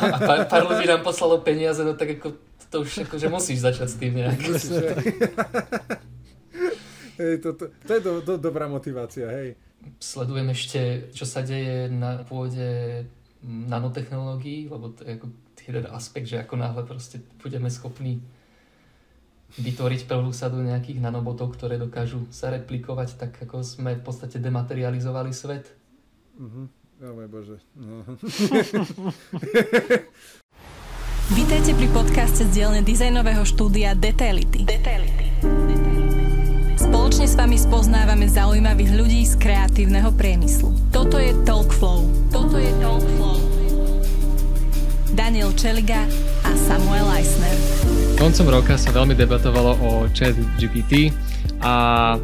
A pár, pár ľudí nám poslalo peniaze, no tak ako to už akože musíš začať s tým nejak. hej, to, to, to je do, do, dobrá motivácia, hej. Sledujem ešte, čo sa deje na pôde nanotechnológií, lebo to je ako jeden aspekt, že ako náhle proste budeme schopní vytvoriť prvú sadu nejakých nanobotov, ktoré dokážu sa replikovať, tak ako sme v podstate dematerializovali svet. Uh-huh. Oh môj Bože. No. Vítajte pri podcaste z dielne dizajnového štúdia Detaility. Detaility. Spoločne s vami spoznávame zaujímavých ľudí z kreatívneho priemyslu. Toto je Talk Flow. Toto je Talk Flow. Daniel Čeliga a Samuel Eisner. Koncom roka sa veľmi debatovalo o chat GPT a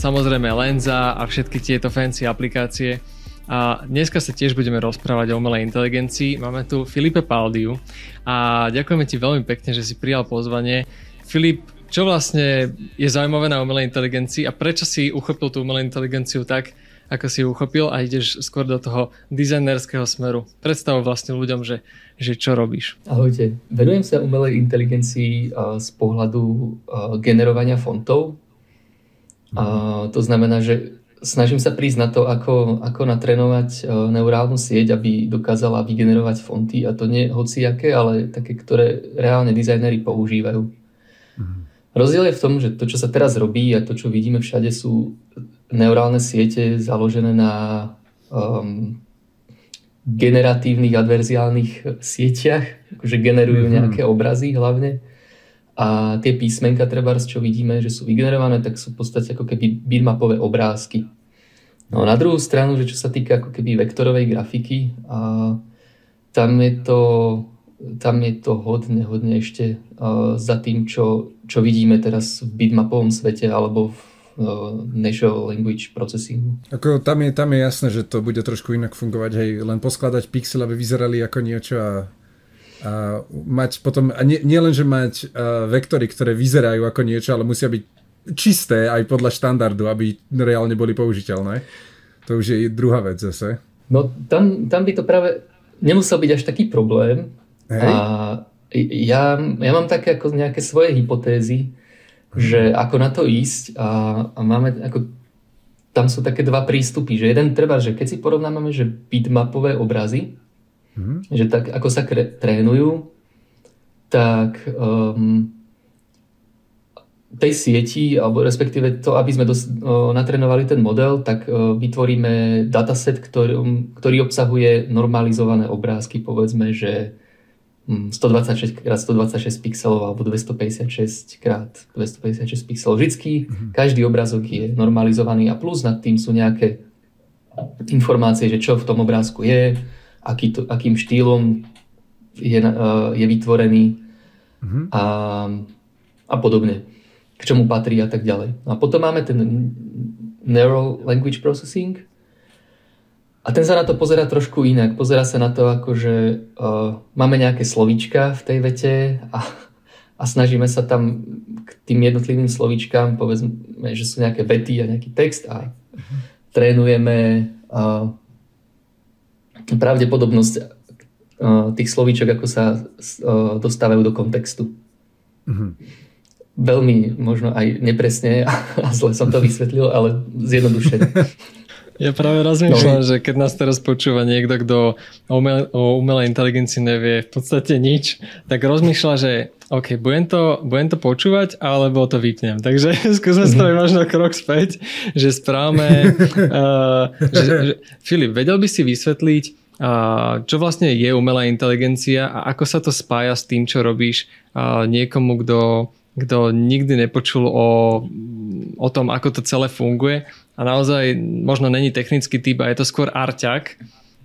samozrejme Lenza a všetky tieto fancy aplikácie. A dneska sa tiež budeme rozprávať o umelej inteligencii. Máme tu Filipe Paldiu a ďakujeme ti veľmi pekne, že si prijal pozvanie. Filip, čo vlastne je zaujímavé na umelej inteligencii a prečo si uchopil tú umelú inteligenciu tak, ako si ju uchopil a ideš skôr do toho dizajnerského smeru. Predstav vlastne ľuďom, že, že čo robíš. Ahojte. Venujem sa umelej inteligencii z pohľadu generovania fontov. A to znamená, že snažím sa prísť na to, ako, ako natrénovať neurálnu sieť, aby dokázala vygenerovať fonty a to nie hociaké, ale také, ktoré reálne dizajnery používajú. Mhm. Rozdiel je v tom, že to, čo sa teraz robí a to, čo vidíme všade, sú neurálne siete založené na um, generatívnych adverziálnych sieťach, akože generujú mm-hmm. nejaké obrazy hlavne. A tie písmenka, treba, čo vidíme, že sú vygenerované, tak sú v podstate ako keby bitmapové obrázky. No na druhú stranu, že čo sa týka ako keby vektorovej grafiky, a tam je to, tam je to hodne, hodne ešte za tým, čo, čo vidíme teraz v bitmapovom svete alebo v Uh, natural language processingu. Ako tam je, tam je jasné, že to bude trošku inak fungovať, hej, len poskladať pixel, aby vyzerali ako niečo a, a mať potom, a nie, nie len, že mať uh, vektory, ktoré vyzerajú ako niečo, ale musia byť čisté aj podľa štandardu, aby reálne boli použiteľné. To už je druhá vec zase. No tam, tam by to práve nemusel byť až taký problém. Hej. A ja, ja mám také ako nejaké svoje hypotézy, že ako na to ísť a, a máme ako tam sú také dva prístupy, že jeden treba, že keď si porovnáme, že bitmapové obrazy, mm-hmm. že tak ako sa kre, trénujú, tak um, tej sieti, alebo respektíve to, aby sme dos, uh, natrénovali ten model, tak uh, vytvoríme dataset, ktorý, ktorý obsahuje normalizované obrázky, povedzme, že 126 x 126 pixelov alebo 256 x 256 pixelov. Vždycky mm-hmm. každý obrázok je normalizovaný a plus nad tým sú nejaké informácie, že čo v tom obrázku je, aký to, akým štýlom je, uh, je vytvorený mm-hmm. a, a podobne. K čomu patrí a tak ďalej. No a potom máme ten Neural Language Processing, a ten sa na to pozera trošku inak. Pozera sa na to ako, že uh, máme nejaké slovíčka v tej vete a, a snažíme sa tam k tým jednotlivým slovíčkám, povedzme, že sú nejaké vety a nejaký text a uh-huh. trénujeme uh, pravdepodobnosť uh, tých slovíčok, ako sa uh, dostávajú do kontextu. Uh-huh. Veľmi možno aj nepresne a zle som to vysvetlil, ale zjednodušene. Ja práve rozmýšľam, no. že keď nás teraz počúva niekto, kto o, umel, o umelej inteligencii nevie v podstate nič, tak rozmýšľa, že OK, budem to, budem to počúvať, alebo to vypnem. Takže skúsme spraviť mhm. možno krok späť, že správame... uh, že, že, Filip, vedel by si vysvetliť, uh, čo vlastne je umelá inteligencia a ako sa to spája s tým, čo robíš uh, niekomu, kto kto nikdy nepočul o, o tom, ako to celé funguje a naozaj možno není technický typ a je to skôr arťak.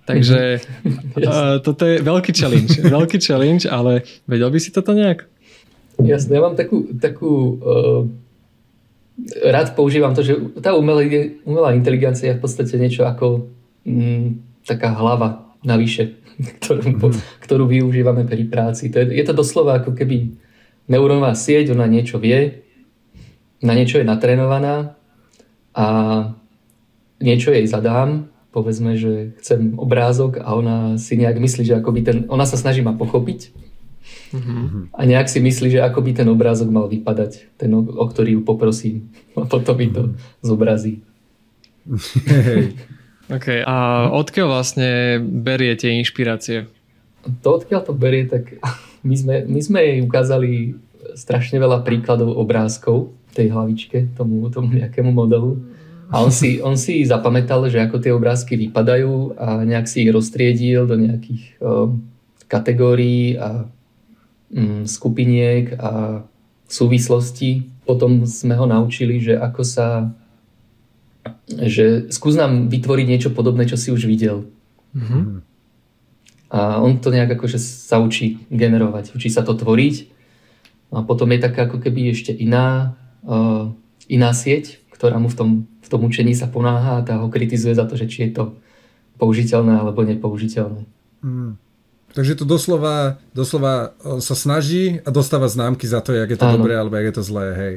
Takže uh, toto je veľký challenge. Veľký challenge, ale vedel by si toto nejak? Jasne, ja mám takú, takú uh, rád používam to, že tá umelá, umelá inteligencia je v podstate niečo ako mm, taká hlava navyše, ktorú, mm. ktorú využívame pri práci. To je, je to doslova ako keby neurónová sieť, ona niečo vie, na niečo je natrénovaná a niečo jej zadám povedzme, že chcem obrázok a ona si nejak myslí, že akoby ten, ona sa snaží ma pochopiť mm-hmm. a nejak si myslí, že ako by ten obrázok mal vypadať, ten, o, o ktorý ju poprosím a potom mi to zobrazí. OK, a odkiaľ vlastne beriete inšpirácie? To odkiaľ to berie, tak my sme, my sme jej ukázali strašne veľa príkladov obrázkov tej hlavičke, tomu, tomu nejakému modelu a on si, on si zapamätal, že ako tie obrázky vypadajú a nejak si ich roztriedil do nejakých um, kategórií a um, skupiniek a súvislostí. Potom sme ho naučili, že ako sa že skús nám vytvoriť niečo podobné, čo si už videl. Mm-hmm. A on to nejak akože sa učí generovať, učí sa to tvoriť. A potom je taká ako keby ešte iná, iná sieť, ktorá mu v tom tom učení sa ponáha a tá ho kritizuje za to, že či je to použiteľné alebo nepoužiteľné. Mm. Takže to doslova, doslova sa snaží a dostáva známky za to, jak je to Áno. dobré alebo jak je to zlé. Hej.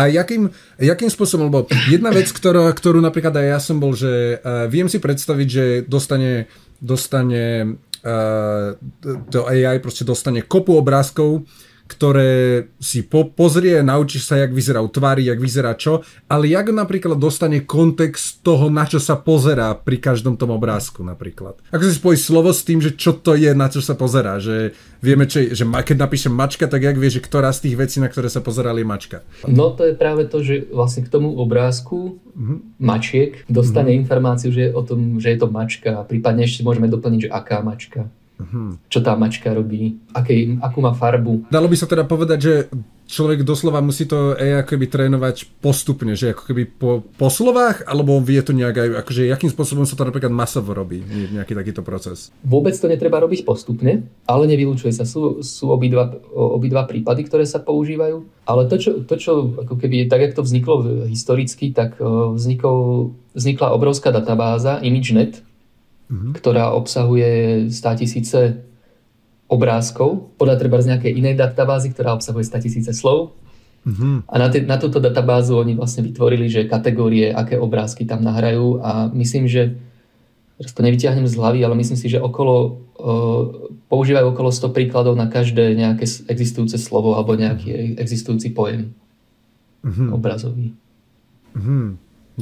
A jakým, jakým spôsobom, lebo jedna vec, ktorá, ktorú napríklad aj ja som bol, že uh, viem si predstaviť, že dostane, dostane uh, to AI proste dostane kopu obrázkov, ktoré si po, pozrie, naučíš sa, jak vyzerajú tvary, jak vyzerá čo, ale jak napríklad dostane kontext toho, na čo sa pozerá pri každom tom obrázku napríklad. Ako si spojí slovo s tým, že čo to je, na čo sa pozerá, že vieme, čo, že keď napíšem mačka, tak jak vie, že ktorá z tých vecí, na ktoré sa pozerali, je mačka. No to je práve to, že vlastne k tomu obrázku mm-hmm. mačiek dostane mm-hmm. informáciu, že je o tom, že je to mačka a prípadne ešte môžeme doplniť, že aká mačka. Čo tá mačka robí, akej, akú má farbu. Dalo by sa teda povedať, že človek doslova musí to aj ako keby trénovať postupne, že ako keby po, po slovách, alebo vie to nejak aj, akože akým spôsobom sa to napríklad masovo robí, nejaký takýto proces? Vôbec to netreba robiť postupne, ale nevylučuje sa. Sú, sú obidva, obidva prípady, ktoré sa používajú, ale to, čo, to, čo ako keby, tak jak to vzniklo historicky, tak vznikol, vznikla obrovská databáza ImageNet, mm-hmm. ktorá obsahuje 100 tisíce obrázkov, podľa treba z nejakej inej databázy, ktorá obsahuje 100 tisíce slov. Mm-hmm. A na, t- na túto databázu oni vlastne vytvorili, že kategórie, aké obrázky tam nahrajú a myslím, že teraz to nevyťahnem z hlavy, ale myslím si, že okolo, uh, používajú okolo 100 príkladov na každé nejaké existujúce slovo alebo nejaký existujúci pojem mm-hmm. obrazový. Mm-hmm.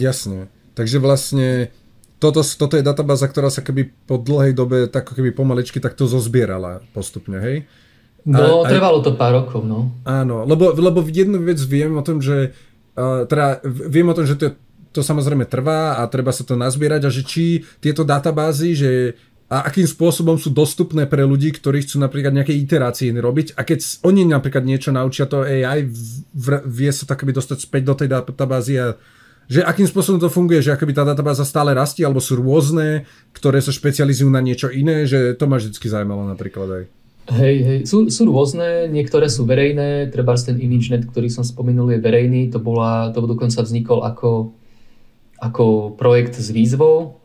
Jasne. Takže vlastne toto, toto je databáza, ktorá sa keby po dlhej dobe tak keby pomaličky takto zozbierala postupne, hej? No, a, trvalo to pár rokov, no. Áno, lebo, lebo jednu vec viem o tom, že uh, teda viem o tom, že to, to samozrejme trvá a treba sa to nazbierať a že či tieto databázy, že a akým spôsobom sú dostupné pre ľudí, ktorí chcú napríklad nejaké iterácie robiť a keď oni napríklad niečo naučia to AI, vie sa tak dostať späť do tej databázy a že akým spôsobom to funguje, že akoby tá databáza stále rastie, alebo sú rôzne, ktoré sa špecializujú na niečo iné, že to ma vždy zaujímalo napríklad aj. Hej, hej, sú, sú rôzne, niektoré sú verejné, treba ten ImageNet, ktorý som spomenul, je verejný, to, bola, to dokonca vznikol ako, ako projekt s výzvou,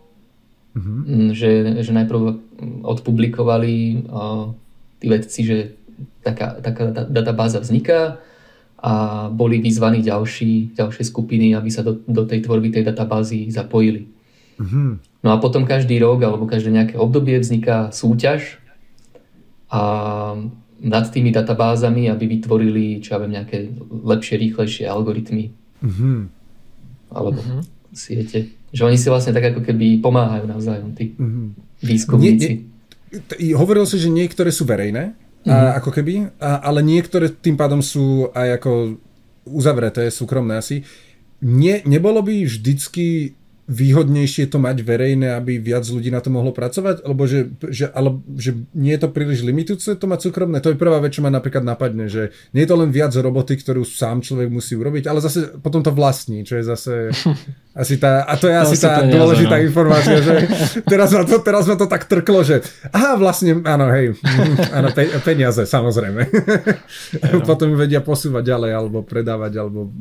mm-hmm. že, že najprv odpublikovali uh, tí vedci, že taká, taká databáza vzniká, a boli vyzvaní ďalší, ďalšie skupiny, aby sa do, do tej tvorby tej databázy zapojili. Mm-hmm. No a potom každý rok alebo každé nejaké obdobie vzniká súťaž a nad tými databázami, aby vytvorili čo ja viem, nejaké lepšie, rýchlejšie algoritmy. Mm-hmm. Alebo mm-hmm. siete. Že oni si vlastne tak ako keby pomáhajú navzájom, tí mm-hmm. výskumníci. Nie, nie, hovoril si, že niektoré sú verejné? Mm-hmm. A, mhm. ako keby, a, ale niektoré tým pádom sú aj ako uzavreté, súkromné asi. Nie, nebolo by vždycky výhodnejšie to mať verejné, aby viac ľudí na to mohlo pracovať? Alebo že, že, ale, že nie je to príliš limitujúce to mať súkromné? To je prvá vec, čo ma napríklad napadne, že nie je to len viac roboty, ktorú sám človek musí urobiť, ale zase potom to vlastní, čo je zase asi tá, a to je asi tá peniaze, dôležitá no. informácia, že teraz ma, to, teraz ma to tak trklo, že aha, vlastne, áno, hej, áno, pe, peniaze, samozrejme. potom vedia posúvať ďalej, alebo predávať, alebo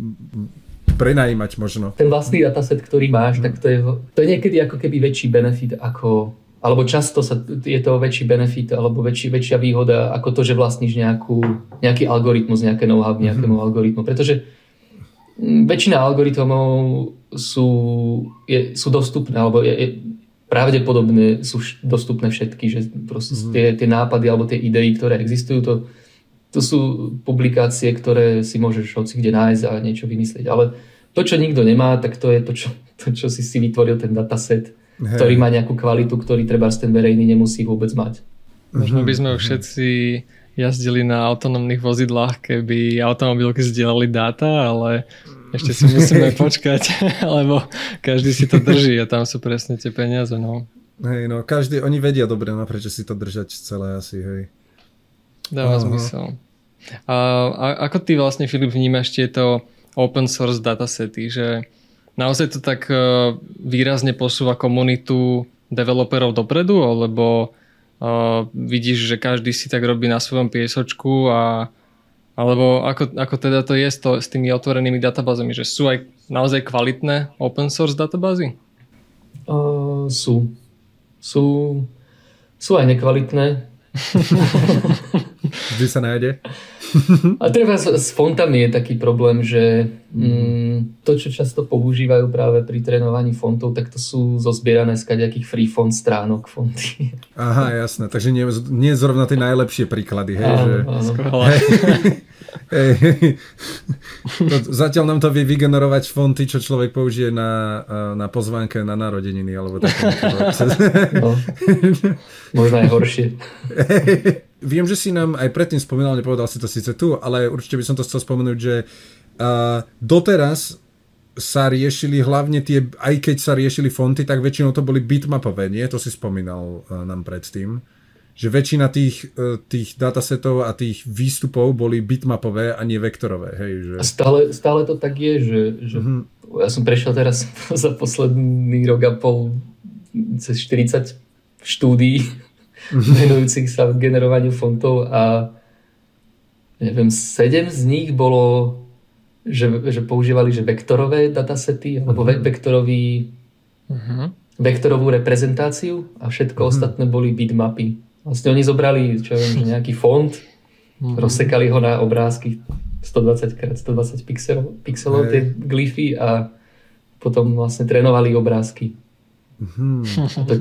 prenajímať možno. Ten vlastný dataset, ktorý máš, tak to je, to je niekedy ako keby väčší benefit ako alebo často sa, je to väčší benefit alebo väčší, väčšia výhoda ako to, že vlastníš nejakú, nejaký algoritmus, nejaké know-how nejakému mm-hmm. algoritmu. Pretože väčšina algoritmov sú, je, sú dostupné, alebo je, je, pravdepodobne sú dostupné všetky, že proste mm. tie, tie nápady alebo tie idei, ktoré existujú, to, to sú publikácie, ktoré si môžeš hoci kde nájsť a niečo vymyslieť. Ale to, čo nikto nemá, tak to je to, čo, to, čo si si vytvoril ten dataset, Hej. ktorý má nejakú kvalitu, ktorý treba ten verejný nemusí vôbec mať. Možno by sme všetci jazdili na autonómnych vozidlách, keby automobilky zdieľali dáta, ale ešte si musíme počkať, lebo každý si to drží a tam sú presne tie peniaze. No. Hej, no každý, oni vedia dobre, no prečo si to držať celé asi, hej. Dáva uh-huh. zmysel. A, a ako ty vlastne, Filip, vnímaš tieto open source datasety, že naozaj to tak uh, výrazne posúva komunitu developerov dopredu, alebo uh, vidíš, že každý si tak robí na svojom piesočku a alebo ako, ako teda to je s, to, s tými otvorenými databázami, že sú aj naozaj kvalitné open source databázy? Uh, sú. Sú, sú aj nekvalitné. Vždy sa nájde. A treba s, fontami je taký problém, že mm, to, čo často používajú práve pri trénovaní fontov, tak to sú zozbierané z kaďakých free font stránok fonty. Aha, jasné. Takže nie, nie zrovna tie najlepšie príklady. Hej, áno, že... áno. Hej, no, zatiaľ nám to vie vygenerovať fonty, čo človek použije na, na pozvánke na narodeniny. Alebo také. no, možno aj horšie. Viem, že si nám aj predtým spomínal, nepovedal si to síce tu, ale určite by som to chcel spomenúť, že uh, doteraz sa riešili hlavne tie, aj keď sa riešili fonty, tak väčšinou to boli bitmapové, nie? To si spomínal uh, nám predtým. Že väčšina tých, uh, tých datasetov a tých výstupov boli bitmapové a nie vektorové. Hej, že... A stále, stále to tak je, že, že mm-hmm. ja som prešiel teraz za posledný rok a pol cez 40 štúdií venujúcich sa generovaniu fontov a neviem, sedem z nich bolo, že, že používali že vektorové datasety alebo uh-huh. vektorový, uh-huh. vektorovú reprezentáciu a všetko uh-huh. ostatné boli bitmapy. Vlastne oni zobrali, čo ja viem, že nejaký font, uh-huh. rozsekali ho na obrázky 120x120 pixelov, pixelov hey. tie glyfy a potom vlastne trénovali obrázky. Uh-huh. To,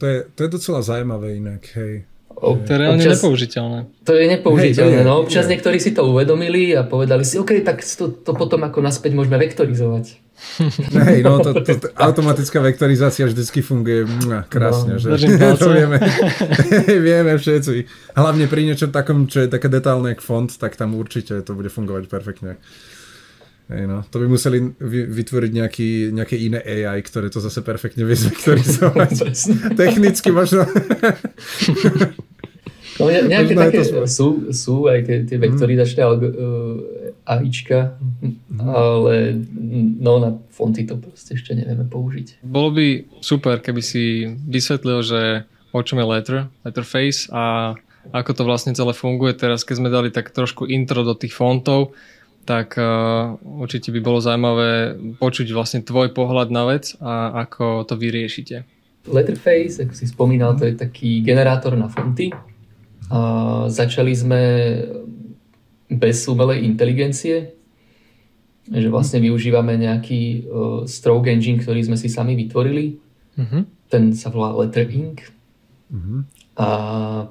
to je, to je docela zaujímavé inak, hej. To je reálne občas, nepoužiteľné. To je nepoužiteľné, hej, no občas je. niektorí si to uvedomili a povedali si, OK, tak to, to potom ako naspäť môžeme vektorizovať. Hej, no to, to, to, automatická vektorizácia vždycky funguje mňa, krásne, no, že to vieme, vieme všetci. Hlavne pri niečom takom, čo je také detálne jak font, tak tam určite to bude fungovať perfektne. Hej no, to by museli vytvoriť nejaký, nejaké iné AI, ktoré to zase perfektne vie zvektorizovať. Technicky možno. No, ne, nejaké také to... sú, sú aj tie, tie vektorizačné mm. uh, AIčka, mm. ale no na fonty to proste ešte nevieme použiť. Bolo by super, keby si vysvetlil, že o čom je letter, letterface a ako to vlastne celé funguje. Teraz, keď sme dali tak trošku intro do tých fontov, tak uh, určite by bolo zaujímavé počuť vlastne tvoj pohľad na vec a ako to vyriešite. Letterface, ako si spomínal, to je taký generátor na fonty. Uh, začali sme bez umelej inteligencie, že vlastne využívame nejaký uh, stroke engine, ktorý sme si sami vytvorili. Uh-huh. Ten sa volá Letter Ink. Uh-huh. A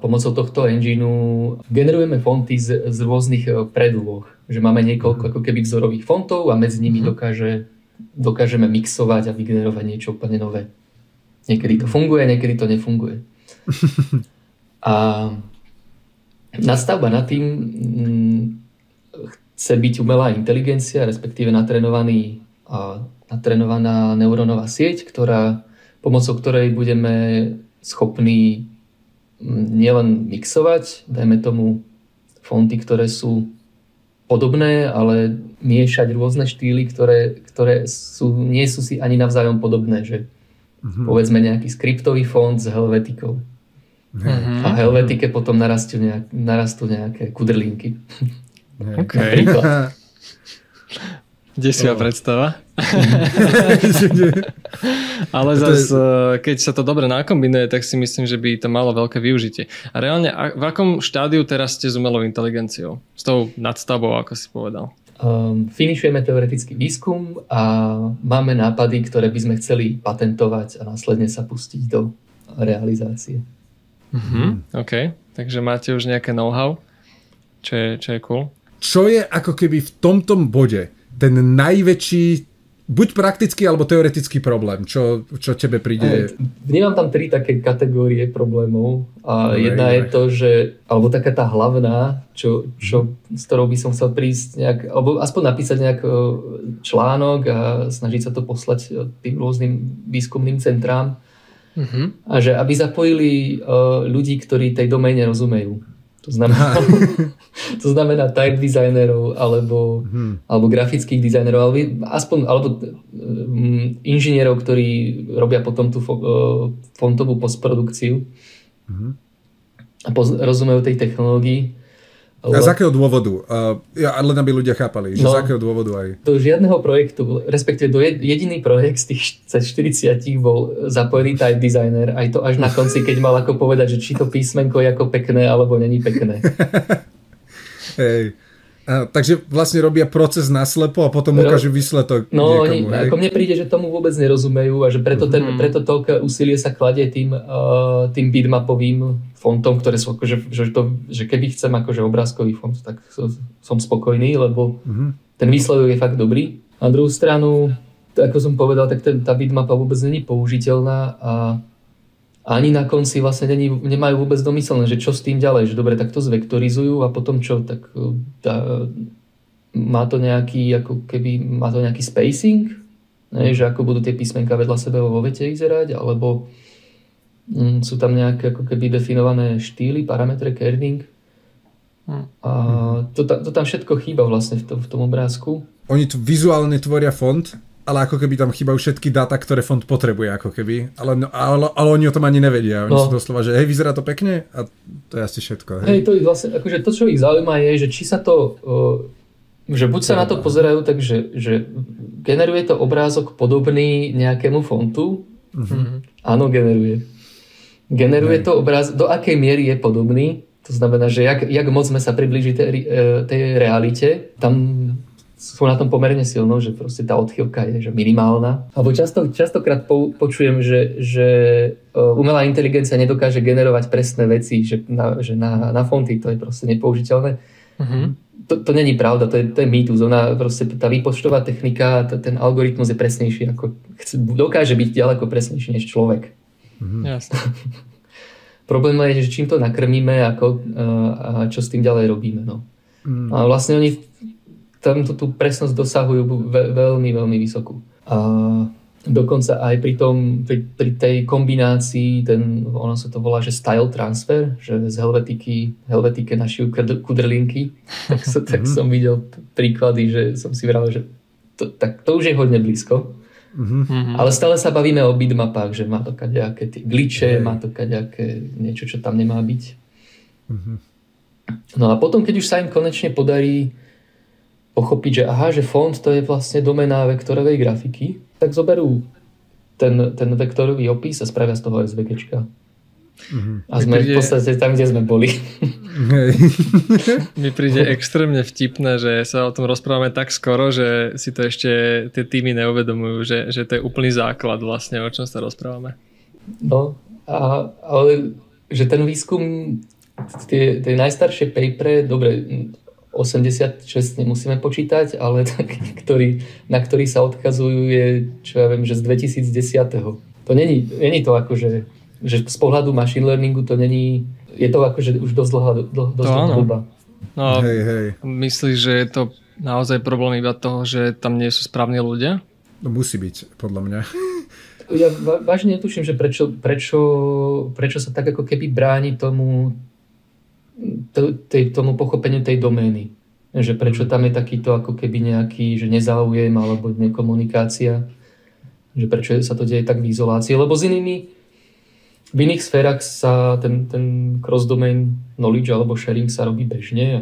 pomocou tohto engineu generujeme fonty z, z rôznych predloh že máme niekoľko ako keby vzorových fontov a medzi nimi mhm. dokáže, dokážeme mixovať a vygenerovať niečo úplne nové. Niekedy to funguje, niekedy to nefunguje. A nastavba nad tým mm, chce byť umelá inteligencia, respektíve natrenovaný, natrenovaná neurónová sieť, ktorá, pomocou ktorej budeme schopní mm, nielen mixovať, dajme tomu fonty, ktoré sú podobné, ale miešať rôzne štýly, ktoré, ktoré sú, nie sú si ani navzájom podobné. Že mm-hmm. Povedzme nejaký skriptový fond s helvetikou. Mm-hmm. A helvetike potom narastú, nejak, narastú nejaké kudrlinky. Okay. Desivá oh. predstava. Ale zase, keď sa to dobre nakombinuje, tak si myslím, že by to malo veľké využitie. A reálne, v akom štádiu teraz ste s umelou inteligenciou? S tou nadstavbou, ako si povedal? um, finišujeme teoretický výskum a máme nápady, ktoré by sme chceli patentovať a následne sa pustiť do realizácie. Mm-hmm. OK, takže máte už nejaké know-how, čo je, čo je cool. Čo je ako keby v tomto bode ten najväčší buď praktický alebo teoretický problém, čo, čo tebe príde? Vnímam tam tri také kategórie problémov. A no, jedna je to, že, alebo taká tá hlavná, čo, čo, s ktorou by som chcel prísť nejak, alebo aspoň napísať nejak e, článok a snažiť sa to poslať e, tým rôznym výskumným centrám. Mm-hmm. A že aby zapojili uh, ľudí, ktorí tej doméne rozumejú. To znamená, to znamená type designerov alebo, hmm. alebo grafických dizajnerov alebo aspoň alebo um, inžinierov, ktorí robia potom tú uh, fontovú postprodukciu hmm. a poz, rozumejú tej technológii a z akého dôvodu? Uh, ja, len aby ľudia chápali, že no, z akého dôvodu aj? Do žiadneho projektu, respektíve do jediný projekt z tých 40 bol zapojený type designer, aj to až na konci, keď mal ako povedať, že či to písmenko je ako pekné, alebo není pekné. Hej. A, takže vlastne robia proces naslepo a potom ukážu výsledok No, niekomu, oni, ako mne príde, že tomu vôbec nerozumejú a že preto, ten, mm. preto toľko úsilie sa kladie tým, uh, tým bitmapovým fontom, ktoré sú akože, že, to, že keby chcem akože obrázkový font, tak som spokojný, lebo mm. ten výsledok je fakt dobrý. Na druhú stranu, ako som povedal, tak ten, tá bitmapa vôbec není použiteľná a ani na konci vlastne není, nemajú vôbec domyslené, že čo s tým ďalej, že dobre, tak to zvektorizujú a potom čo, tak e, tá, má to nejaký, ako keby, má to nejaký spacing, ne, že ako budú tie písmenka vedľa sebe vo vete vyzerať, alebo mm, sú tam nejaké ako keby definované štýly, parametre, kerning. Hm. A to, to tam všetko chýba vlastne v, to, v tom obrázku. Oni tu vizuálne tvoria font, ale ako keby tam chýbajú všetky dáta, ktoré fond potrebuje, ako keby. Ale, no, ale, ale oni o tom ani nevedia. Oni no. sú doslova, že hej, vyzerá to pekne a to je asi všetko. Hej, hej to, je vlastne, akože to, čo ich zaujíma, je, že či sa to, že buď sa na to pozerajú tak, že, že generuje to obrázok podobný nejakému fontu. Mm-hmm. Áno, generuje. Generuje hej. to obrázok, do akej miery je podobný. To znamená, že jak, jak moc sme sa priblížili tej, e, tej realite. Tam sú na tom pomerne silno, že proste tá odchýlka je že minimálna. Alebo často, častokrát po, počujem, že, že e, umelá inteligencia nedokáže generovať presné veci, že na, že na, na fonty to je proste nepoužiteľné. Mm-hmm. To, to není pravda, to je, to je mýtus. Ona proste, tá výpočtová technika, t- ten algoritmus je presnejší, ako chce, dokáže byť ďaleko presnejší než človek. Mm-hmm. Jasne. Problém je, že čím to nakrmíme ako, e, a čo s tým ďalej robíme. No. Mm. A vlastne oni tam tú presnosť dosahujú ve, veľmi, veľmi vysokú. A dokonca aj pri, tom, pri, pri tej kombinácii, ten, ono sa to volá, že style transfer, že z helvetiky, helvetike našiu kudrlinky, tak, so, tak mhm. som videl príklady, že som si vral, že to, tak to už je hodne blízko. Mm-hmm. Ale stále sa bavíme o bitmapách, že má to kadejaké tie glitche, má to kadejaké niečo, čo tam nemá byť. Mm-hmm. No a potom, keď už sa im konečne podarí pochopiť, že aha, že font to je vlastne domena vektorovej grafiky, tak zoberú ten, ten vektorový opis a spravia z toho SVG. Mm-hmm. A sme príde... v podstate tam, kde sme boli. Hej. Mi príde extrémne vtipné, že sa o tom rozprávame tak skoro, že si to ešte tie týmy neuvedomujú, že, že to je úplný základ vlastne, o čom sa rozprávame. No, a, ale že ten výskum, tie, tie najstaršie papery, dobre, 86 nemusíme počítať, ale tak, ktorý, na ktorý sa odkazujú je, čo ja viem, že z 2010. To není, není to ako, že, že z pohľadu machine learningu to není, je to akože už dosť dlhá, dlhá, dosť dlhá doba. No, hej, hej. myslíš, že je to naozaj problém iba toho, že tam nie sú správni ľudia? No musí byť, podľa mňa. Ja vážne netuším, že prečo, prečo, prečo sa tak ako keby bráni tomu tej, tomu pochopeniu tej domény. Že prečo tam je takýto ako keby nejaký že nezáujem alebo nekomunikácia. Že prečo sa to deje tak v izolácii. Lebo s inými, v iných sférach sa ten, ten cross-domain knowledge alebo sharing sa robí bežne a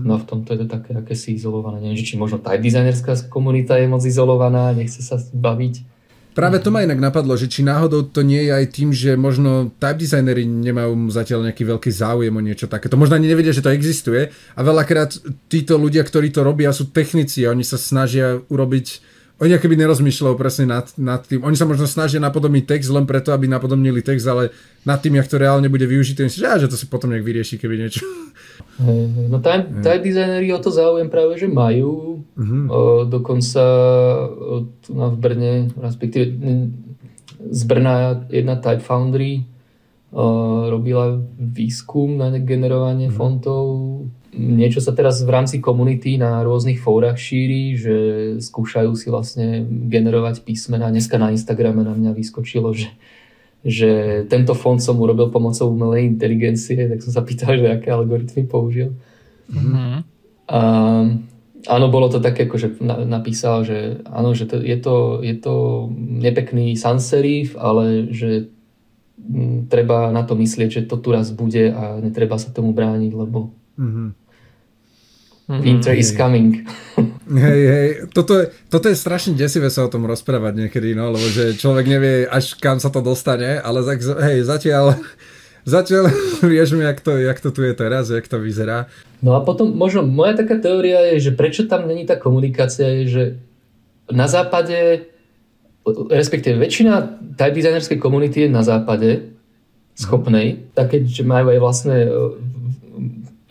no v tomto je to také akési izolované. Neviem, či možno tá designerská komunita je moc izolovaná, nechce sa baviť. Práve to ma inak napadlo, že či náhodou to nie je aj tým, že možno type designery nemajú zatiaľ nejaký veľký záujem o niečo takéto. Možno ani nevedia, že to existuje a veľakrát títo ľudia, ktorí to robia, sú technici a oni sa snažia urobiť oni akoby nerozmýšľajú presne nad, nad tým. Oni sa možno snažia napodobniť text len preto, aby napodobnili text, ale nad tým, jak to reálne bude využité, že, že to si potom nejak vyrieši, keby niečo. No time, time designery o to záujem práve, že majú. Uh-huh. O, dokonca o, tu na v Brne, respektíve z Brna jedna Type Foundry o, robila výskum na generovanie uh-huh. fontov niečo sa teraz v rámci komunity na rôznych fórach šíri, že skúšajú si vlastne generovať písmena. Dneska na Instagrame na mňa vyskočilo, že, že tento fond som urobil pomocou umelej inteligencie, tak som sa pýtal, že aké algoritmy použil. Mm-hmm. A, áno, bolo to také, ako že napísal, že áno, že to, je, to, je to nepekný sans serif, ale že m, treba na to myslieť, že to tu raz bude a netreba sa tomu brániť, lebo Mm-hmm. Winter is coming. Hej, hej, toto, je, toto je strašne desivé sa o tom rozprávať niekedy, no, lebo že človek nevie, až kam sa to dostane, ale tak, hej, zatiaľ, zatiaľ vieme, jak to, jak to tu je teraz, jak to vyzerá. No a potom možno moja taká teória je, že prečo tam není tá komunikácia, je, že na západe, respektíve väčšina type designerskej komunity je na západe schopnej, tak že majú aj vlastné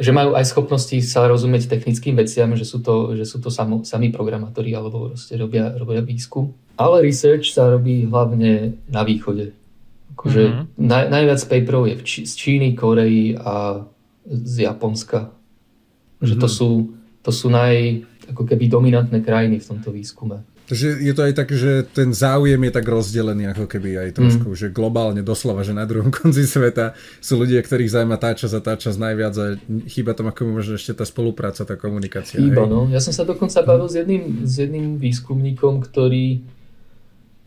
že majú aj schopnosti sa rozumieť technickým veciam, že sú to, že sú to samo, sami programátori alebo proste robia, robia výskum. Ale research sa robí hlavne na východe. Akože mm-hmm. naj, najviac paperov je Či, z Číny, Koreji a z Japonska. Mm-hmm. Že to mhm. sú, to sú naj, ako keby dominantné krajiny v tomto výskume. Takže je to aj tak, že ten záujem je tak rozdelený ako keby aj trošku, mm. že globálne doslova, že na druhom konci sveta sú ľudia, ktorých zaujíma tá časť a tá časť najviac a chýba tam ako možno ešte tá spolupráca, tá komunikácia. Chýba, hej? no. Ja som sa dokonca bavil s jedným, s jedným výskumníkom, ktorý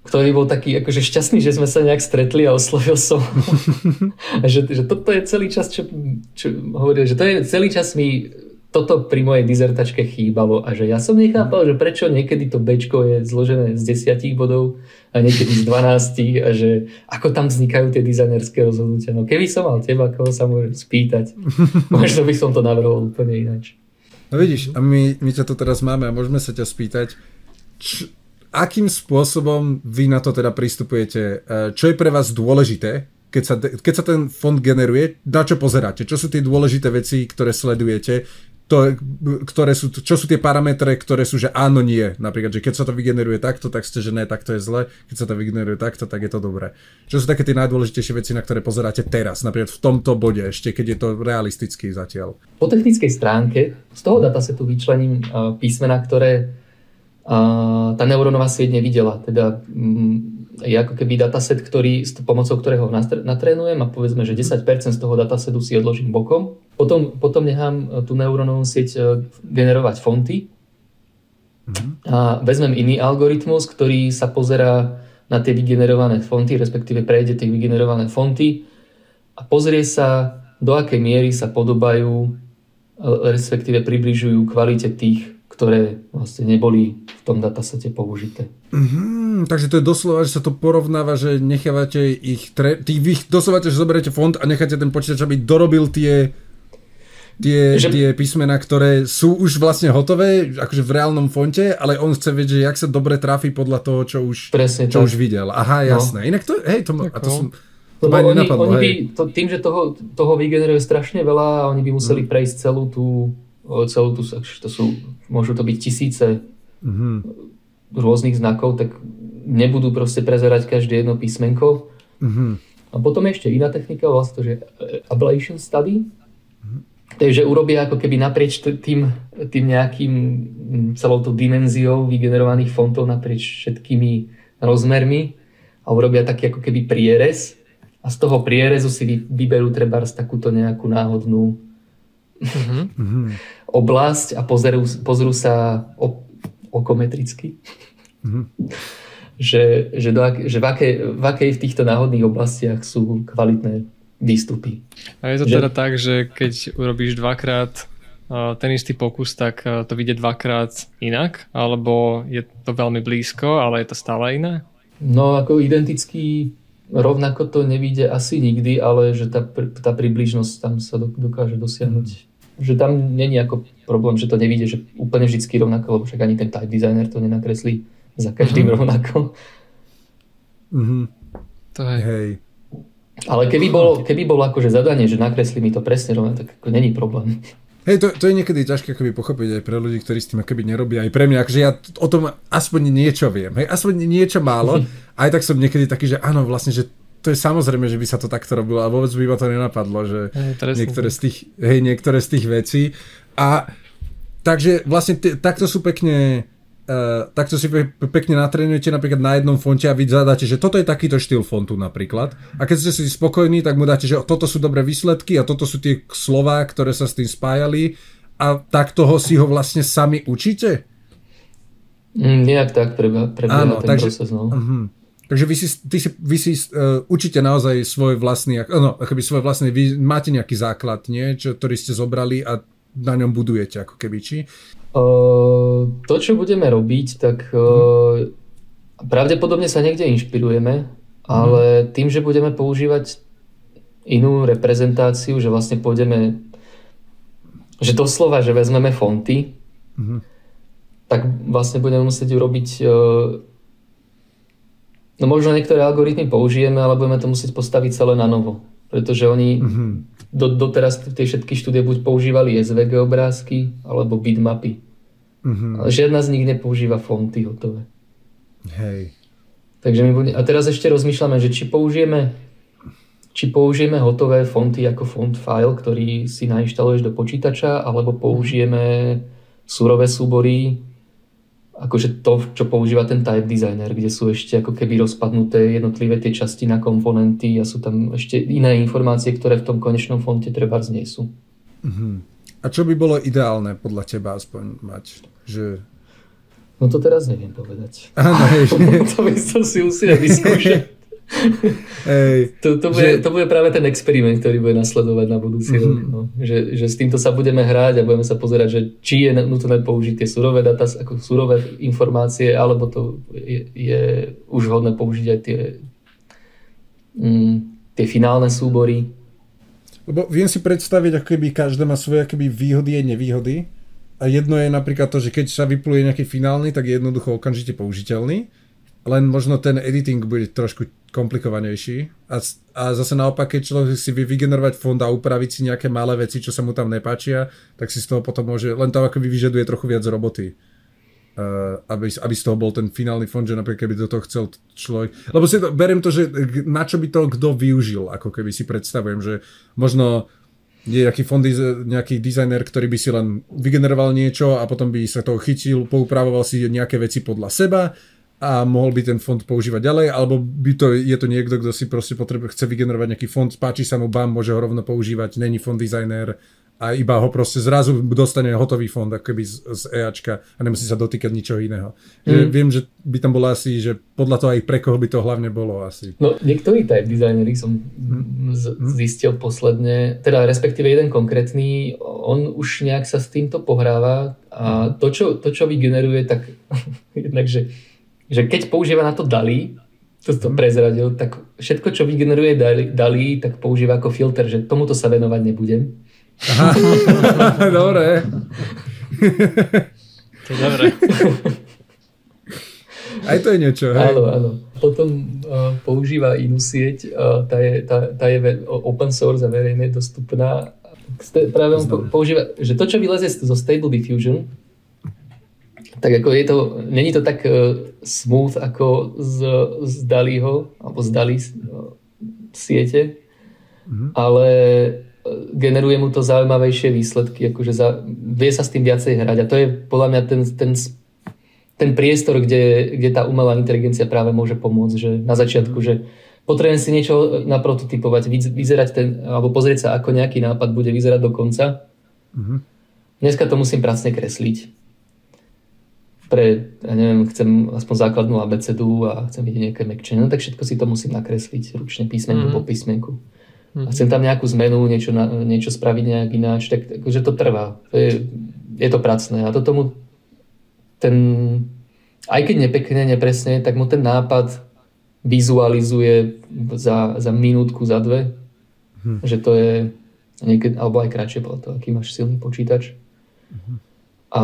ktorý bol taký akože šťastný, že sme sa nejak stretli a oslovil som. a že, že toto je celý čas, čo, čo hovorí, že to je celý čas mi toto pri mojej dizertačke chýbalo a že ja som nechápal, že prečo niekedy to Bčko je zložené z desiatich bodov a niekedy z 12 a že ako tam vznikajú tie dizajnerské rozhodnutia. No keby som mal teba, koho sa môžem spýtať, možno by som to navrhol úplne ináč. No vidíš, a my, my ťa tu teraz máme a môžeme sa ťa spýtať, č, akým spôsobom vy na to teda pristupujete? E, čo je pre vás dôležité, keď sa, keď sa ten fond generuje, na čo pozeráte? Čo sú tie dôležité veci, ktoré sledujete? To, ktoré sú, čo sú tie parametre, ktoré sú, že áno, nie. Napríklad, že keď sa to vygeneruje takto, tak ste, že ne, tak to je zle. Keď sa to vygeneruje takto, tak je to dobré. Čo sú také tie najdôležitejšie veci, na ktoré pozeráte teraz, napríklad v tomto bode, ešte keď je to realistický zatiaľ? Po technickej stránke z toho datasetu vyčlením uh, písmena, ktoré tá neurónová sieť nevidela. Teda um, je ako keby dataset, ktorý, s pomocou ktorého natrénujem a povedzme, že 10% z toho datasetu si odložím bokom. Potom, potom nechám e, tú neurónovú sieť e, generovať fonty mm-hmm. a vezmem iný algoritmus, ktorý sa pozerá na tie vygenerované fonty, respektíve prejde tie vygenerované fonty a pozrie sa, do akej miery sa podobajú, e, respektíve približujú kvalite tých ktoré vlastne neboli tom datasete použité. Mm-hmm, takže to je doslova, že sa to porovnáva, že nechávate ich, tre- tých, vy doslova, že zoberiete fond a necháte ten počítač, aby dorobil tie tie, že... tie písmena, ktoré sú už vlastne hotové, akože v reálnom fonte, ale on chce vedieť, že jak sa dobre trafí podľa toho, čo už, Presne čo už videl. Aha, no. jasné. No. Inak to, hej, to, a to som... To oni, nenapadlo, oni by, to, tým, že toho, toho vygeneruje strašne veľa, oni by museli mm. prejsť celú tú celú tú, to sú, môžu to byť tisíce mm-hmm. rôznych znakov, tak nebudú proste prezerať každé jedno písmenko. Mm-hmm. A potom ešte iná technika, vlastne to, že ablation study, mm-hmm. takže urobia ako keby naprieč tým, tým nejakým celou tú dimenziou vygenerovaných fontov naprieč všetkými rozmermi a urobia taký ako keby prierez a z toho prierezu si vyberú treba takúto nejakú náhodnú mm-hmm. oblasť a pozerú, pozrú sa okometricky. Mm-hmm. že, že, do, že v, akej, v akej v týchto náhodných oblastiach sú kvalitné výstupy. A je to že... teda tak, že keď urobíš dvakrát ten istý pokus, tak to vyjde dvakrát inak? Alebo je to veľmi blízko, ale je to stále iné? No ako identický rovnako to nevíde asi nikdy, ale že tá, tá približnosť tam sa dokáže dosiahnuť. Že tam není ako problém, že to nevíde, že úplne vždy rovnako, lebo však ani ten type designer to nenakreslí za každým mm-hmm. rovnako. Mm-hmm. To je. Hej. Ale keby bolo, keby bolo akože zadanie, že nakreslí mi to presne rovno, tak ako není problém. Hej, to, to je niekedy ťažké akoby pochopiť aj pre ľudí, ktorí s tým akoby nerobia, aj pre mňa, akože ja o tom aspoň niečo viem, hej, aspoň niečo málo, aj tak som niekedy taký, že áno, vlastne, že to je samozrejme, že by sa to takto robilo a vôbec by ma to nenapadlo, že hej, niektoré, z tých, hej, niektoré z tých vecí. A takže vlastne t- takto sú pekne Uh, takto si pe- pekne natrenujete napríklad na jednom fonte a vy zadáte, že toto je takýto štýl fontu napríklad. A keď ste si spokojní, tak mu dáte, že toto sú dobré výsledky a toto sú tie slová, ktoré sa s tým spájali a tak toho si ho vlastne sami učíte? Mm, nejak tak prebieha, prebieha Áno, ten takže, proces. No. Uh-huh. Takže vy si, ty si, vy si uh, učíte naozaj svoj vlastný, no, akoby svoj vlastný, vy máte nejaký základ, nie, čo, ktorý ste zobrali a na ňom budujete, ako keby, či? Uh, to, čo budeme robiť, tak uh, pravdepodobne sa niekde inšpirujeme, ale mm. tým, že budeme používať inú reprezentáciu, že vlastne pôjdeme, že doslova, že vezmeme fonty, mm. tak vlastne budeme musieť urobiť uh, no možno niektoré algoritmy použijeme, ale budeme to musieť postaviť celé na novo, pretože oni mm-hmm do, doteraz tie všetky štúdie buď používali SVG obrázky, alebo bitmapy. Mm-hmm. Ale žiadna z nich nepoužíva fonty hotové. Hej. Takže my bude, a teraz ešte rozmýšľame, že či použijeme či použijeme hotové fonty ako font file, ktorý si nainštaluješ do počítača, alebo použijeme surové súbory, akože to, čo používa ten type designer, kde sú ešte ako keby rozpadnuté jednotlivé tie časti na komponenty a sú tam ešte iné informácie, ktoré v tom konečnom fonte treba nie sú. Uh-huh. A čo by bolo ideálne podľa teba aspoň mať? Že... No to teraz neviem povedať. Áno, to by som si musel vyskúšať. Ej, to, to, bude, že... to bude práve ten experiment, ktorý bude nasledovať na budúci mm-hmm. rok. No. Že, že s týmto sa budeme hrať a budeme sa pozerať, že či je nutné použiť tie surové data, ako surové informácie, alebo to je, je už vhodné použiť aj tie, mm, tie finálne súbory. Lebo viem si predstaviť, ako keby každé má svoje akoby výhody a nevýhody. A jedno je napríklad to, že keď sa vypluje nejaký finálny, tak je jednoducho okamžite použiteľný len možno ten editing bude trošku komplikovanejší a, a zase naopak, keď človek si vie vygenerovať fond a upraviť si nejaké malé veci, čo sa mu tam nepáčia, tak si z toho potom môže, len to akoby vyžaduje trochu viac roboty. Uh, aby, aby z toho bol ten finálny fond, že napríklad keby do toho chcel človek... Lebo si to, beriem to, že na čo by to kto využil, ako keby si predstavujem, že možno nejaký fond, nejaký dizajner, ktorý by si len vygeneroval niečo a potom by sa toho chytil, poupravoval si nejaké veci podľa seba a mohol by ten fond používať ďalej, alebo by to, je to niekto, kto si proste potrebuje, chce vygenerovať nejaký fond, páči sa mu, bam, môže ho rovno používať, není fond designer a iba ho proste zrazu dostane hotový fond, ako keby z, z EAčka a nemusí sa dotýkať ničoho iného. Mm. Že viem, že by tam bolo asi, že podľa toho aj pre koho by to hlavne bolo asi. No niektorí type designery som mm. z, mm. zistil posledne, teda respektíve jeden konkrétny, on už nejak sa s týmto pohráva a to, čo, to, čo vygeneruje, tak jednak, že že keď používa na to DALI, to to mhm. prezradil, tak všetko, čo vygeneruje DALI, DALI tak používa ako filter, že tomuto sa venovať nebudem. Aha, dobre. to je dobre. Aj to je niečo, hej? Áno, áno. Potom uh, používa inú sieť, uh, tá, je, tá, tá je open source a verejne dostupná. Práve on používa, že to, čo vylezie zo Stable Diffusion, tak ako je to, není to tak uh, smooth ako z, z Daliho, alebo z Dali uh, siete, mm-hmm. ale e, generuje mu to zaujímavejšie výsledky, akože za, vie sa s tým viacej hrať a to je podľa mňa ten, ten, ten priestor, kde, kde tá umelá inteligencia práve môže pomôcť, že na začiatku, že potrebujem si niečo naprototypovať, vyzerať ten, alebo pozrieť sa, ako nejaký nápad bude vyzerať do konca. Mm-hmm. Dneska to musím pracne kresliť pre, ja neviem, chcem aspoň základnú abecedu a chcem vidieť nejaké mekčenie, no tak všetko si to musím nakresliť ručne písmenku mm. po písmenku. Mm. A chcem tam nejakú zmenu, niečo, na, niečo spraviť nejak ináč, tak akože to trvá. To je, je to pracné. A to tomu ten, aj keď nepekne, nepresne, tak mu ten nápad vizualizuje za, za minútku, za dve. Hm. Že to je niekedy, alebo aj kratšie, podľa toho, aký máš silný počítač. Hm. A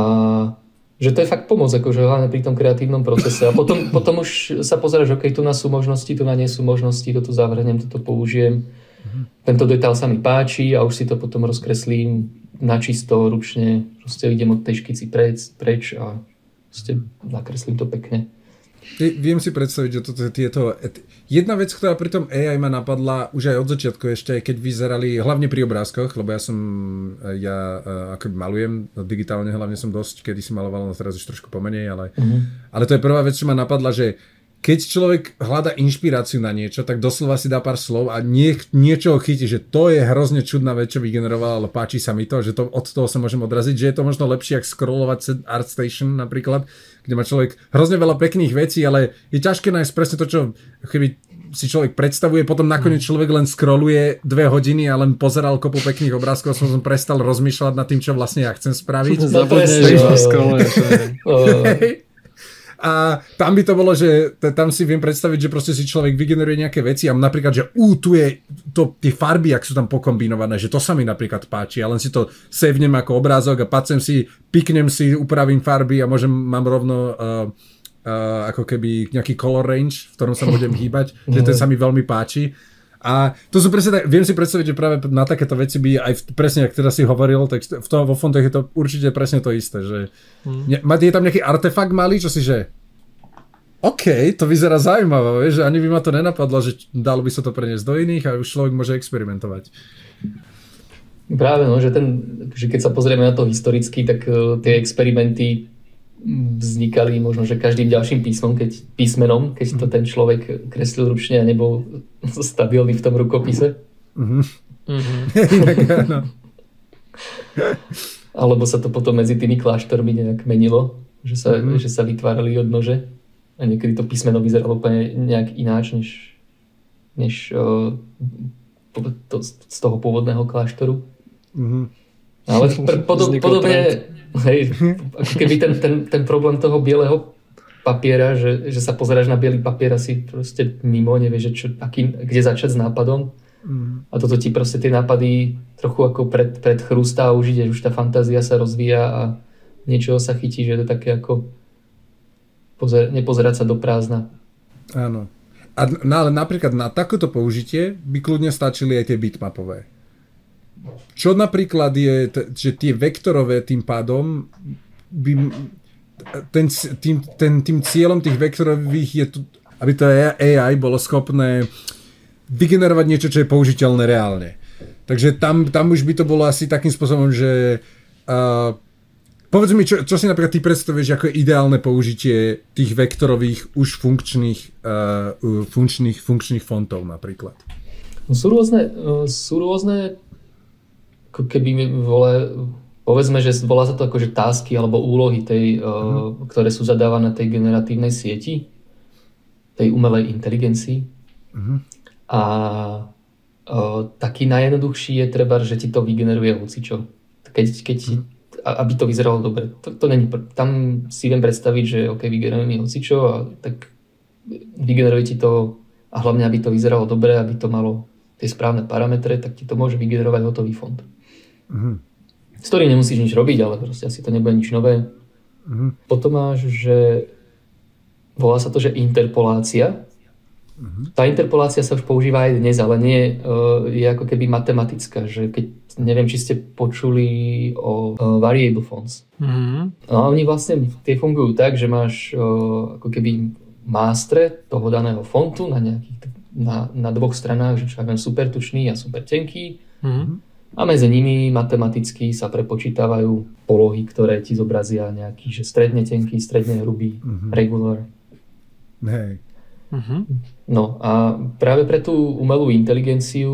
že to je fakt pomoc, akože hlavne pri tom kreatívnom procese. A potom, potom už sa pozeráš, ok, tu na sú možnosti, tu na nie sú možnosti, toto zavrhnem, toto použijem. Mm-hmm. Tento detail sa mi páči a už si to potom rozkreslím na čisto, ručne. Proste idem od tej škici preč, preč a proste nakreslím to pekne. Viem si predstaviť, že toto, tieto... Jedna vec, ktorá pri tom AI ma napadla už aj od začiatku ešte, keď vyzerali, hlavne pri obrázkoch, lebo ja som, ja uh, ako malujem digitálne, hlavne som dosť, kedy si maloval, no teraz už trošku pomenej, ale, mm-hmm. ale to je prvá vec, čo ma napadla, že keď človek hľada inšpiráciu na niečo, tak doslova si dá pár slov a nie, niečo chytí, že to je hrozne čudná vec, čo vygeneroval, ale páči sa mi to, že to, od toho sa môžem odraziť, že je to možno lepšie, ako scrollovať ArtStation napríklad, kde má človek hrozne veľa pekných vecí, ale je ťažké nájsť presne to, čo keby si človek predstavuje, potom nakoniec človek len scrolluje dve hodiny a len pozeral kopu pekných obrázkov, som som prestal rozmýšľať nad tým, čo vlastne ja chcem spraviť. Zabudneš. A tam by to bolo, že tam si viem predstaviť, že proste si človek vygeneruje nejaké veci a napríklad, že ú, tu je to, tie farby, ak sú tam pokombinované, že to sa mi napríklad páči. Ja len si to sevnem ako obrázok a pacem si, piknem si, upravím farby a môžem, mám rovno uh, uh, ako keby nejaký color range, v ktorom sa budem hýbať, že ten sa mi veľmi páči. A to sú presne tak, viem si predstaviť, že práve na takéto veci by aj v, presne, ak teda si hovoril, tak v toho, vo fondoch je to určite presne to isté, že mm. ne, je tam nejaký artefakt malý, čo si, že OK, to vyzerá zaujímavé, že ani by ma to nenapadlo, že dalo by sa to preniesť do iných a už človek môže experimentovať. Práve, no, že, ten, že keď sa pozrieme na to historicky, tak uh, tie experimenty vznikali možno, že každým ďalším písmom, keď, písmenom, keď to ten človek kreslil ručne a nebol stabilný v tom rukopise. Mm-hmm. Mm-hmm. Alebo sa to potom medzi tými kláštormi nejak menilo, že sa, mm-hmm. že sa vytvárali odnože a niekedy to písmeno vyzeralo úplne nejak ináč, než, než uh, to, z toho pôvodného kláštoru. Mm-hmm. Ale podob, podobne, hej, ako keby ten, ten, ten problém toho bieleho papiera, že, že sa pozeráš na biely papier a si proste mimo, nevieš, čo, aký, kde začať s nápadom. Mm. A toto ti proste tie nápady trochu ako pred, pred chrústa a už ide, už tá fantázia sa rozvíja a niečoho sa chytí, že to je také ako pozer- nepozerať sa do prázdna. Áno. A, no ale napríklad na takéto použitie by kľudne stačili aj tie bitmapové. Čo napríklad je, že tie vektorové tým pádom by, ten, tým, ten, tým cieľom tých vektorových je, aby to AI bolo schopné vygenerovať niečo, čo je použiteľné reálne. Takže tam, tam už by to bolo asi takým spôsobom, že uh, Povedz mi, čo, čo si napríklad ty predstavuješ ako ideálne použitie tých vektorových už funkčných, uh, funkčných, funkčných fontov napríklad? No sú rôzne, uh, sú rôzne ako keby vole, povedzme, že volá sa to akože tásky alebo úlohy, tej, uh, uh-huh. ktoré sú zadávané tej generatívnej sieti, tej umelej inteligencii. Uh-huh. A uh, taký najjednoduchší je treba, že ti to vygeneruje hocičo. Keď, keď uh-huh aby to vyzeralo dobre. To, to není, tam si viem predstaviť, že OK, vygeneruje mi hocičo a tak vygeneruje ti to a hlavne, aby to vyzeralo dobre, aby to malo tie správne parametre, tak ti to môže vygenerovať hotový fond. Mm-hmm. S ktorým nemusíš nič robiť, ale proste asi to nebude nič nové. Mm-hmm. Potom máš, že volá sa to, že interpolácia. Mm-hmm. Tá interpolácia sa už používa aj dnes, ale nie uh, je ako keby matematická, že keď neviem, či ste počuli o uh, variable fonts. Mm-hmm. No a oni vlastne tie fungujú tak, že máš uh, ako keby mástre toho daného fontu na nejakých na, na dvoch stranách, že čo ja super tučný a super tenký. Mm-hmm. A medzi nimi matematicky sa prepočítavajú polohy, ktoré ti zobrazia nejaký, že stredne tenký, stredne hrubý, mm-hmm. regular. Hej. Uh-huh. No a práve pre tú umelú inteligenciu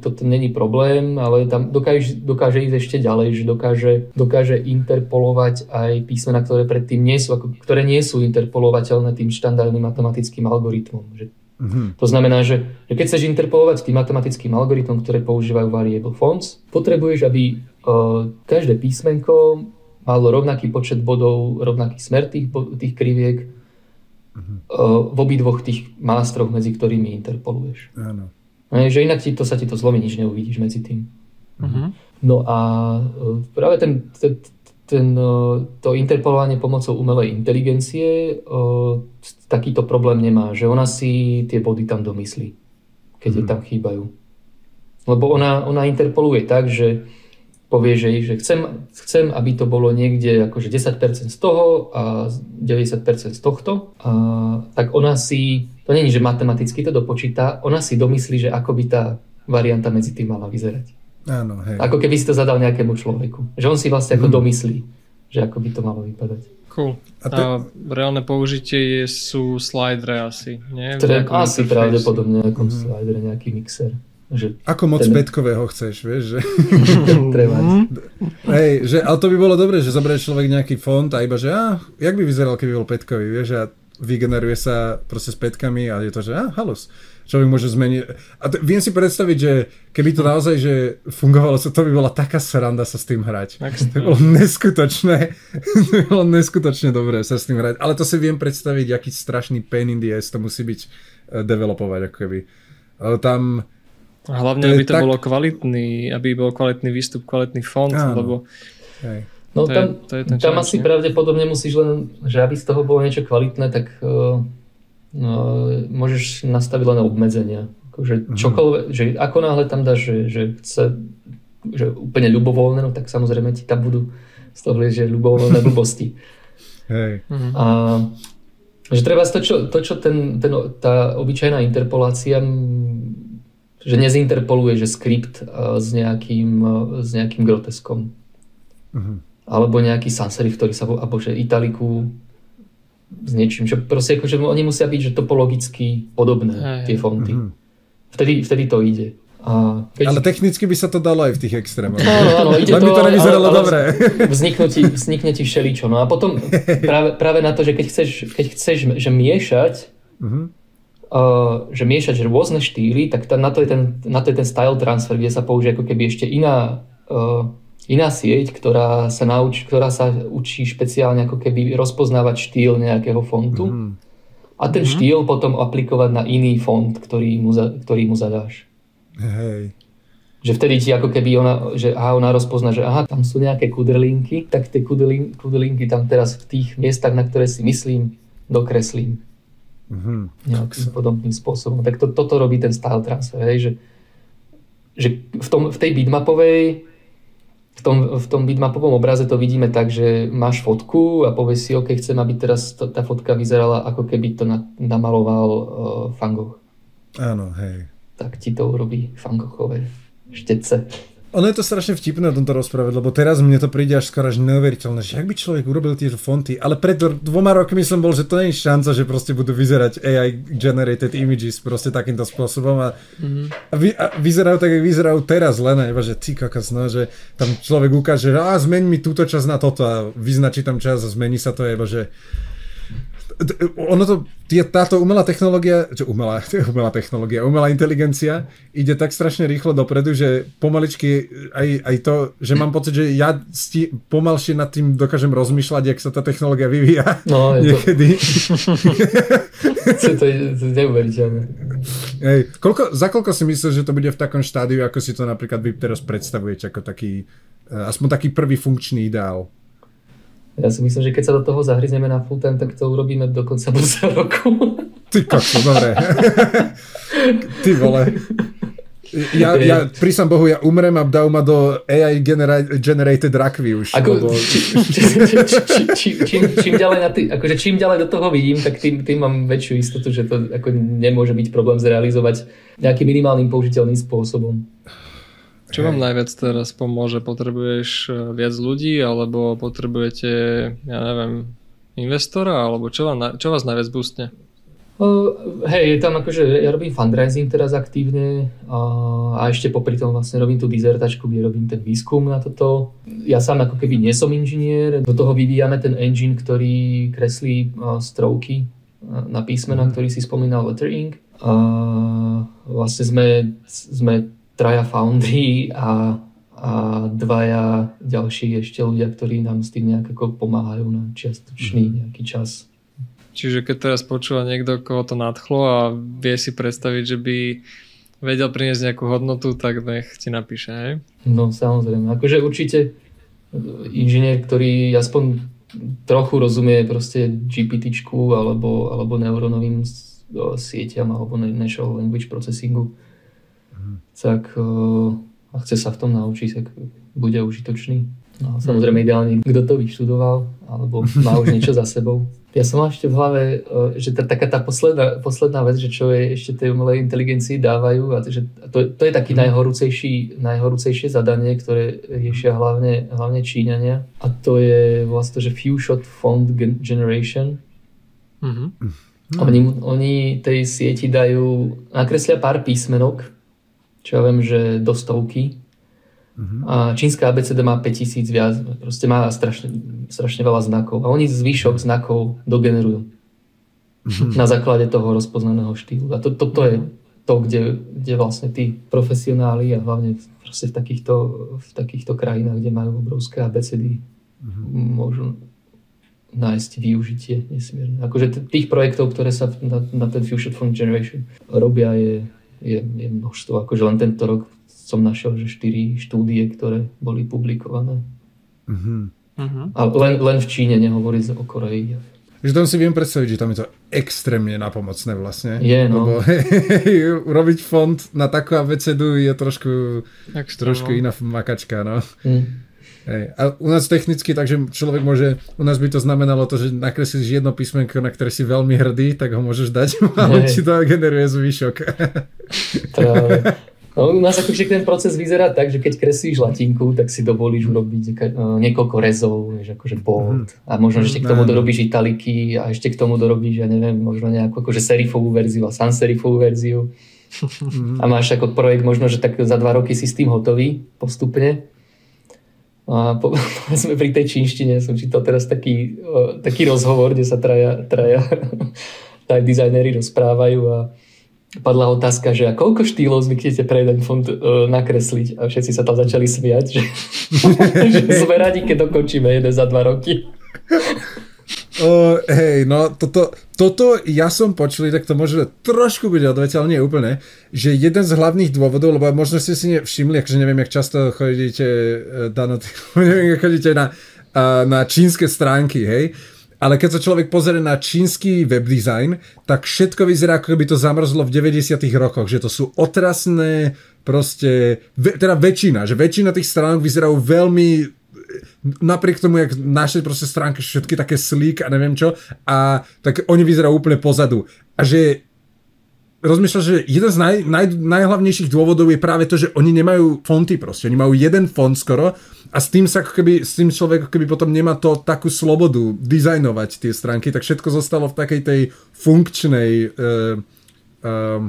toto není problém, ale tam dokáže, dokáže ísť ešte ďalej, že dokáže, dokáže interpolovať aj písmena, ktoré predtým nie sú, ako, ktoré nie sú interpolovateľné tým štandardným matematickým algoritmom. Že, uh-huh. To znamená, že, že keď chceš interpolovať tým matematickým algoritmom, ktoré používajú variable fonts, potrebuješ, aby uh, každé písmenko malo rovnaký počet bodov, rovnaký smer tých, tých kriviek, uh, v obidvoch tých mástroch, medzi ktorými interpoluješ. Áno. Že inak ti to sa ti to zlomí, nič neuvidíš medzi tým. Uh-huh. No a uh, práve ten, ten, ten, uh, to interpolovanie pomocou umelej inteligencie uh, takýto problém nemá, že ona si tie body tam domyslí, keď mm. tam chýbajú. Lebo ona, ona interpoluje tak, že povie, že, že chcem, chcem, aby to bolo niekde akože 10% z toho a 90% z tohto, a, tak ona si, to není, že matematicky to dopočíta, ona si domyslí, že ako by tá varianta medzi tým mala vyzerať. Áno, hej. Ako keby si to zadal nejakému človeku. Že on si vlastne ako mm. domyslí, že ako by to malo vypadať. Cool. A, to... a reálne použitie sú slidere asi, nie? Ktoré, asi pravdepodobne nejakom mm. slidere, nejaký mixer. Že Ako moc ten... petkového chceš, vieš, že... Hej, že, ale to by bolo dobré, že zoberie človek nejaký fond a iba, že a, jak by vyzeral, keby bol petkový, vieš, a vygeneruje sa proste s petkami a je to, že a, halus. Človek môže zmeniť. A t- viem si predstaviť, že keby to naozaj že fungovalo, to by bola taká sranda sa s tým hrať. To by bolo neskutočné. to by bolo neskutočne dobré sa s tým hrať. Ale to si viem predstaviť, aký strašný pain in the ass to musí byť uh, developovať, ako keby. Ale tam hlavne, to aby to tak... bolo kvalitný, aby bol kvalitný výstup, kvalitný fond, Áno. lebo Hej. No to tam, je, to je ten tam asi pravdepodobne musíš len, že aby z toho bolo niečo kvalitné, tak uh, môžeš nastaviť len obmedzenia. Akože mhm. čokoľvek, že ako náhle tam dáš, že, že chce že úplne ľubovoľné, no tak samozrejme ti tam budú z toho že ľubovoľné blbosti. Hej. Mhm. A že treba to, čo, to, čo ten, ten, tá obyčajná interpolácia že nezinterpoluje, že skript uh, s nejakým, uh, s nejakým groteskom. Uh-huh. Alebo nejaký sans serif, ktorý sa, alebo že italiku s niečím, že proste akože oni musia byť že topologicky podobné, Aj. tie fonty. Uh-huh. Vtedy, vtedy to ide. A keď... Ale technicky by sa to dalo aj v tých extrémoch. No, no, áno, ide to, by to nevyzeralo ale, ale dobre. Vzniknú ti, vznikne ti všeličo. No a potom práve, práve na to, že keď chceš, keď chceš že miešať, uh-huh uh, že miešať že rôzne štýly, tak na, to je ten, na to je ten style transfer, kde sa použije ako keby ešte iná, uh, iná sieť, ktorá sa, nauč, ktorá sa učí špeciálne ako keby rozpoznávať štýl nejakého fontu. Mm. A ten mm. štýl potom aplikovať na iný font, ktorý mu, za, ktorý mu zadáš. Hej. Že vtedy ti ako keby ona, že aha, ona rozpozná, že aha, tam sú nejaké kudrlinky, tak tie kudrlinky tam teraz v tých miestach, na ktoré si myslím, dokreslím. Mm-hmm. Nejakým podobným spôsobom. Tak to, toto robí ten style transfer, hej, že, že v, tom, v tej bitmapovej v tom, v tom bitmapovom obraze to vidíme tak, že máš fotku a povieš si, OK, chcem, aby teraz to, tá fotka vyzerala ako keby to na, namaloval uh, Fangoch. Áno, hej. Tak ti to urobí Fangochové štetce. Ono je to strašne vtipné o tomto rozprávať, lebo teraz mne to príde až skoro až neuveriteľné, že ak by človek urobil tieto fonty, ale pred dvoma rokmi som bol, že to nie je šanca, že proste budú vyzerať AI generated images proste takýmto spôsobom a, mm-hmm. a, vy, a vyzerajú tak, ako vyzerajú teraz len, iba že ty kakas, no, že tam človek ukáže, že a zmeň mi túto čas na toto a vyznačí tam čas a zmení sa to, iba že ono to, táto umelá technológia, čo umelá, umelá technológia, umelá inteligencia ide tak strašne rýchlo dopredu, že pomaličky aj, aj to, že mám pocit, že ja sti, pomalšie nad tým dokážem rozmýšľať, jak sa tá technológia vyvíja. No, je niekedy. To, to, je, to je neuveriteľné. Hej, koľko, za koľko si myslíš, že to bude v takom štádiu, ako si to napríklad vy teraz predstavujete, ako taký, eh, aspoň taký prvý funkčný ideál? Ja si myslím, že keď sa do toho zahryzneme na full time, tak to urobíme do konca budúceho roku. Ty kokso, dobre. Ty vole. Ja, ja prísam Bohu, ja umrem a dajú ma do AI genera- generated rakvy už. Ako, lebo... či, či, či, či, čím, čím, ďalej na tý, akože čím ďalej do toho vidím, tak tým, tým mám väčšiu istotu, že to ako nemôže byť problém zrealizovať nejakým minimálnym použiteľným spôsobom. Čo vám najviac teraz pomôže? Potrebuješ e, viac ľudí alebo potrebujete, ja neviem, investora? Alebo čo, vám, čo vás najviac boostne? Uh, hej, tam akože ja robím fundraising teraz aktívne a, a ešte popri tom vlastne robím tú dizertačku, kde robím ten výskum na toto. Ja sám ako keby nie som inžinier, do toho vyvíjame ten engine, ktorý kreslí uh, strovky na písmena, mm. ktorý si spomínal lettering. A vlastne sme, sme traja foundry a, a dvaja ďalší ešte ľudia, ktorí nám s tým nejak ako pomáhajú na čiastočný mhm. nejaký čas. Čiže keď teraz počúva niekto, koho to nadchlo a vie si predstaviť, že by vedel priniesť nejakú hodnotu, tak nech ti napíše, hej? No samozrejme, akože určite inžinier, ktorý aspoň trochu rozumie proste GPT alebo, alebo neurónovým sieťam alebo natural language processingu. Tak a chce sa v tom naučiť, tak bude užitočný. No, samozrejme ideálne, kto to vyštudoval, alebo má už niečo za sebou. Ja som mal ešte v hlave, že tá, taká tá posledná, posledná vec, že čo je ešte tej umelej inteligencii dávajú, a že to, to je taký mm. najhorúcejší, najhorúcejšie zadanie, ktoré riešia hlavne, hlavne Číňania. A to je vlastne to, že Few Shot Font Generation. Mm-hmm. Mm. Oni, oni tej sieti dajú, nakreslia pár písmenok, čo ja viem, že do stovky Uh-huh. A čínska ABCD má 5000 viac, proste má strašne, strašne veľa znakov. A oni zvyšok znakov dogenerujú uh-huh. na základe toho rozpoznaného štýlu. A to, to, to je to, kde, kde vlastne tí profesionáli a hlavne proste v takýchto, v takýchto krajinách, kde majú obrovské ABCD, uh-huh. môžu nájsť využitie nesmierne. Akože tých projektov, ktoré sa na, na ten Fusion Fund Generation robia, je, je, je množstvo. Akože len tento rok som našiel, že 4 štúdie, ktoré boli publikované. Uh-huh. Uh-huh. A len, len v Číne, nehovoriť o Koreji. Že tam si viem predstaviť, že tam je to extrémne napomocné vlastne. Je, no. Lebo urobiť fond na takú abecedu je trošku, trošku iná makačka, no. Mm. Hej. A u nás technicky, takže človek môže, u nás by to znamenalo to, že nakreslíš jedno písmenko, na ktoré si veľmi hrdý, tak ho môžeš dať, ale ti to generuje zvyšok. Práve. No, u nás akože ten proces vyzerá tak, že keď kreslíš latinku, tak si dovolíš urobiť niekoľko rezov, vieš, akože bold. Mm. A možno ešte k tomu dorobíš italiky a ešte k tomu dorobíš, ja neviem, možno nejakú akože serifovú verziu a sans serifovú verziu. A máš ako projekt možno, že tak za dva roky si s tým hotový postupne. A po, povedzme pri tej čínštine som čítal teraz taký, taký rozhovor, kde sa traja, traja tak dizajnéri rozprávajú a padla otázka, že a koľko štýlov zvyknete pre jeden fond uh, nakresliť a všetci sa tam začali smiať, že, že sme radi, keď dokončíme jeden za dva roky. Uh, hej, no toto, toto ja som počul, tak to môže trošku byť odveť, ale nie úplne, že jeden z hlavných dôvodov, lebo možno ste si všimli, akože neviem, jak často chodíte, uh, Dano, neviem, jak chodíte na, na čínske stránky, hej, ale keď sa človek pozrie na čínsky web design, tak všetko vyzerá ako keby to zamrzlo v 90 rokoch, že to sú otrasné proste, teda väčšina, že väčšina tých stránok vyzerajú veľmi napriek tomu, jak naše proste stránky všetky také sleek a neviem čo, a tak oni vyzerajú úplne pozadu. A že rozmýšľam, že jeden z naj, naj, najhlavnejších dôvodov je práve to, že oni nemajú fonty proste. Oni majú jeden font skoro a s tým sa ako keby, s tým človek ako keby potom nemá to takú slobodu dizajnovať tie stránky, tak všetko zostalo v takej tej funkčnej uh, uh,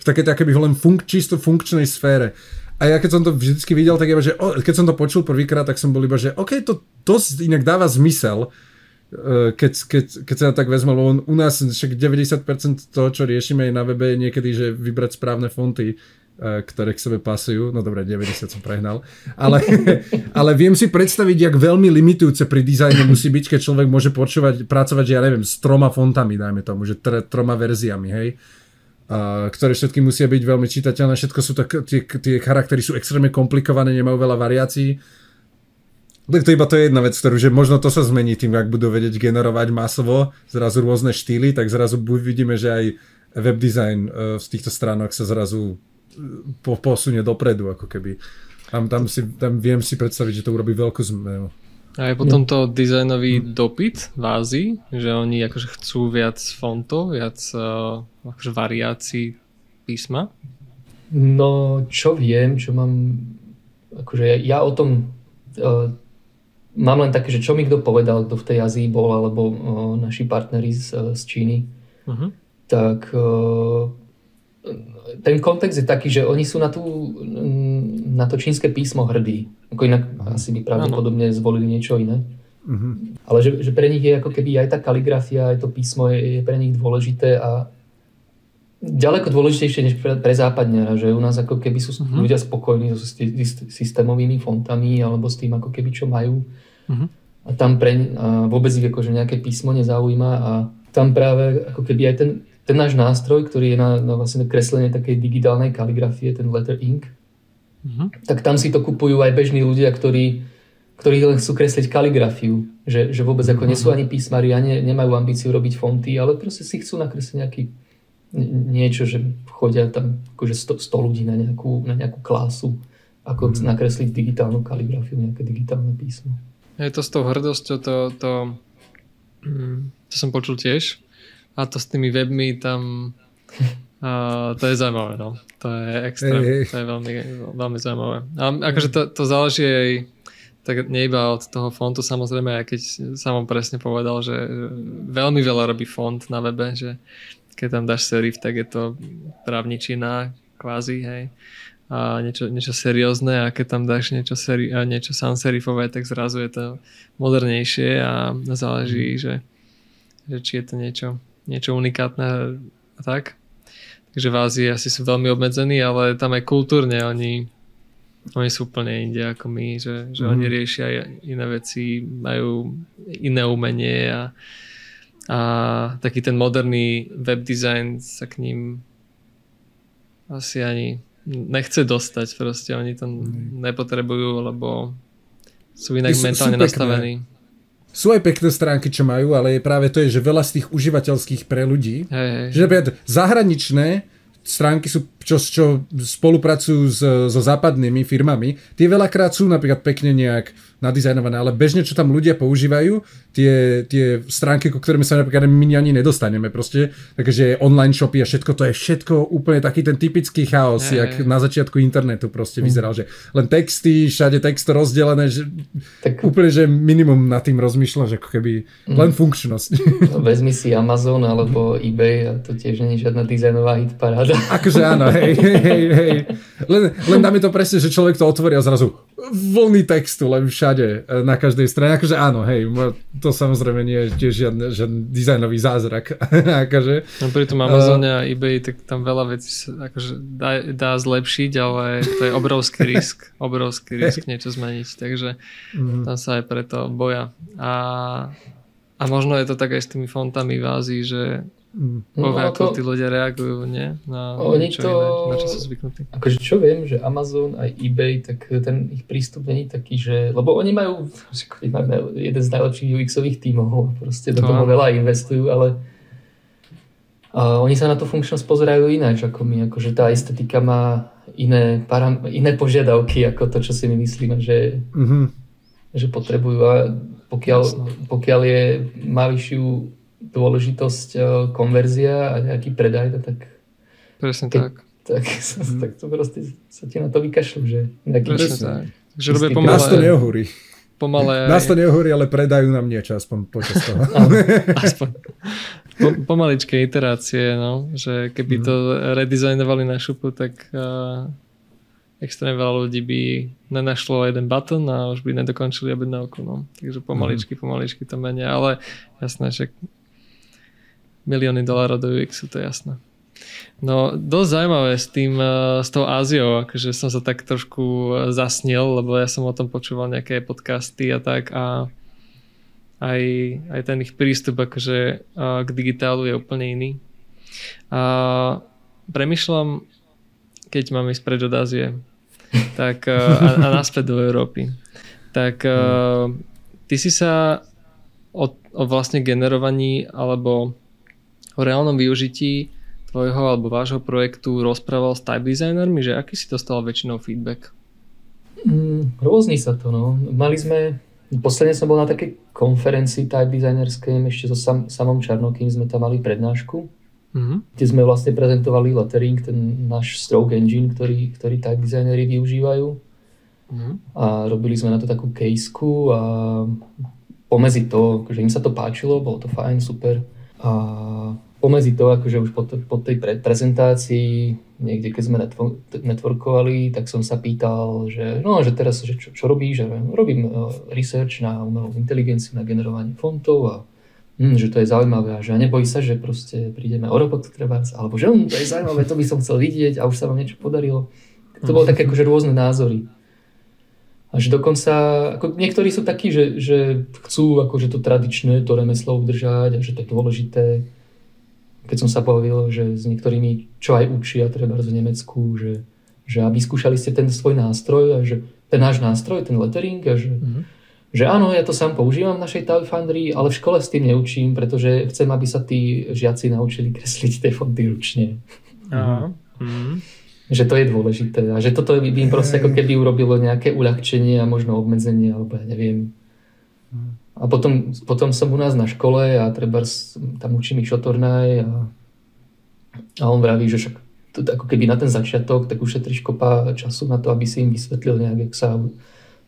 v takej tej len funk, čisto funkčnej sfére. A ja keď som to vždycky videl, tak iba, že oh, keď som to počul prvýkrát, tak som bol iba, že OK, to dosť inak dáva zmysel, Eh, keď, keď, keď sa tak vezme, lebo u nás však 90% toho, čo riešime na webe je niekedy, že vybrať správne fonty, eh, ktoré k sebe pasujú. No dobre, 90 som prehnal. Ale, ale viem si predstaviť, jak veľmi limitujúce pri dizajne musí byť, keď človek môže počúvať, pracovať, že ja neviem, s troma fontami, dajme tomu, že tr- troma verziami, hej. Ktoré všetky musia byť veľmi čitateľné, všetko sú tak, tie, tie charaktery sú extrémne komplikované, nemajú veľa variácií tak to iba to je jedna vec, ktorú, že možno to sa zmení tým, ak budú vedieť generovať masovo zrazu rôzne štýly, tak zrazu vidíme, že aj web design e, z týchto stránok sa zrazu e, posunie dopredu, ako keby. Tam, tam, si, tam viem si predstaviť, že to urobí veľkú zmenu. A je potom to dizajnový dopyt v Ázii, že oni akože chcú viac fontov, viac uh, akože variácií písma? No, čo viem, čo mám, akože ja o tom uh, mám len také, že čo mi kto povedal, kto v tej Azii bol, alebo o, naši partneri z, z Číny, uh-huh. tak o, ten kontext je taký, že oni sú na, tú, na to čínske písmo hrdí. Ako inak uh-huh. asi by pravdepodobne zvolili niečo iné. Uh-huh. Ale že, že pre nich je ako keby aj tá kaligrafia, aj to písmo je, je pre nich dôležité a ďaleko dôležitejšie než pre, pre západňara, že u nás ako keby sú uh-huh. ľudia spokojní so systémovými fontami alebo s tým ako keby čo majú Uh-huh. A tam pre, a vôbec ich akože nejaké písmo nezaujíma a tam práve ako keby aj ten, ten náš nástroj, ktorý je na, na vlastne kreslenie takej digitálnej kaligrafie, ten letter ink, uh-huh. tak tam si to kupujú aj bežní ľudia, ktorí, ktorí len chcú kresliť kaligrafiu. Že, že vôbec ako nie sú ani písmari a ne, nemajú ambíciu robiť fonty, ale proste si chcú nakresliť nejaký niečo, že chodia tam akože 100, 100 ľudí na nejakú, na nejakú klásu, ako mm. nakresliť digitálnu kaligrafiu, nejaké digitálne písmo. Je to s tou hrdosťou, to, to, to som počul tiež. A to s tými webmi tam a to je zaujímavé, no. To je extrém, hey, hey. to je veľmi, veľmi zaujímavé. A akože to, to záleží aj tak nie iba od toho fontu samozrejme, aj keď som presne povedal, že veľmi veľa robí font na webe, že keď tam dáš serif, tak je to právničina kvázi, hej a niečo, niečo seriózne a keď tam dáš niečo, seri, a niečo sans serifové, tak zrazu je to modernejšie a záleží, mm. že, že či je to niečo, niečo unikátne a tak. Takže v Ázii asi sú veľmi obmedzení, ale tam aj kultúrne oni, oni sú úplne inde ako my, že, že mm. oni riešia iné veci, majú iné umenie a, a taký ten moderný web design sa k ním asi ani nechce dostať proste, oni to mm. nepotrebujú, lebo sú inak sú, mentálne sú nastavení. Sú aj pekné stránky, čo majú, ale je práve to je, že veľa z tých užívateľských pre ľudí, hej, hej. že zahraničné stránky sú, čo, čo spolupracujú s, so západnými firmami, tie veľakrát sú napríklad pekne nejak nadizajnované, ale bežne, čo tam ľudia používajú, tie, tie stránky, ku ktorým sa napríklad my ani nedostaneme proste, takže online shopy a všetko, to je všetko úplne taký ten typický chaos, hey, jak na začiatku internetu proste mm. vyzeral, že len texty, všade texto rozdelené, že tak... úplne, že minimum nad tým rozmýšľa, že ako keby mm. len funkčnosť. No, vezmi si Amazon alebo eBay a to tiež nie je žiadna dizajnová hit paráda. Akože áno, hej, hej, hej. Len, len dáme to presne, že človek to otvorí a zrazu voľný textu, len všade, e, na každej strane. Akože áno, hej, to samozrejme nie je tiež žiadny, žiadny dizajnový zázrak. akože, no pri tom Amazone uh, a eBay, tak tam veľa vecí sa akože dá, dá zlepšiť, ale to je obrovský risk, obrovský risk niečo zmeniť, takže mm. tam sa aj preto boja. A, a možno je to tak aj s tými fontami v Ázii, že Mm. No, ako, ako tí ľudia reagujú, nie? Na oni to, iné, na čo sú zvyknutí. Akože čo viem, že Amazon aj eBay, tak ten ich prístup není taký, že... Lebo oni majú, majú jeden z najlepších UX-ových tímov, proste do toho veľa investujú, ale a oni sa na tú funkčnosť pozerajú ináč ako my, akože tá estetika má iné, param, iné požiadavky ako to, čo si my myslíme, že, mm-hmm. že potrebujú a pokiaľ, pokiaľ je, má vyššiu dôležitosť e, konverzia a nejaký predaj, tak... Presne keď, tak. Tak, mm. tak to proste sa ti na to vykašľú, že nejaký... Presne tak. Že robia pomalé... Nás to neohúri. Pomalé... Nás to neohúri, ale predajú nám niečo aspoň počas toho. aspoň. Po, pomaličké iterácie, no. Že keby mm. to redizajnovali na šupu, tak uh, extrémne veľa ľudí by nenašlo jeden button a už by nedokončili objednávku. No. Takže pomaličky, mm. pomaličky to menia, ale jasné, že milióny dolárov do UX, to je jasné. No, dosť zaujímavé s tým, eh, s tou Áziou, akože som sa tak trošku eh, zasnil, lebo ja som o tom počúval nejaké podcasty a tak a aj, aj ten ich prístup akože eh, k digitálu je úplne iný. A premyšľam, keď mám ísť preč od Ázie, tak a, a naspäť do Európy, tak ty si sa o, o vlastne generovaní alebo o reálnom využití tvojho alebo vášho projektu rozprával s type designermi, že aký si dostal väčšinou feedback? Mm, rôzni sa to, no. Mali sme, posledne som bol na takej konferencii type designerskej, ešte so Sam, samom Čarnokým sme tam mali prednášku, mm-hmm. kde sme vlastne prezentovali lettering, ten náš stroke engine, ktorý, ktorý type designery využívajú. Mm-hmm. A robili sme na to takú caseku a pomezi to, že im sa to páčilo, bolo to fajn, super. A pomedzi to, akože už po, po tej pre, prezentácii, niekde keď sme networkovali, tak som sa pýtal, že no, že teraz, že čo, čo robíš? Že robím uh, research na umelú inteligenciu, na generovanie fontov a hm, že to je zaujímavé a že nebojí sa, že proste prídeme o robotu treba, alebo že hm, to je zaujímavé, to by som chcel vidieť a už sa vám niečo podarilo. To bolo také akože rôzne názory. A že dokonca, ako niektorí sú takí, že, že chcú akože to tradičné, to remeslo udržať a že to je dôležité. Keď som sa bavil, že s niektorými, čo aj učia, treba v Nemecku, že, že aby skúšali ste ten svoj nástroj a že ten náš nástroj, ten lettering a že, mm-hmm. že áno, ja to sám používam v našej Tower Foundry, ale v škole s tým neučím, pretože chcem, aby sa tí žiaci naučili kresliť tie fonty ručne. Aha. Mm-hmm že to je dôležité a že toto by im proste ako keby urobilo nejaké uľahčenie a možno obmedzenie, alebo ja neviem. A potom, potom som u nás na škole a treba tam učím ich šotornaj a, a on vraví, že však to, ako keby na ten začiatok, tak ušetríš kopa času na to, aby si im vysvetlil nejak, jak sa,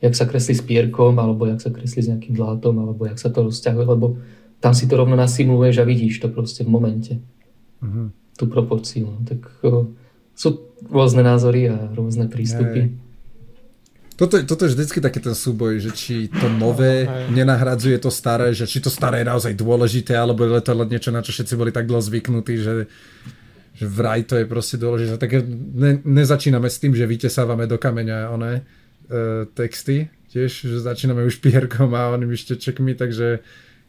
jak sa kreslí s pierkom, alebo jak sa kreslí s nejakým dlátom, alebo jak sa to rozťahuje, lebo tam si to rovno nasimuluješ a vidíš to proste v momente. Mm-hmm. Tú proporciu. No. Tak sú rôzne názory a rôzne prístupy. Hej. Toto, toto je vždycky taký ten súboj, že či to nové nenahradzuje to staré, že či to staré je naozaj dôležité, alebo je to niečo, na čo všetci boli tak dlho zvyknutí, že, že vraj to je proste dôležité. Tak ne, nezačíname s tým, že vytesávame do kameňa oné e, texty, tiež, že začíname už pierkom a onými štečekmi, takže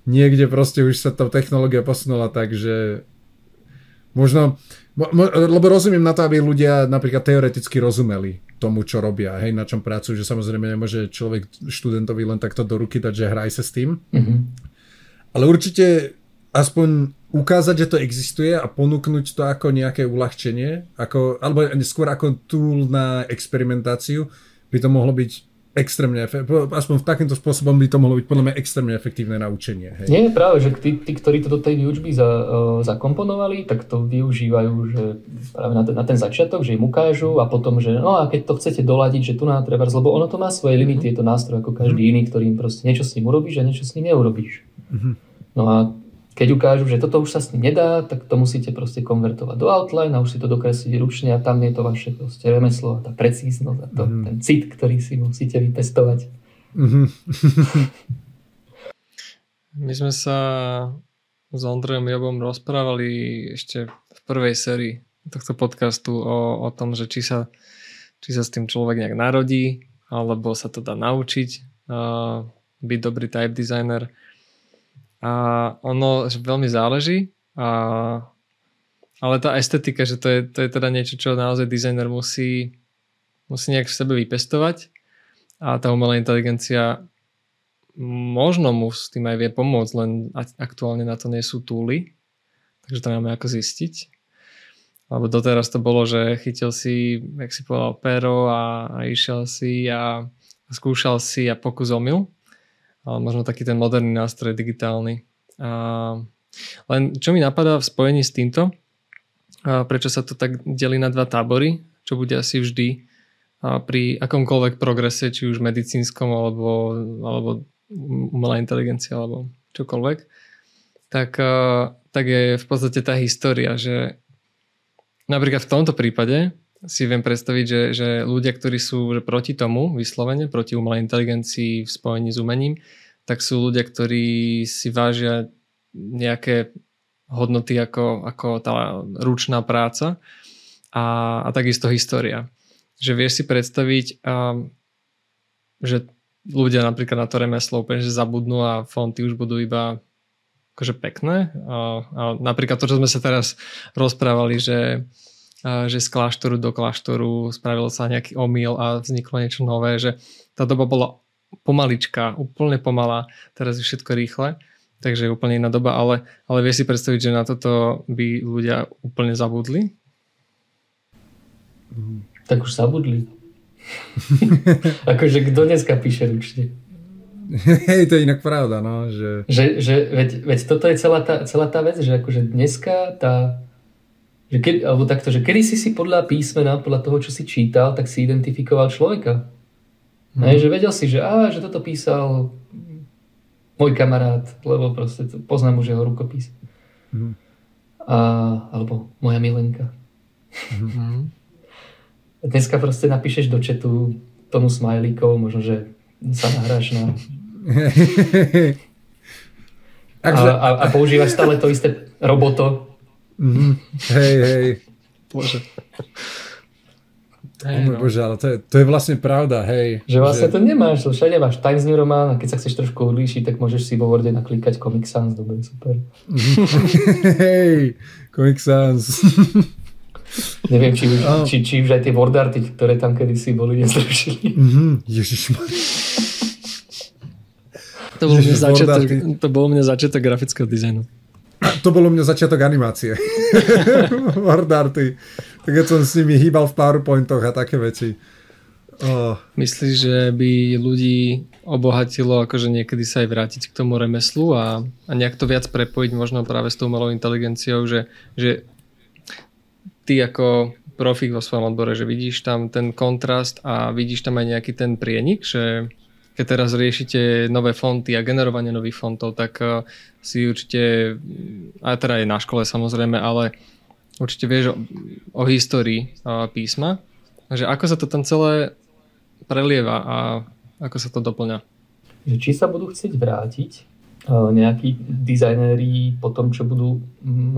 niekde proste už sa tá technológia posunula tak, že možno lebo rozumiem na to, aby ľudia napríklad teoreticky rozumeli tomu, čo robia, hej, na čom pracujú, že samozrejme nemôže človek študentovi len takto do ruky dať, že hraj sa s tým. Mm-hmm. Ale určite aspoň ukázať, že to existuje a ponúknuť to ako nejaké uľahčenie, ako, alebo skôr ako tool na experimentáciu, by to mohlo byť extrémne, aspoň v takýmto spôsobom by to mohlo byť podľa mňa extrémne efektívne naučenie. Hej. Nie, práve, že tí, tí, ktorí to do tej výučby za, uh, zakomponovali, tak to využívajú že práve na ten, na ten začiatok, že im ukážu a potom, že no a keď to chcete doladiť, že tu na treba, lebo ono to má svoje limity, je to nástroj ako každý mm. iný, ktorým proste niečo s ním urobíš a niečo s ním neurobíš. Mm-hmm. No a keď ukážu, že toto už sa s ním nedá, tak to musíte proste konvertovať do outline a už si to dokresliť ručne a tam je to vaše proste remeslo a tá precíznosť a to, mm. ten cit, ktorý si musíte vypestovať. Mm-hmm. My sme sa s Ondrejom Jobom rozprávali ešte v prvej sérii tohto podcastu o, o tom, že či sa, či sa s tým človek nejak narodí, alebo sa to dá naučiť uh, byť dobrý type designer a ono veľmi záleží, a, ale tá estetika, že to je, to je teda niečo, čo naozaj dizajner musí, musí nejak v sebe vypestovať. A tá umelá inteligencia možno mu s tým aj vie pomôcť, len aktuálne na to nie sú túly, takže to máme ako zistiť. Lebo doteraz to bolo, že chytil si, jak si povedal, pero a, a išiel si a, a skúšal si a pokus omyl možno taký ten moderný nástroj digitálny. A len čo mi napadá v spojení s týmto, a prečo sa to tak delí na dva tábory, čo bude asi vždy a pri akomkoľvek progrese, či už medicínskom alebo, alebo umelá inteligencia alebo čokoľvek, tak, tak je v podstate tá história, že napríklad v tomto prípade si viem predstaviť, že, že ľudia, ktorí sú proti tomu vyslovene, proti umelej inteligencii v spojení s umením, tak sú ľudia, ktorí si vážia nejaké hodnoty ako, ako tá ručná práca a, a takisto história. Že vieš si predstaviť, um, že ľudia napríklad na to remeslo úplne zabudnú a fonty už budú iba akože pekné. A, a napríklad to, čo sme sa teraz rozprávali, že že z kláštoru do kláštoru spravil sa nejaký omyl a vzniklo niečo nové, že tá doba bola pomaličká, úplne pomalá, teraz je všetko rýchle, takže je úplne iná doba, ale, ale vieš si predstaviť, že na toto by ľudia úplne zabudli? Tak už zabudli. akože kto dneska píše ručne? Hej, to je inak pravda, no, že... Že, že veď, veď toto je celá tá, celá tá vec, že akože dneska tá že keď, alebo takto, že kedy si si podľa písmena, podľa toho, čo si čítal, tak si identifikoval človeka. Hmm. Hej, že vedel si, že, á, že toto písal môj kamarát, lebo proste to, poznám už jeho rukopis. Hmm. A, alebo moja milenka. Hmm. Dneska proste napíšeš do četu tomu smajlíkov, možno, že sa nahráš na... a, a, a používaš stále to isté roboto, Mm, hej, hej. Bože. Hey, oh, no. bože, ale to je, to je vlastne pravda, hej. Že vlastne že... to nemáš, všade máš Times New Roman a keď sa chceš trošku odlíšiť, tak môžeš si vo Worde naklikať Comic Sans, dobre, super. hej, Comic Sans. Neviem, či, oh. či, či už aj tie Wordarty, ktoré tam kedysi boli, nezrušili. Mm-hmm. Ježišmar. To bol, mňa začiatok, to bol mňa začiatok grafického dizajnu. To bolo mňa začiatok animácie. Wordarty. Tak keď som s nimi hýbal v PowerPointoch a také veci. Oh. Myslíš, že by ľudí obohatilo akože niekedy sa aj vrátiť k tomu remeslu a, a nejak to viac prepojiť možno práve s tou malou inteligenciou, že, že ty ako profik vo svojom odbore, že vidíš tam ten kontrast a vidíš tam aj nejaký ten prienik, že keď teraz riešite nové fonty a generovanie nových fontov, tak eh, si určite, a teda aj na škole samozrejme, ale určite vieš o, o histórii eh, písma, že ako sa to tam celé prelieva a ako sa to doplňa. Či sa budú chcieť vrátiť eh, nejakí dizajnéri po tom, čo budú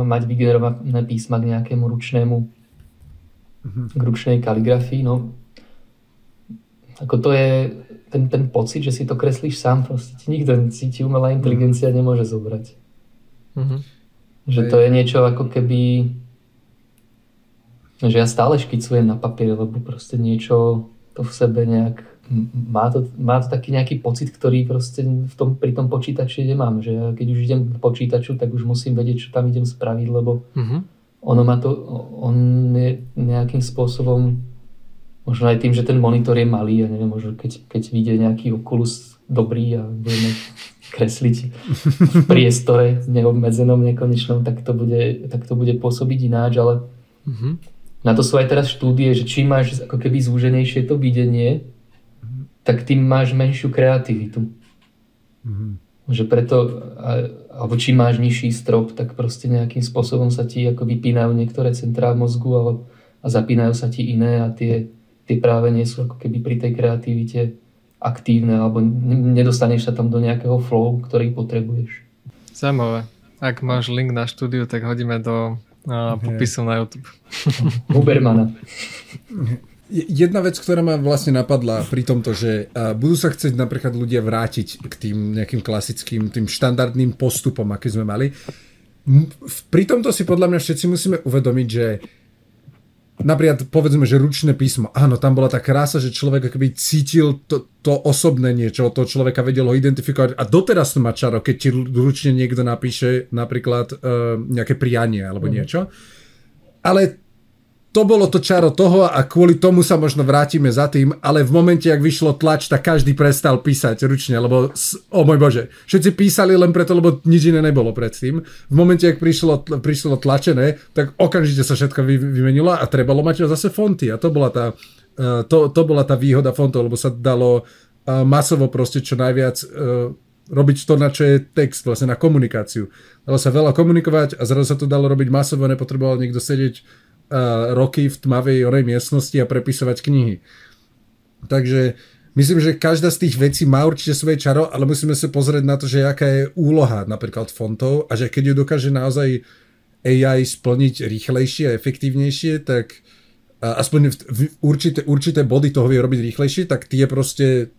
mať vygenerované písma k nejakému ručnému mhm. k ručnej kaligrafii, no ako to je ten, ten pocit, že si to kreslíš sám, proste ti nikto, si ti umelá inteligencia mm. nemôže zobrať. Mm-hmm. Že to je niečo ako keby že ja stále škicujem na papier, lebo proste niečo to v sebe nejak má to, má to taký nejaký pocit, ktorý proste v tom, pri tom počítači nemám, že ja keď už idem k počítaču, tak už musím vedieť, čo tam idem spraviť, lebo mm-hmm. ono má to, on je nejakým spôsobom možno aj tým, že ten monitor je malý, ja neviem, možno keď, keď vyjde nejaký Oculus dobrý a budeme kresliť v priestore neobmedzenom, nekonečnom, tak to bude, tak to bude pôsobiť ináč, ale mm-hmm. na to sú aj teraz štúdie, že čím máš ako keby zúženejšie to videnie, mm-hmm. tak tým máš menšiu kreativitu. Mm-hmm. Že preto, alebo čím máš nižší strop, tak proste nejakým spôsobom sa ti ako vypínajú niektoré centrá v mozgu ale, a zapínajú sa ti iné a tie tie práve nie sú ako keby pri tej kreativite aktívne alebo nedostaneš sa tam do nejakého flow, ktorý potrebuješ. Zaujímavé. Ak máš link na štúdiu, tak hodíme do uh, popisu na YouTube. Hubermana. Jedna vec, ktorá ma vlastne napadla pri tomto, že budú sa chcieť napríklad ľudia vrátiť k tým nejakým klasickým, tým štandardným postupom, aký sme mali. Pri tomto si podľa mňa všetci musíme uvedomiť, že napríklad povedzme, že ručné písmo. Áno, tam bola tá krása, že človek akoby cítil to, to osobné niečo, toho človeka vedel ho identifikovať a doteraz to má čaro, keď ti ručne niekto napíše napríklad uh, nejaké prianie alebo mm. niečo. Ale to bolo to čaro toho a kvôli tomu sa možno vrátime za tým, ale v momente, ak vyšlo tlač, tak každý prestal písať ručne, lebo, o môj bože, všetci písali len preto, lebo nič iné nebolo predtým. V momente, ak prišlo, prišlo tlačené, tak okamžite sa všetko vy, vymenilo a trebalo mať zase fonty a to bola tá, uh, to, to bola tá výhoda fontov, lebo sa dalo uh, masovo proste čo najviac uh, robiť to, na čo je text, vlastne na komunikáciu. Dalo sa veľa komunikovať a zrazu sa to dalo robiť masovo, nepotreboval niekto sedieť roky v tmavej orej miestnosti a prepisovať knihy. Takže myslím, že každá z tých vecí má určite svoje čaro, ale musíme sa pozrieť na to, že aká je úloha napríklad fontov a že keď ju dokáže naozaj AI splniť rýchlejšie a efektívnejšie, tak aspoň v určité, určité body toho vie robiť rýchlejšie, tak tie proste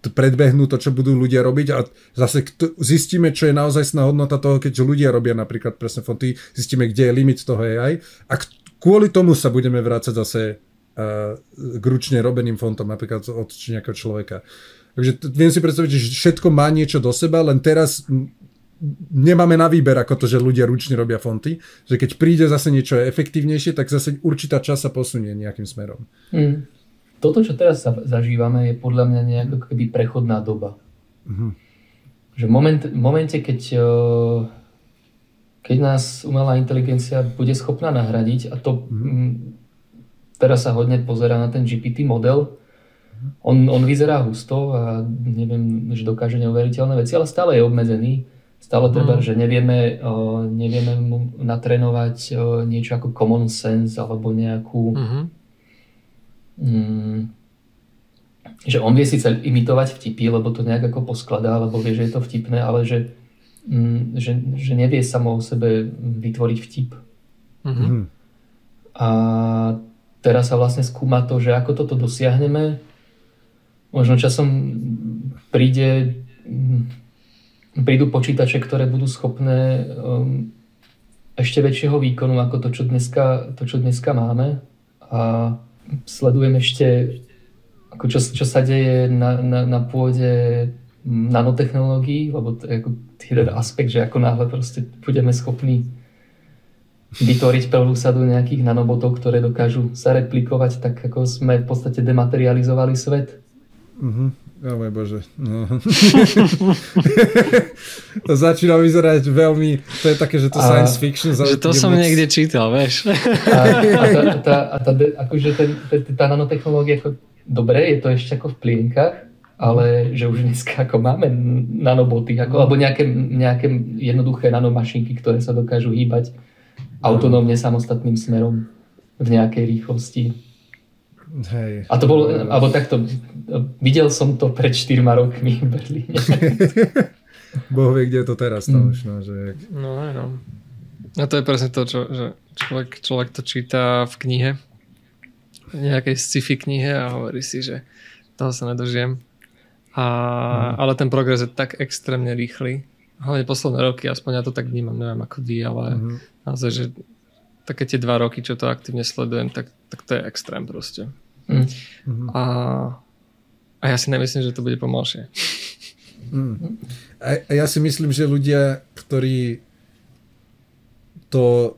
predbehnú to, čo budú ľudia robiť a zase zistíme, čo je naozaj hodnota toho, keď ľudia robia napríklad presne fonty, zistíme, kde je limit toho AI a kvôli tomu sa budeme vrácať zase uh, k ručne robeným fontom, napríklad od nejakého človeka. Takže viem si predstaviť, že všetko má niečo do seba, len teraz nemáme na výber ako to, že ľudia ručne robia fonty, že keď príde zase niečo efektívnejšie, tak zase určitá čas sa posunie nejakým smerom. Mm toto, čo teraz zažívame, je podľa mňa nejaká keby prechodná doba. Mm-hmm. Že moment, v momente, keď, eh, keď nás umelá inteligencia bude schopná nahradiť, a to mm-hmm. teraz sa hodne pozera na ten GPT model, on, on vyzerá husto a neviem, že dokáže neuveriteľné veci, ale stále je obmedzený. Stále treba, mm. že nevieme, uh, nevieme mu natrénovať uh, niečo ako common sense alebo nejakú mm-hmm mm, že on vie síce imitovať vtipy, lebo to nejak ako poskladá, lebo vie, že je to vtipné, ale že, mm, že, že nevie samo o sebe vytvoriť vtip. Mm-hmm. A teraz sa vlastne skúma to, že ako toto dosiahneme. Možno časom príde, prídu počítače, ktoré budú schopné um, ešte väčšieho výkonu ako to, čo dneska, to, čo dneska máme. A sledujem ešte, ako čo, čo sa deje na, na, na pôde nanotechnológií, lebo to je ako jeden aspekt, že ako náhle proste budeme schopní vytvoriť prvú sadu nejakých nanobotov, ktoré dokážu sa replikovať, tak ako sme v podstate dematerializovali svet. Uh-huh. O môj Bože. No. to začína vyzerať veľmi, to je také, že to a, science fiction. Že to som moc... niekde čítal, vieš. A, a, tá, a, tá, a tá, akože ten, tá nanotechnológia, ako, dobre, je to ešte ako v plienkach, ale že už dneska ako máme nanoboty, ako, alebo nejaké, nejaké jednoduché nanomašinky, ktoré sa dokážu hýbať autonómne samostatným smerom v nejakej rýchlosti. Hej. A to bolo, alebo takto, videl som to pred 4 rokmi v Berlíne. boh vie, kde je to teraz tam mm. už, no, že... No, no. A to je presne to, čo, že človek, človek to číta v knihe, v nejakej sci-fi knihe a hovorí si, že toho sa nedožijem. A, mm. Ale ten progres je tak extrémne rýchly. Hlavne posledné roky, aspoň ja to tak vnímam, neviem ako vy, ale mm. naozaj, že také tie dva roky, čo to aktívne sledujem, tak, tak to je extrém proste. Mm. A, a ja si nemyslím, že to bude pomalšie. Mm. A, a ja si myslím, že ľudia, ktorí to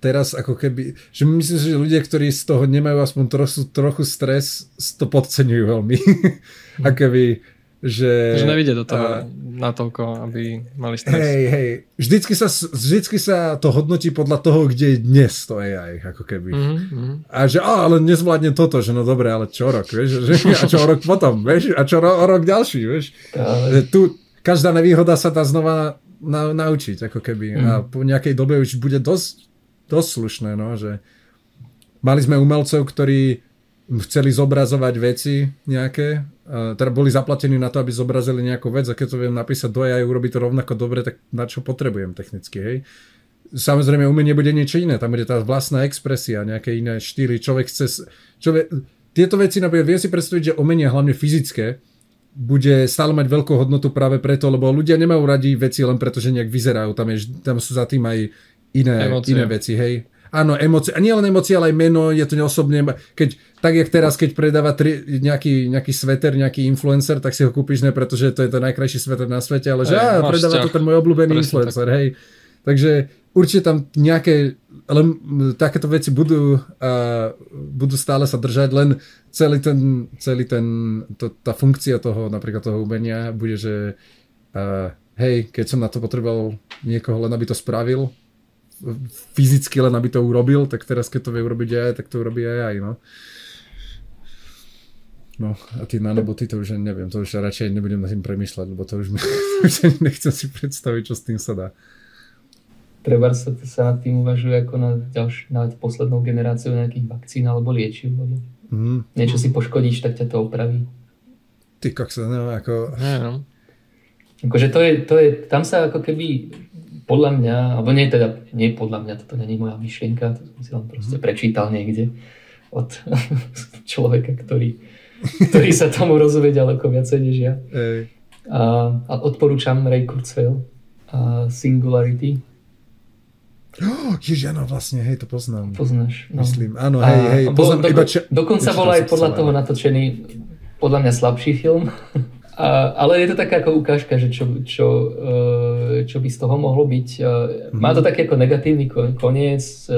teraz ako keby, že myslím si, že ľudia, ktorí z toho nemajú aspoň trochu, trochu stres, to podceňujú veľmi. a keby, že... Že nevidia do toho uh, natoľko, aby mali stres. Hej, hej. Vždycky sa, vždycky sa to hodnotí podľa toho, kde je dnes to AI, ako keby. Mm-hmm. A že, á, ale nezvládne toto, že no dobre, ale čo rok, vieš? Že, a čo rok potom, vieš? A čo ro, rok ďalší, vieš? Ale... Tu každá nevýhoda sa dá znova na, naučiť, ako keby. Mm. A po nejakej dobe už bude dosť, dosť slušné, no, že mali sme umelcov, ktorí chceli zobrazovať veci nejaké, teda boli zaplatení na to, aby zobrazili nejakú vec a keď to viem napísať do AI, urobiť to rovnako dobre, tak na čo potrebujem technicky, hej. Samozrejme, umenie bude niečo iné, tam bude tá vlastná expresia, nejaké iné štýly, človek chce... Človek, tieto veci, napríklad, viem si predstaviť, že umenie, hlavne fyzické, bude stále mať veľkú hodnotu práve preto, lebo ľudia nemajú radi veci len preto, že nejak vyzerajú, tam, je, tam sú za tým aj iné, iné veci, hej áno, emócie, a nie len emócie, ale aj meno, je to neosobne, keď, tak jak teraz, keď predáva tri, nejaký, nejaký sveter, nejaký influencer, tak si ho kúpiš ne, pretože to je to najkrajší sveter na svete, ale že á, predáva to ten môj obľúbený Presne influencer, tak. hej. Takže určite tam nejaké, ale takéto veci budú, uh, budú stále sa držať, len celý ten, celý ten, to, tá funkcia toho, napríklad toho umenia bude, že uh, hej, keď som na to potreboval niekoho len aby to spravil, fyzicky len aby to urobil, tak teraz keď to vie urobiť aj, tak to urobí aj aj, no. No a tie nanoboty to už neviem, to už radšej nebudem na tým premyšľať, lebo to už, už nechcem si predstaviť, čo s tým sa dá. Treba sa, sa nad tým uvažuje ako na, ďalš, na poslednou generáciu nejakých vakcín alebo liečiv, lebo mm. niečo si poškodíš, tak ťa to opraví. Ty koksa, no ako... No. Akože to je, to je, tam sa ako keby podľa mňa, alebo nie teda, nie podľa mňa, toto není moja myšlienka, to som si len proste mhm. prečítal niekde od človeka, ktorý, ktorý sa tomu rozumie ďaleko viacej než ja. A, a odporúčam Ray Kurzweil a Singularity. Oh, Ježiš, áno, vlastne, hej, to poznám. Poznáš, no. Myslím, áno, hej, hej, poznám do, iba čo... Dokonca bol aj podľa toho natočený podľa mňa slabší film. A, ale je to taká ako ukážka, že čo, čo, e, čo by z toho mohlo byť. Mm-hmm. Má to taký ako negatívny koniec. E,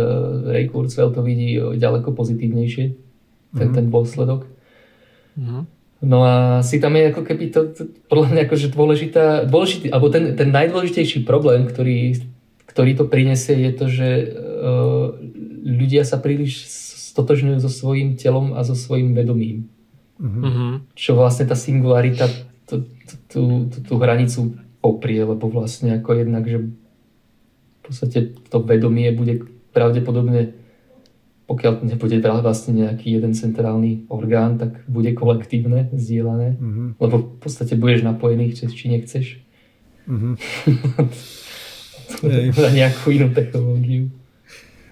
Ray Kurzweil to vidí ďaleko pozitívnejšie, ten, mm-hmm. ten dôsledok. Mm-hmm. No a si tam je ako keby to, to podľa mňa akože dôležitá, dôležitý, alebo ten, ten najdôležitejší problém, ktorý, ktorý to prinesie, je to, že ľudia sa príliš stotožňujú so svojím telom a so svojím vedomím. Mm-hmm. Čo vlastne tá singularita tú, tú, tú hranicu poprie, lebo vlastne ako jednak, že v podstate to vedomie bude pravdepodobne pokiaľ nebude vlastne nejaký jeden centrálny orgán, tak bude kolektívne, zdieľané, mm-hmm. lebo v podstate budeš napojený, chceš či nechceš. Mm-hmm. na nejakú inú technológiu.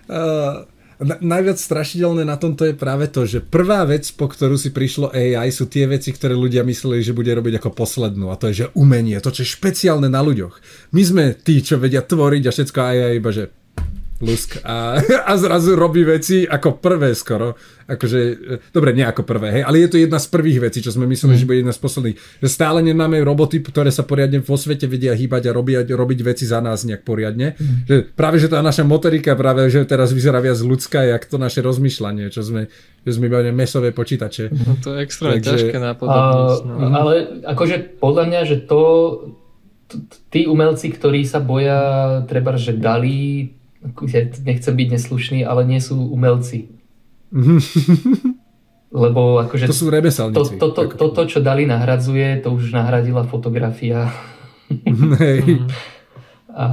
Uh, Na, najviac strašidelné na tomto je práve to, že prvá vec, po ktorú si prišlo AI, sú tie veci, ktoré ľudia mysleli, že bude robiť ako poslednú. A to je, že umenie, to, čo je špeciálne na ľuďoch. My sme tí, čo vedia tvoriť a všetko AI iba, že lusk a, a zrazu robí veci ako prvé skoro. Akože, e, dobre, nie ako prvé, hej, ale je to jedna z prvých vecí, čo sme mysleli, mm. že bude jedna z posledných. Že stále nemáme roboty, ktoré sa poriadne vo svete vedia hýbať a robiť, robiť veci za nás nejak poriadne. Mm. Že práve, že tá naša motorika práve, že teraz vyzerá viac ľudská, jak to naše rozmýšľanie, čo sme, že sme iba mesové počítače. No to je extra Takže, ťažké napodobniť. No. Ale akože podľa mňa, že to tí umelci, ktorí sa boja treba, že dali ja nechcem byť neslušný, ale nie sú umelci. Lebo akože... To sú remeselníci. To, to, to, to, to, čo Dali nahradzuje, to už nahradila fotografia. Hej. A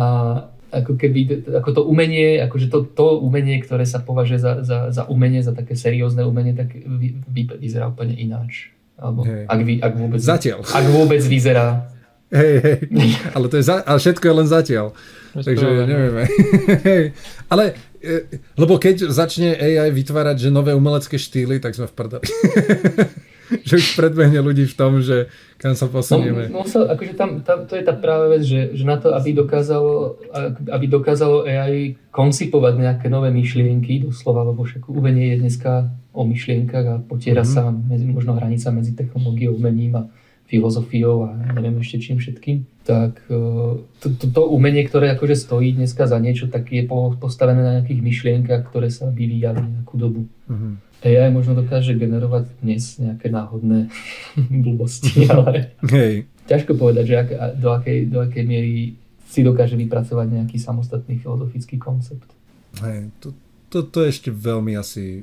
ako keby, ako to umenie, akože to, to umenie, ktoré sa považuje za, za, za umenie, za také seriózne umenie, tak vy, vy, vyzerá úplne ináč. Alebo hey. ak, vy, ak, vôbec, Zatiaľ. ak vôbec vyzerá. Hej, hej. Ale, to je za, ale všetko je len zatiaľ. Takže nevieme. Ale, e, lebo keď začne AI vytvárať že nové umelecké štýly, tak sme v prdeli. že už predbehne ľudí v tom, že kam sa posunieme. No, musel, akože tam, tam, to je tá práva vec, že, že na to, aby dokázalo, aby dokázalo AI koncipovať nejaké nové myšlienky, doslova, lebo však umenie je dneska o myšlienkach a potiera mm-hmm. sa medzi, možno hranica medzi technológiou, umením a filozofiou a neviem ešte čím všetkým, tak e, to, to, to umenie, ktoré akože stojí dneska za niečo, tak je postavené na nejakých myšlienkach, ktoré sa vyvíjali nejakú dobu. Mm-hmm. AI možno dokáže generovať dnes nejaké náhodné blbosti, ale Hej. ťažko povedať, že ak, do, akej, do akej miery si dokáže vypracovať nejaký samostatný filozofický koncept. Hej, to, to, to je ešte veľmi asi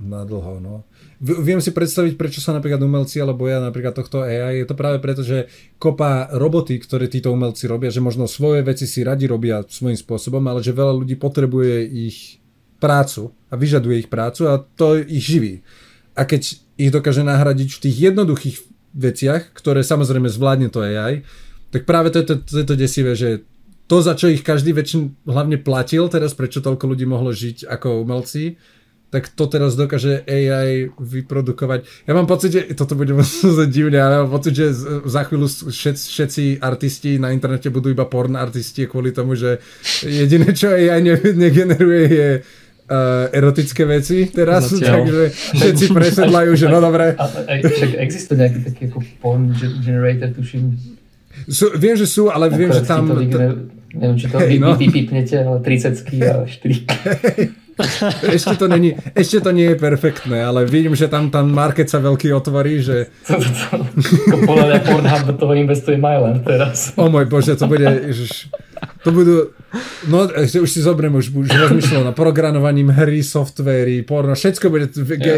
na dlho, no. Viem si predstaviť, prečo sa napríklad umelci alebo ja napríklad tohto AI. Je to práve preto, že kopa roboty, ktoré títo umelci robia, že možno svoje veci si radi robia svojím spôsobom, ale že veľa ľudí potrebuje ich prácu a vyžaduje ich prácu a to ich živí. A keď ich dokáže nahradiť v tých jednoduchých veciach, ktoré samozrejme zvládne to AI, tak práve to je to, to, je to desivé, že to, za čo ich každý väčšin hlavne platil, teraz prečo toľko ľudí mohlo žiť ako umelci, tak to teraz dokáže AI vyprodukovať. Ja mám pocit, že toto bude možno divne, ale mám pocit, že za chvíľu všetci, všetci artisti na internete budú iba porn artisti kvôli tomu, že jediné, čo AI ne, negeneruje je uh, erotické veci teraz, Zatiaľ. takže všetci presedlajú, že no dobre. Však existuje nejaký taký ako porn generator, tuším. Sú, viem, že sú, ale viem, že tam... Neviem, či to hey, no. vypípnete, ale 30 a 4 ešte, to není, ešte to nie je perfektné, ale vidím, že tam ten market sa veľký otvorí, že... Podľa mňa Pornhub do toho investuje Myland teraz. O môj bože, to bude... Ježiš, to budú... No, už si zobriem, už, už rozmýšľal na programovaním hry, softvery, porno, všetko bude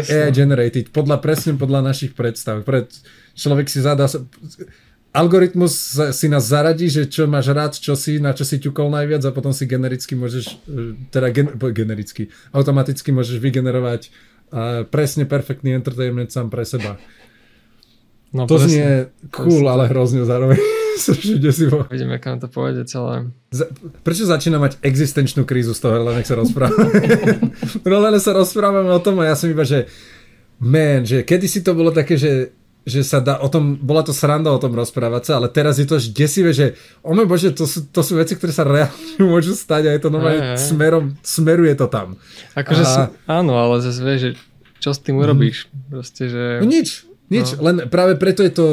AI generated, podľa, presne podľa našich predstav. Pred, človek si zadá algoritmus si nás zaradí, že čo máš rád, čo si, na čo si ťukol najviac a potom si genericky môžeš, e, teda gen, genericky, automaticky môžeš vygenerovať uh, presne perfektný entertainment sám pre seba. No, to presne, znie cool, presne. ale hrozne zároveň. Vidíme, kam to pôjde celé. Za, prečo začína mať existenčnú krízu z toho, len sa rozprávame. no len sa rozprávame o tom a ja som iba, že man, že kedy si to bolo také, že že sa dá o tom, bola to sranda o tom rozprávať sa, ale teraz je to až desivé, že o môj bože, to sú, to sú veci, ktoré sa reálne môžu stať a je to normálne smerom, smeruje to tam. Akože a... áno, ale zase vieš, že čo s tým urobíš? Mm. Proste, že... No nič, nič, no. len práve preto je to,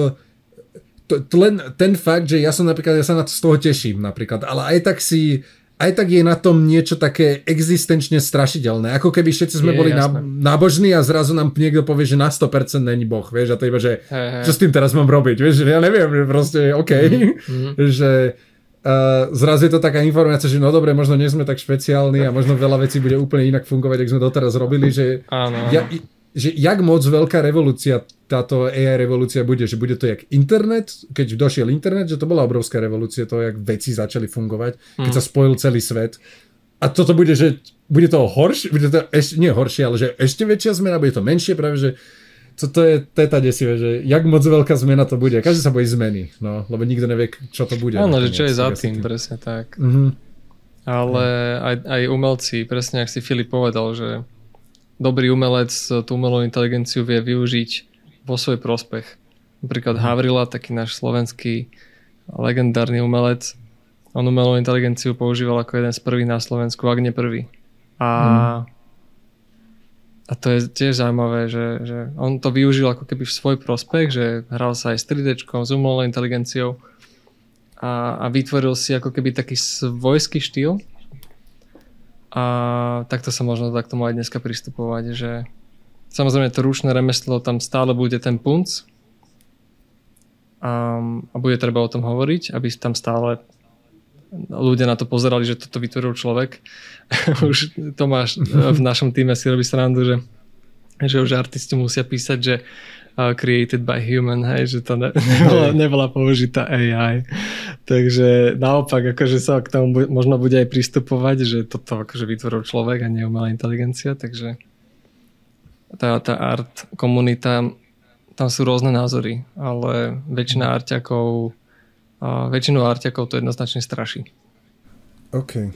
to, to len ten fakt, že ja som napríklad, ja sa na to z toho teším napríklad, ale aj tak si aj tak je na tom niečo také existenčne strašidelné. Ako keby všetci sme je, boli jasné. nábožní a zrazu nám niekto povie, že na 100% není Boh, vieš, a to iba, že hey, hey. čo s tým teraz mám robiť, vieš, ja neviem, že proste, OK, mm-hmm. že uh, zrazu je to taká informácia, že no dobre, možno nie sme tak špeciálni a možno veľa vecí bude úplne inak fungovať, ako sme doteraz robili, že Áno. ja, že jak moc veľká revolúcia táto AI revolúcia bude, že bude to jak internet, keď došiel internet, že to bola obrovská revolúcia, to jak veci začali fungovať, keď mm. sa spojil celý svet. A toto bude, že bude to horšie, bude to ešte, nie horšie, ale že ešte väčšia zmena, bude to menšie, práve že to, to, je, to je tá desivé, že jak moc veľká zmena to bude. Každý sa bojí zmeny, no, lebo nikto nevie, čo to bude. Áno, že čo je za tým, presne tak. Mm-hmm. ale aj, aj umelci, presne ak si Filip povedal, že dobrý umelec tú umelú inteligenciu vie využiť vo svoj prospech. Napríklad. Havrila, taký náš slovenský legendárny umelec, on umelú inteligenciu používal ako jeden z prvých na Slovensku, ak nie prvý. A, mm. a to je tiež zaujímavé, že, že on to využil ako keby v svoj prospech, že hral sa aj s 3D, s umelou inteligenciou a, a vytvoril si ako keby taký svojský štýl. A takto sa možno tak tomu aj dneska pristupovať, že samozrejme to ručné remeslo tam stále bude ten punc a, a bude treba o tom hovoriť, aby tam stále ľudia na to pozerali, že toto vytvoril človek. už Tomáš v našom týme si robí srandu, že, že už artisti musia písať, že uh, created by human, hej, že to ne, nebola, nebola použitá AI. Takže naopak, akože sa k tomu možno bude aj pristupovať, že toto akože vytvoril človek a nie umelá inteligencia, takže tá, tá art komunita, tam sú rôzne názory, ale väčšina arťakov a väčšinu arťakov to jednoznačne straší. OK.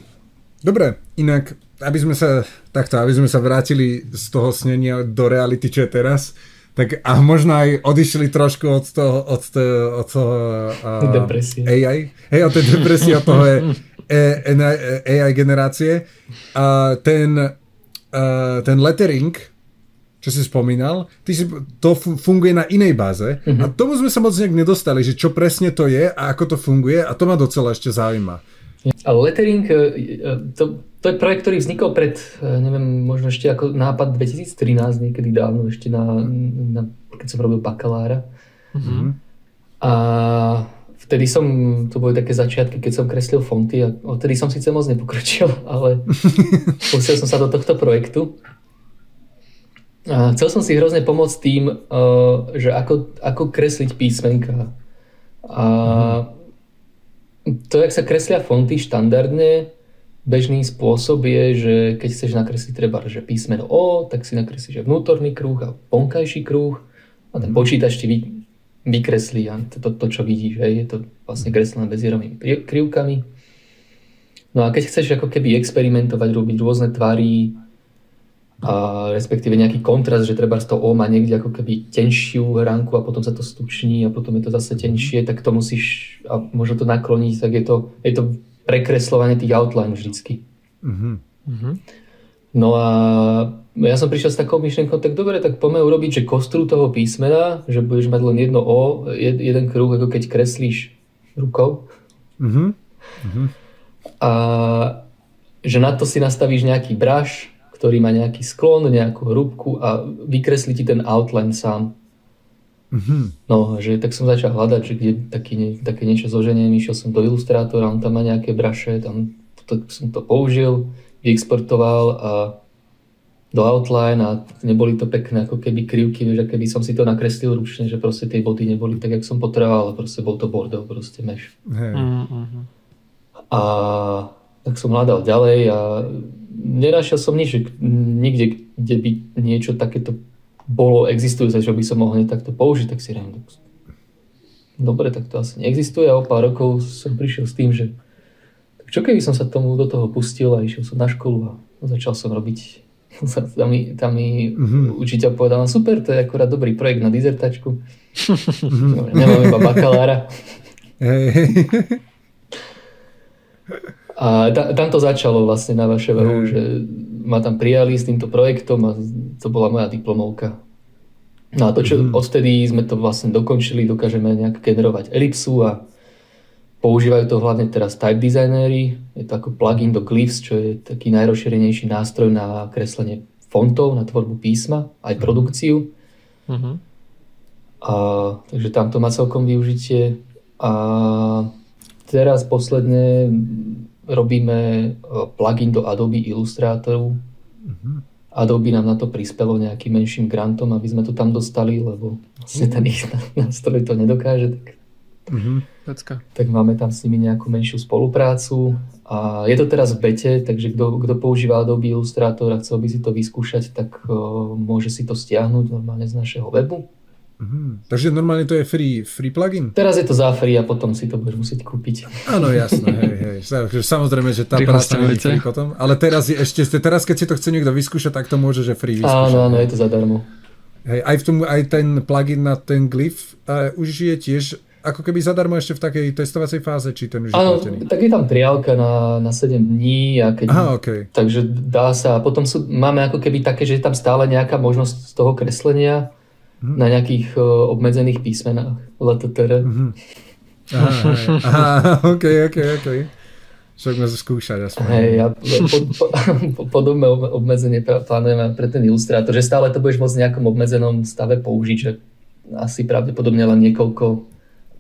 Dobre, inak, aby sme sa takto, aby sme sa vrátili z toho snenia do reality, čo je teraz, tak a možno aj odišli trošku od toho, od toho, od toho uh, depresie. AI. Hej, od tej depresie, od toho je AI generácie. A ten, uh, ten lettering, čo si spomínal, ty si, to funguje na inej báze uh-huh. a tomu sme sa moc nejak nedostali, že čo presne to je a ako to funguje a to ma docela ešte zaujíma. A lettering, e, e, to, to je projekt, ktorý vznikol pred, e, neviem, možno ešte ako nápad 2013, niekedy dávno, ešte na, na keď som robil bakalára. Uh-huh. A vtedy som, to boli také začiatky, keď som kreslil fonty a odtedy som síce moc nepokročil, ale pustil som sa do tohto projektu. A chcel som si hrozne pomôcť tým, uh, že ako, ako kresliť písmenka. A to, jak sa kreslia fonty štandardne, bežný spôsob je, že keď chceš nakresliť treba, že písmeno O, tak si nakreslíš vnútorný kruh a vonkajší kruh a ten počítač ti vy, vykreslí a to, to, to, čo vidíš, hej, je to vlastne kreslené bezierovými krivkami. No a keď chceš ako keby experimentovať, robiť rôzne tvary, a respektíve nejaký kontrast, že treba z toho O má niekde ako keby tenšiu hranku a potom sa to stuční a potom je to zase tenšie, tak to musíš a možno to nakloniť, tak je to, je to prekreslovanie tých outline vždycky. Mm-hmm. No a ja som prišiel s takou myšlenkou, tak dobre, tak poďme urobiť, že kostru toho písmena, že budeš mať len jedno O, jed, jeden kruh, ako keď kreslíš rukou. Mm-hmm. A že na to si nastavíš nejaký brush, ktorý má nejaký sklon, nejakú hrúbku a vykreslí ti ten outline sám. Mm-hmm. No, že tak som začal hľadať, že kde taký, také niečo zoženiem, išiel som do ilustrátora, on tam má nejaké braše, tam to, som to použil, vyexportoval a do outline a neboli to pekné ako keby krivky, že keby som si to nakreslil ručne, že proste tie body neboli tak, jak som potreboval, ale proste bol to bordel, proste meš. Hey. Mm-hmm. A tak som hľadal ďalej a nenašiel som nič, nikde, kde by niečo takéto bolo existujúce, že by som mohol takto použiť, tak si rám, dobre, tak to asi neexistuje a o pár rokov som prišiel s tým, že tak čo keby som sa tomu do toho pustil a išiel som na školu a začal som robiť tam mi, tam mi mm-hmm. učiteľ povedal, no super, to je akurát dobrý projekt na dizertačku. Mm-hmm. Nemám iba bakalára. Hey, A tam to začalo vlastne na vaše mm. že ma tam prijali s týmto projektom a to bola moja diplomovka. No a to, čo mm. odtedy sme to vlastne dokončili, dokážeme nejak generovať elipsu a používajú to hlavne teraz type designéri. Je to ako plugin do Glyphs, čo je taký najrozšírenejší nástroj na kreslenie fontov, na tvorbu písma, aj produkciu. Mm-hmm. A, takže tam to má celkom využitie. A teraz posledne robíme e, plugin do Adobe Illustratoru. Uh-huh. Adobe nám na to prispelo nejakým menším grantom, aby sme to tam dostali, lebo vlastne ten ich nástroj to nedokáže. Tak, uh-huh. tak máme tam s nimi nejakú menšiu spoluprácu. A je to teraz v bete, takže kto, kto používa Adobe Illustrator a chcel by si to vyskúšať, tak uh, môže si to stiahnuť normálne z našeho webu. Mm, takže normálne to je free, free plugin? Teraz je to za free a potom si to budeš musieť kúpiť. Áno, jasné, hej, hej. Samozrejme, že tá práca je free potom. Ale teraz, je, ešte, teraz, keď si to chce niekto vyskúšať, tak to môže, že free vyskúšať. Áno, áno, je to zadarmo. Hej, aj, v tom, aj ten plugin na ten glyph uh, už je tiež ako keby zadarmo ešte v takej testovacej fáze, či ten už Áno, tak je tam triálka na, na 7 dní. A keď, Aha, okay. Takže dá sa. A potom sú, máme ako keby také, že je tam stále nejaká možnosť z toho kreslenia hmm. na nejakých uh, obmedzených písmenách. LTTR. Mm-hmm. Aha, aha, ok, ok, ok. Však sme skúšať aspoň. Hej, ja po, po, po, podobné obmedzenie plánujeme pre ten ilustrátor, že stále to budeš môcť v nejakom obmedzenom stave použiť, že asi pravdepodobne len niekoľko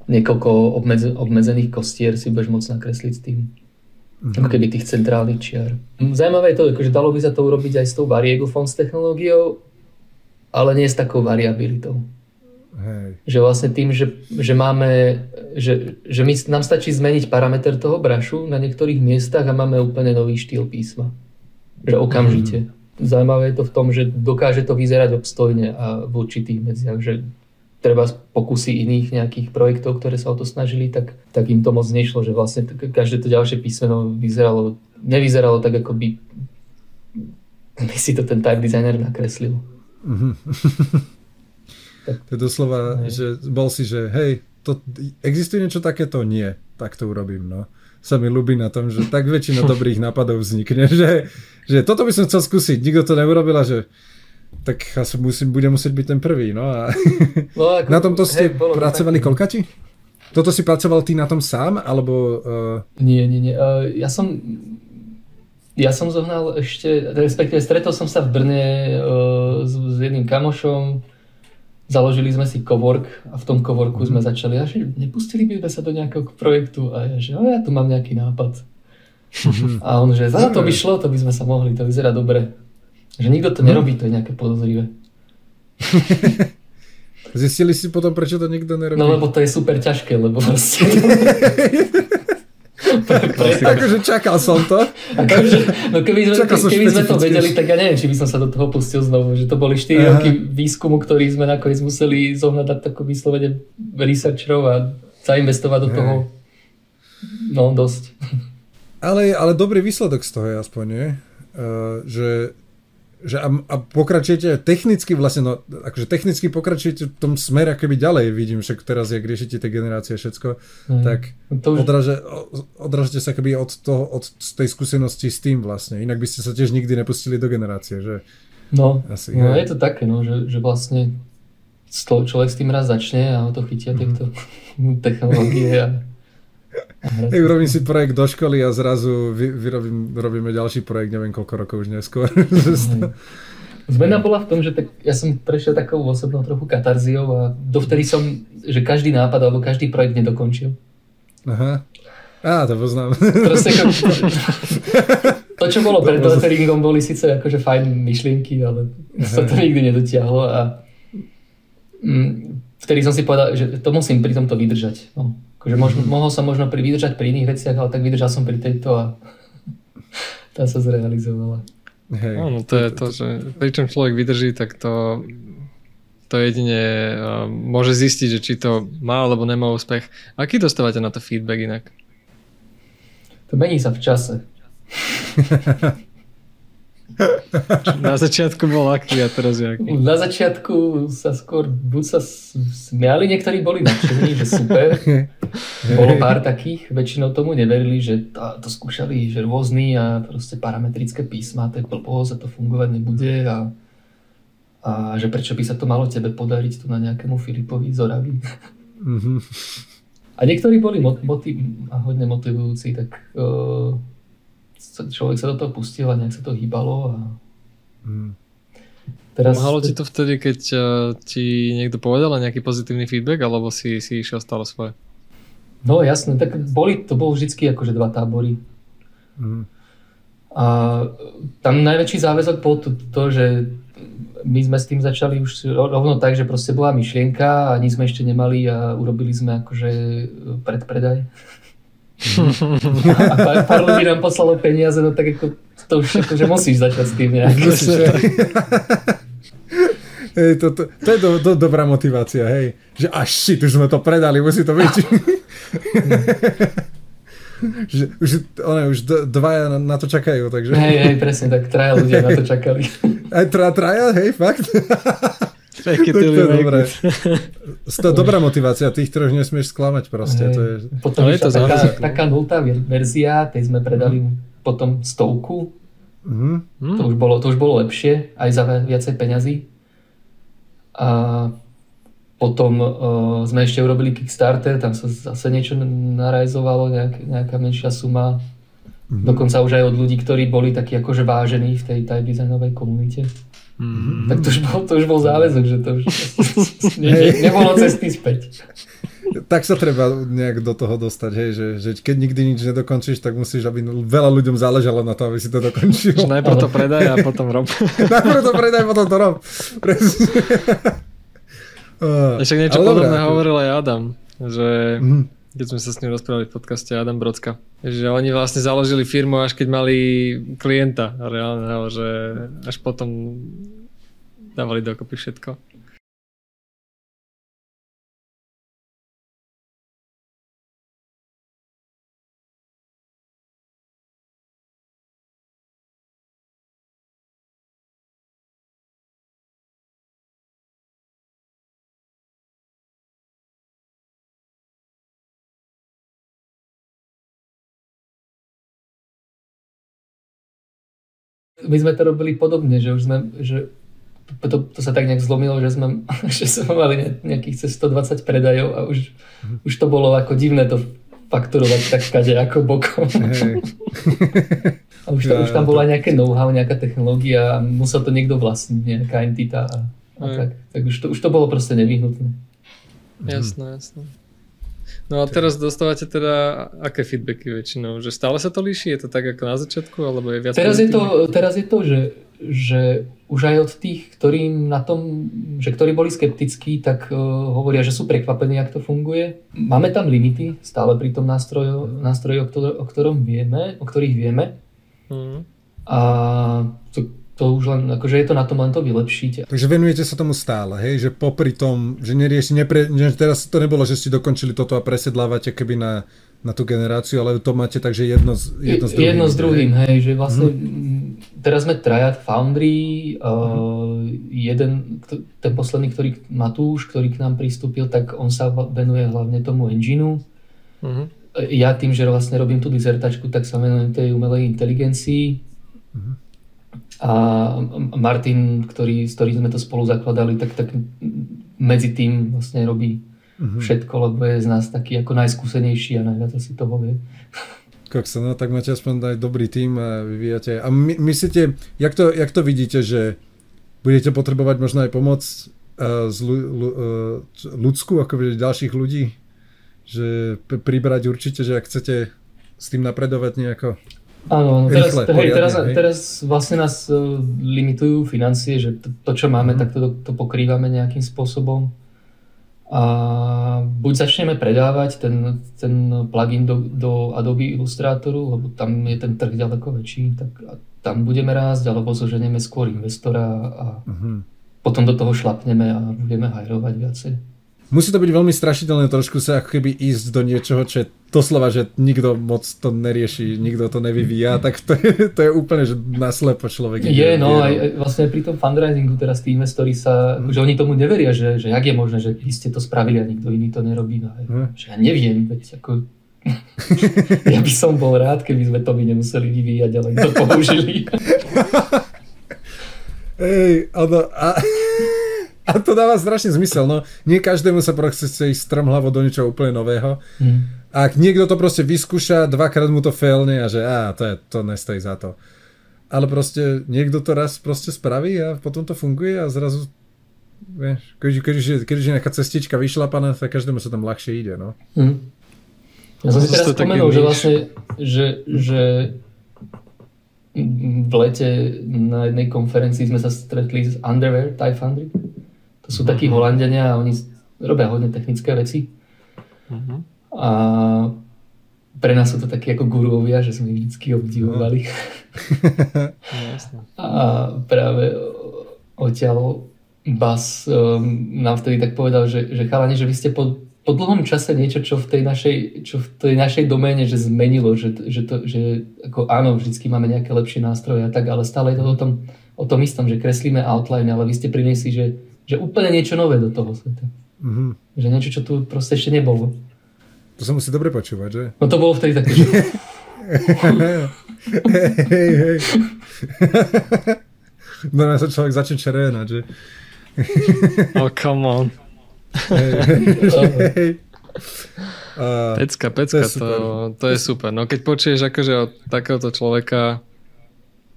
niekoľko obmedze, obmedzených kostier si budeš môcť nakresliť tým. Mm-hmm. Ako keby tých centrálnych čiar. Zaujímavé je to, že dalo by sa to urobiť aj s tou variego fonts technológiou, ale nie s takou variabilitou. Hej. Že vlastne tým, že, že máme, že, že my, nám stačí zmeniť parameter toho brašu na niektorých miestach a máme úplne nový štýl písma. Že okamžite. Mm. Zaujímavé je to v tom, že dokáže to vyzerať obstojne a v určitých medziach, že treba pokusy iných nejakých projektov, ktoré sa o to snažili, tak, tak im to moc nešlo, že vlastne každé to ďalšie písmeno vyzeralo, nevyzeralo tak, ako by, by si to ten type designer nakreslil. Mm-hmm. To je doslova, hej. že bol si, že hej, to, existuje niečo takéto? Nie, tak to urobím, no. Sa mi ľubí na tom, že tak väčšina dobrých nápadov vznikne, že, že toto by som chcel skúsiť, nikto to neurobil a že tak asi musím, bude musieť byť ten prvý. No a no, ako, na tomto ste hej, pracovali tak... koľkati? Toto si pracoval ty na tom sám, alebo... Uh... Nie, nie, nie. Uh, ja som... Ja som zohnal ešte, respektíve stretol som sa v Brne uh, s, s jedným kamošom, založili sme si cowork a v tom coworku mm. sme začali, že nepustili by sme sa do nejakého projektu a ja, že ja tu mám nejaký nápad. Mm. A on, že za to by šlo, to by sme sa mohli, to vyzerá dobre. Že nikto to nerobí, to je nejaké podozrivé. Zistili si potom, prečo to nikto nerobí? No lebo to je super ťažké, lebo proste... akože čakal som to. Akože, no keby sme, ke, keby sme to vedeli, tak ja neviem, či by som sa do toho pustil znovu. Že to boli 4 Aha. roky výskumu, ktorý sme nakoniec museli zohnať takú vyslovene researcherov a zainvestovať do toho no dosť. Ale, ale dobrý výsledok z toho je aspoň, nie? Uh, že že a, a pokračujete technicky vlastne, no, akože technicky pokračujete v tom smere keby ďalej, vidím, že teraz, jak riešite tie generácie všetko, mm. tak to už... odraže, odražete sa keby od, toho, od tej skúsenosti s tým vlastne, inak by ste sa tiež nikdy nepustili do generácie, že? No, Asi, no je to také, no, že, že vlastne človek s tým raz začne a o to chytia mm. tieto technológie a Hej, urobím si projekt do školy a zrazu vy, vyrobím, robíme ďalší projekt, neviem koľko rokov už neskôr. Zmena bola v tom, že tak, ja som prešiel takou osobnou trochu katarziou a dovtedy som, že každý nápad alebo každý projekt nedokončil. Aha. Á, to poznám. Proste ako, to, čo bolo pred letteringom, boli síce akože fajn myšlienky, ale sa to nikdy nedotiahlo a mm, vtedy som si povedal, že to musím pri tomto vydržať. No. Akože možno, mohol som možno pri, vydržať pri iných veciach, ale tak vydržal som pri tejto a tá sa zrealizovala. Hej. Áno, to je to, že pričom človek vydrží, tak to, to jedine uh, môže zistiť, že či to má alebo nemá úspech. Aký dostávate na to feedback inak? To mení sa v čase. Na začiatku bol aký a teraz je aký? Na začiatku sa skôr buď sa smiali, niektorí boli nadšení, že super. Bolo pár takých, väčšinou tomu neverili, že to, to skúšali, že rôzny a proste parametrické písma, to je blbosť a to fungovať nebude a, a že prečo by sa to malo tebe podariť tu na nejakému Filipovi Zoravi. Mm-hmm. A niektorí boli motiv, a hodne motivujúci, tak uh, človek sa do toho pustil a nejak sa to hýbalo a hmm. Teraz... Pomáhalo ti to vtedy, keď uh, ti niekto povedal nejaký pozitívny feedback, alebo si, si išiel stále svoje? No jasné, tak boli, to bolo vždycky akože dva tábory. Mm. A tam najväčší záväzok bol to, to, že my sme s tým začali už rovno tak, že proste bola myšlienka a nič sme ešte nemali a urobili sme akože predpredaj. A pár, pár ľudí nám poslalo peniaze, no tak ako to už že musíš začať s tým nejak. Hej, to, to, to je do, do, dobrá motivácia, hej. Že až shit, už sme to predali, musí to byť. že, už, one, už dvaja na, na to čakajú, takže... Hej, hej, presne, tak traja ľudia na to čakali. Aj tra, traja, hej, fakt? Fake it to je dobrá motivácia, tých troch nesmieš sklamať proste. Hej. To je... Potom je to taká, taká nultá verzia, tej sme predali mm. potom stovku. Mm. To, už bolo, to už bolo lepšie, aj za viacej peňazí. A potom uh, sme ešte urobili Kickstarter, tam sa zase niečo narajzovalo, nejak, nejaká menšia suma. Mm-hmm. Dokonca už aj od ľudí, ktorí boli takí akože vážení v tej type designovej komunite. Mm-hmm. Tak to už, bol, to už bol záväzok, že to už ne, ne, nebolo cesty späť. Tak sa treba nejak do toho dostať, hej, že, že keď nikdy nič nedokončíš, tak musíš, aby veľa ľuďom záležalo na to, aby si to dokončil. Najprv to predaj a potom rob. Najprv to predaj, potom to rob. Presne. Uh, Však niečo podobné dobré. hovoril aj Adam, že mm. Keď sme sa s ním rozprávali v podcaste Adam Brodska, že oni vlastne založili firmu až keď mali klienta reálneho, že až potom dávali dokopy všetko. My sme to robili podobne, že už sme, že to, to sa tak nejak zlomilo, že sme, že sme mali nejakých cez 120 predajov a už, mm. už to bolo ako divné to fakturovať tak kade ako bokom. Hey. a už, to, ja, už tam bola nejaké know-how, nejaká technológia a musel to niekto vlastniť, nejaká entita a, a tak. Tak už to, už to bolo proste nevyhnutné. Jasné, jasné. No a teraz dostávate teda aké feedbacky väčšinou? Že stále sa to líši? Je to tak ako na začiatku? Alebo je viac teraz, je to, teraz je to, že, že už aj od tých, ktorí na tom, že ktorí boli skeptickí, tak uh, hovoria, že sú prekvapení, ako to funguje. Máme tam limity stále pri tom nástroju, nástroji, o, ktor- o ktorom vieme, o ktorých vieme. Mm. A to, to už len, akože je to na tom len to vylepšiť. Takže venujete sa tomu stále, hej? Že popri tom, že nerieši, nepre, že teraz to nebolo, že ste dokončili toto a presedlávate keby na, na tú generáciu, ale to máte takže jedno, z, jedno s druhým. Jedno s druhým, hej, hej že vlastne hmm. teraz sme trajat Foundry, uh, jeden, ten posledný, ktorý Matúš, ktorý k nám pristúpil, tak on sa venuje hlavne tomu engineu. Hmm. Ja tým, že vlastne robím tú dizertačku, tak sa venujem tej umelej inteligencii. Hmm a Martin, ktorý, s ktorým sme to spolu zakladali, tak, tak medzi tým vlastne robí mm-hmm. všetko, lebo je z nás taký ako najskúsenejší a najviac asi toho vie. Koksa, no tak máte aspoň aj dobrý tým a vyvíjate. A my, myslíte, jak to, jak to vidíte, že budete potrebovať možno aj pomoc uh, z uh, ľudskú, ako ďalších ľudí? Že pribrať určite, že ak chcete s tým napredovať nejako? Áno, teraz, Rýchle, hej, teraz, hej. teraz vlastne nás uh, limitujú financie, že to, to čo máme, mm. tak to, to pokrývame nejakým spôsobom. A buď začneme predávať ten, ten plugin do, do Adobe Illustratoru, lebo tam je ten trh ďaleko väčší, tak tam budeme rásť, alebo zoženieme skôr investora a mm-hmm. potom do toho šlapneme a budeme hajrovať viacej musí to byť veľmi strašidelné trošku sa ako keby ísť do niečoho, čo je slova, že nikto moc to nerieši, nikto to nevyvíja, tak to je, to je úplne, že naslepo človek. Je, no, aj, vlastne pri tom fundraisingu teraz tí investori sa, mm. že oni tomu neveria, že, že jak je možné, že vy ste to spravili a nikto iný to nerobí. No, mm. Že ja neviem, veď ako ja by som bol rád, keby sme to by nemuseli vyvíjať, ale to použili. Ej, ano, a... A to dáva strašný zmysel, no. Nie každému sa proste chce ísť strmhlavo do niečoho úplne nového. Mm. A ak niekto to proste vyskúša, dvakrát mu to failne a že á, to, je, to nestojí za to. Ale proste niekto to raz proste spraví a potom to funguje a zrazu vieš, keď, keď, keď, keď je nejaká cestička vyšlapaná, tak každému sa tam ľahšie ide, no. Mm. Ja som si teraz spomenul, že vlastne, že, že v lete na jednej konferencii sme sa stretli s Underwear, Type Foundry to sú takí Holandiania a oni robia hodne technické veci. Uh-huh. A pre nás sú to takí ako guruovia, že sme ich vždy obdivovali. Uh-huh. a práve odtiaľ Bas um, nám vtedy tak povedal, že, že chalani, že vy ste po, po dlhom čase niečo, čo v tej našej, čo v tej našej doméne, že zmenilo, že, že, to, že ako áno, vždycky máme nejaké lepšie nástroje a tak, ale stále je to o tom, o tom istom, že kreslíme outline, ale vy ste priniesli, že, že úplne niečo nové do toho sveta. Mm-hmm. Že niečo, čo tu proste ešte nebolo. To sa musí dobre počúvať, že? No to bolo vtedy také, že... hej, hej. no sa človek začne červenať, že? oh, come on. Hey, hey, hey. Uh, pecka, pecka, to je, to, to je super. No keď počuješ akože od takéhoto človeka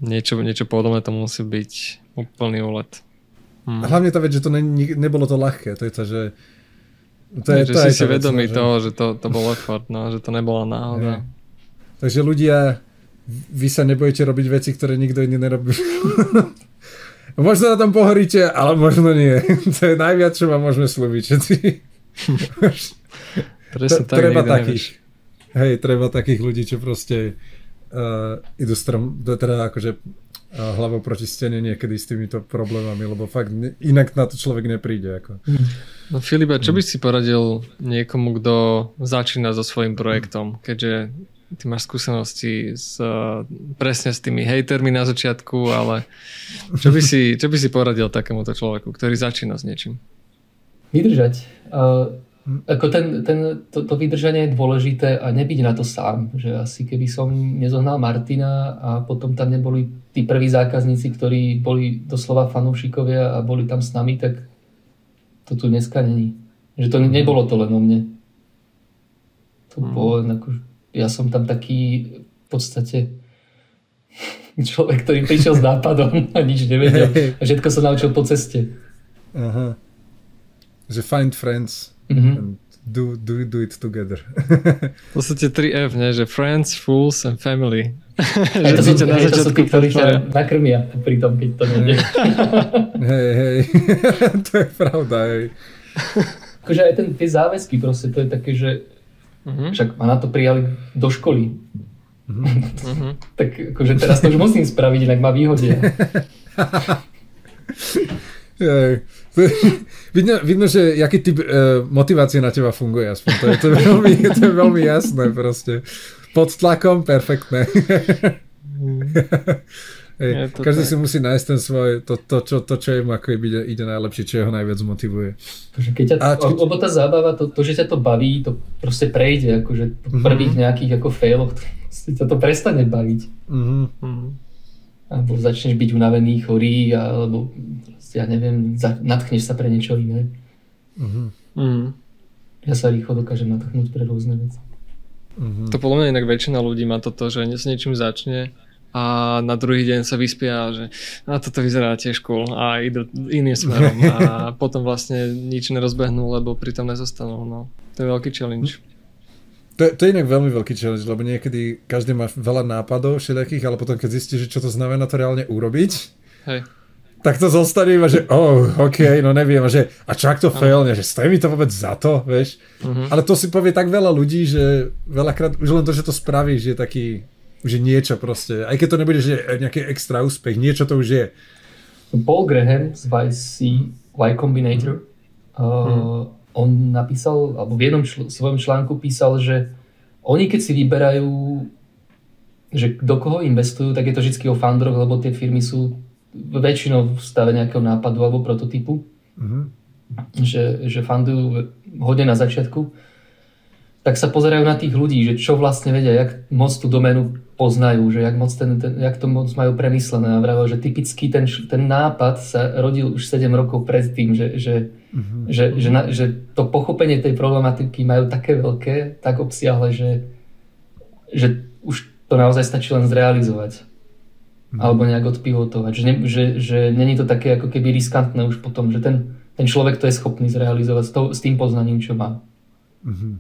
niečo, niečo podobné, to musí byť úplný úlet. A hlavne tá vec, že to ne, nebolo to ľahké, to je to, že to je, že to si si vedomý no, toho, že to, to bol effort, no, že to nebola náhoda. Takže ľudia, vy sa nebojete robiť veci, ktoré nikto iný nerobí. možno na tom pohoríte, ale možno nie. to je najviac, čo vám môžeme slúbiť všetci. Presne tak, treba takých. Hej, treba takých ľudí, čo proste uh, idú strom, teda akože hlavou proti stene niekedy s týmito problémami, lebo fakt inak na to človek nepríde. Ako. No Filipe, čo by si poradil niekomu, kto začína so svojím projektom, keďže ty máš skúsenosti s, presne s tými hejtermi na začiatku, ale čo by si, čo by si poradil takémuto človeku, ktorý začína s niečím? Vydržať. Uh, ako ten, ten, to, to vydržanie je dôležité a nebyť na to sám. Že asi keby som nezohnal Martina a potom tam neboli tí prví zákazníci, ktorí boli doslova fanúšikovia a boli tam s nami, tak to tu dneska není. Že to nebolo to len o mne. To hmm. bolo len ako, ja som tam taký v podstate človek, ktorý prišiel s nápadom a nič nevedel. A všetko sa naučil po ceste. Aha. Že find friends mm-hmm. and do, do, do it together. v podstate 3F, ne? že friends, fools and family. že to, sú, na hej, to sú tí, ktorí ťa nakrmia pri tom, keď to nejde. hej, hej. to je pravda, hej. Akože aj ten, tie záväzky proste, to je také, že Uh-huh. Však ma na to prijali do školy. Uh-huh. tak akože teraz to už musím spraviť, inak ma vyhodia. vidno, vidno, že jaký typ uh, motivácie na teba funguje aspoň. To je, to, je veľmi, to je veľmi jasné proste. Pod tlakom perfektné. Hej, každý tak. si musí nájsť ten svoj, to, to, čo, to čo mu ako ide, ide najlepšie, čo jeho najviac motivuje. Keď ťa, či... lebo tá zábava, to, to, že ťa to baví, to proste prejde, akože po mm-hmm. prvých nejakých ako failoch, ťa to prestane baviť. Mm-hmm. Alebo začneš byť unavený, chorý, alebo ja neviem, za, natchneš sa pre niečo iné. Mm-hmm. Ja sa rýchlo dokážem natchnúť pre rôzne veci. Mm-hmm. To podľa mňa inak väčšina ľudí má toto, že s niečím začne a na druhý deň sa vyspia, že na toto vyzerá tiež cool a idú iným smerom a potom vlastne nič nerozbehnú, lebo pritom nezostanú. No. To je veľký challenge. To, to je inak veľmi veľký challenge, lebo niekedy každý má veľa nápadov všelijakých, ale potom keď zistí, že čo to znamená to reálne urobiť, Hej. Tak to zostane iba, že oh, ok, no neviem, a že a čo ak to failne, že stojí mi to vôbec za to, vieš. Uh-huh. Ale to si povie tak veľa ľudí, že veľakrát už len to, že to spravíš, je taký že niečo proste, aj keď to nebude že nejaký extra úspech, niečo to už je. Paul Graham z YC, Y Combinator, uh, hmm. on napísal, alebo v jednom čl- svojom článku písal, že oni keď si vyberajú, že do koho investujú, tak je to vždy o founderoch, lebo tie firmy sú väčšinou v stave nejakého nápadu alebo prototypu. Mm-hmm. Že, že fundujú hodne na začiatku tak sa pozerajú na tých ľudí, že čo vlastne vedia, jak moc tú doménu poznajú, že jak, moc ten, ten, jak to moc majú premyslené. A vravel, že typicky ten, ten nápad sa rodil už 7 rokov predtým, že, že, mm-hmm. že, že, na, že to pochopenie tej problematiky majú také veľké, tak obsiahle, že, že už to naozaj stačí len zrealizovať. Mm-hmm. Alebo nejak odpivotovať. Že, ne, že, že není to také ako keby riskantné už potom, že ten, ten človek to je schopný zrealizovať s, to, s tým poznaním, čo má. Mm-hmm.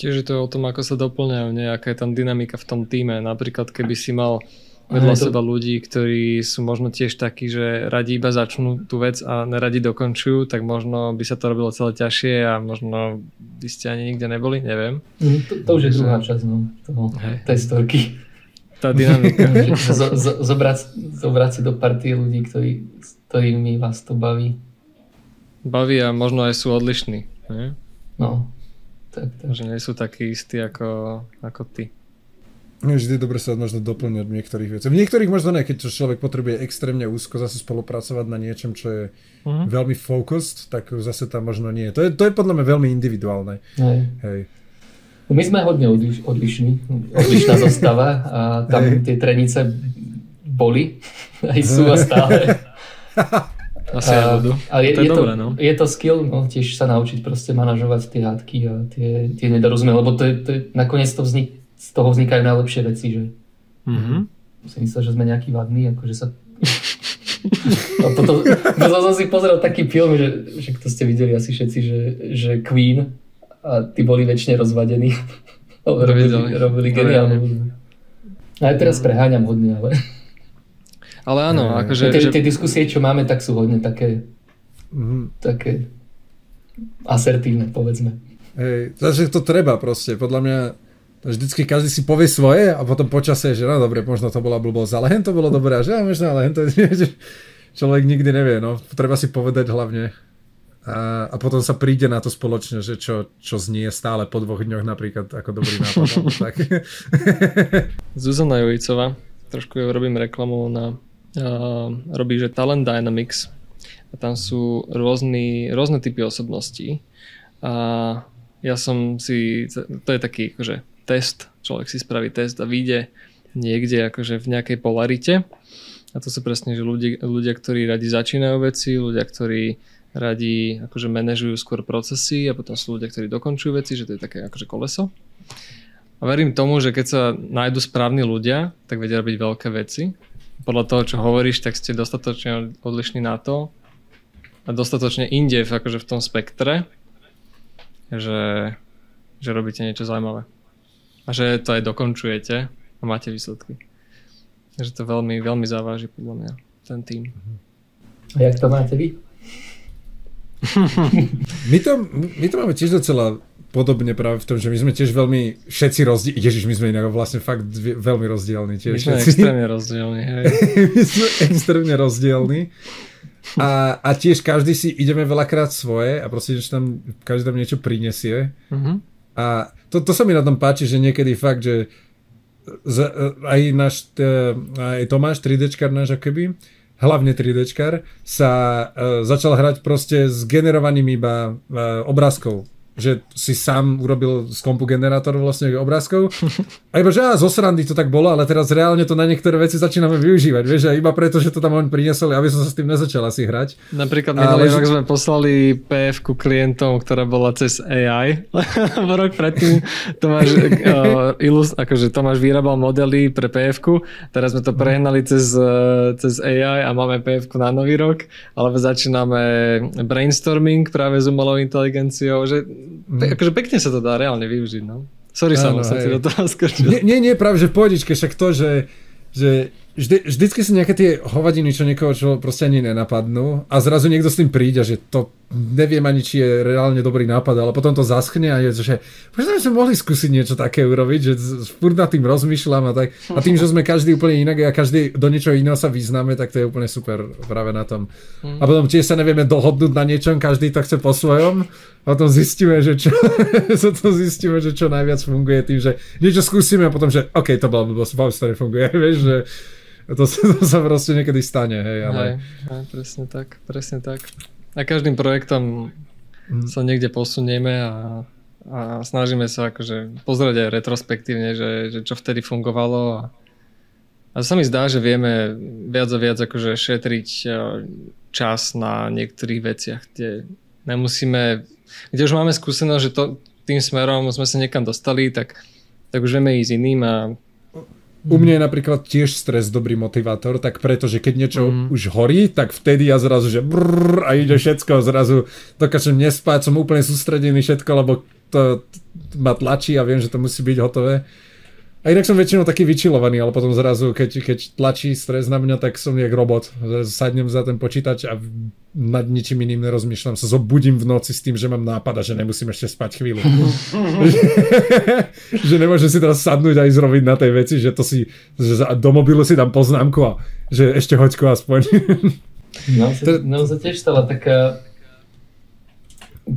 Tiež je to o tom, ako sa doplňajú, nejaká je tam dynamika v tom týme. Napríklad, keby si mal vedľa to... seba ľudí, ktorí sú možno tiež takí, že radi iba začnú tú vec a neradi dokončujú, tak možno by sa to robilo celé ťažšie a možno by ste ani nikde neboli, neviem. Mm, to, to už je druhá časť no, toho, tej storky. Tá dynamika. zo, zo, zobrať, zobrať si do partie ľudí, ktorí, s ktorými vás to baví. Baví a možno aj sú odlišní. Nie? No, tak, tak. Že nie sú takí istí ako, ako ty. Vždy dobre sa možno doplňať v niektorých veciach. V niektorých možno ne, keď človek potrebuje extrémne úzko zase spolupracovať na niečom, čo je uh-huh. veľmi focused, tak zase tam možno nie. To je, to je podľa mňa veľmi individuálne. Hej. Hej. My sme hodne odliš, odlišní, odlišná zostava a tam Hej. tie trenice boli, aj sú a stále. Asi a, budú. Ale je, to je, je, dobré, to, no. je to skill, no, tiež sa naučiť proste manažovať tie hádky a tie, tie nedorozumie, lebo to je, to je, nakoniec to vznik, z toho vznikajú najlepšie veci, že mm-hmm. si myslel, že sme nejaký vadný, akože sa a potom no, som si pozrel taký film, že, že to ste videli asi všetci, že, že Queen a tí boli väčšine rozvadení. robili, robili geniálne Aj teraz preháňam hodne, ale... Ale áno, akože... Tie, že... tie diskusie, čo máme, tak sú hodne také... Mm-hmm. také asertívne, povedzme. Hej, takže to treba proste, podľa mňa vždycky každý si povie svoje a potom počasie, že no dobre, možno to bola blbosť, ale hen to bolo dobré, že možno, ale hen to že človek nikdy nevie, no, treba si povedať hlavne. A, a potom sa príde na to spoločne, že čo, čo znie stále po dvoch dňoch napríklad ako dobrý nápad. tak. Zuzana Jojicová, trošku ju robím reklamu na uh, robí, že Talent Dynamics a tam sú rôzny, rôzne typy osobností a ja som si, to je taký akože test, človek si spraví test a vyjde niekde akože v nejakej polarite. A to sú presne, že ľudia, ľudia, ktorí radi začínajú veci, ľudia, ktorí radi akože manažujú skôr procesy a potom sú ľudia, ktorí dokončujú veci, že to je také akože koleso. A verím tomu, že keď sa nájdu správni ľudia, tak vedia robiť veľké veci. Podľa toho, čo hovoríš, tak ste dostatočne odlišní na to a dostatočne inde akože v tom spektre, že, že robíte niečo zaujímavé a že to aj dokončujete a máte výsledky. Takže to veľmi, veľmi závaží podľa mňa ten tým. A jak to máte vy? My, to, my to máme tiež docela podobne práve v tom, že my sme tiež veľmi všetci rozdielni. Ježiš, my sme inak vlastne fakt dvie, veľmi rozdielni. Tiež my sme všetci. extrémne rozdielni. Hej. my sme extrémne rozdielni. A, a tiež každý si ideme veľakrát svoje a proste, že tam každý tam niečo prinesie. Uh-huh. A to, to sa mi na tom páči, že niekedy fakt, že z, aj náš, aj Tomáš, 3Dčkar náš akoby, hlavne 3Dčkar, sa uh, začal hrať proste s generovaním iba uh, obrázkov že si sám urobil z kompu generátor vlastne obrázkov. A iba, že á, zo srandy to tak bolo, ale teraz reálne to na niektoré veci začíname využívať, vieš, a iba preto, že to tam on priniesol, aby som sa s tým nezačal asi hrať. Napríklad minulý rok sme poslali pf klientom, ktorá bola cez AI. Rok predtým Tomáš, uh, ilus, akože Tomáš vyrábal modely pre pf teraz sme to prehnali cez, uh, cez AI a máme pf na nový rok, alebo začíname brainstorming práve s umelou inteligenciou, že Pe- akože pekne sa to dá reálne využiť, no. Sorry, Samo, som ti do toho skočil. Nie, nie, nie, práve, že pohodičke, však to, že, že vždy, vždycky sú nejaké tie hovadiny, čo niekoho čo proste ani nenapadnú a zrazu niekto s tým príde, že to neviem ani, či je reálne dobrý nápad, ale potom to zaschne a je, že možno by sme mohli skúsiť niečo také urobiť, že furt nad tým rozmýšľam a tak. A tým, že sme každý úplne inak a každý do niečoho iného sa vyznáme, tak to je úplne super práve na tom. A potom tiež sa nevieme dohodnúť na niečom, každý to chce po svojom a potom zistíme, že čo, to zistíme, že čo najviac funguje tým, že niečo skúsime a potom, že OK, to bolo blbosť, to nefunguje, vieš, že to, to sa proste niekedy stane, hej, ale... Hej, hej, presne tak, presne tak. A každým projektom mm. sa niekde posunieme a, a snažíme sa akože pozrieť aj retrospektívne, že, že čo vtedy fungovalo a, a sa mi zdá, že vieme viac a viac akože šetriť e, čas na niektorých veciach, kde nemusíme, kde už máme skúsenosť, že to, tým smerom sme sa niekam dostali, tak, tak už vieme ísť iným a u mňa je napríklad tiež stres dobrý motivátor, tak preto, že keď niečo mm. už horí, tak vtedy ja zrazu, že brrr, a ide všetko, zrazu dokážem nespať, som úplne sústredený všetko, lebo to ma tlačí a viem, že to musí byť hotové. A inak som väčšinou taký vyčilovaný, ale potom zrazu, keď, keď tlačí stres na mňa, tak som jak robot. Sadnem za ten počítač a nad ničím iným nerozmýšľam. Sa zobudím v noci s tým, že mám nápad a že nemusím ešte spať chvíľu. že nemôžem si teraz sadnúť a ísť robiť na tej veci, že to si, že do mobilu si dám poznámku a že ešte hoďko aspoň. no, sa, no sa tiež stala taká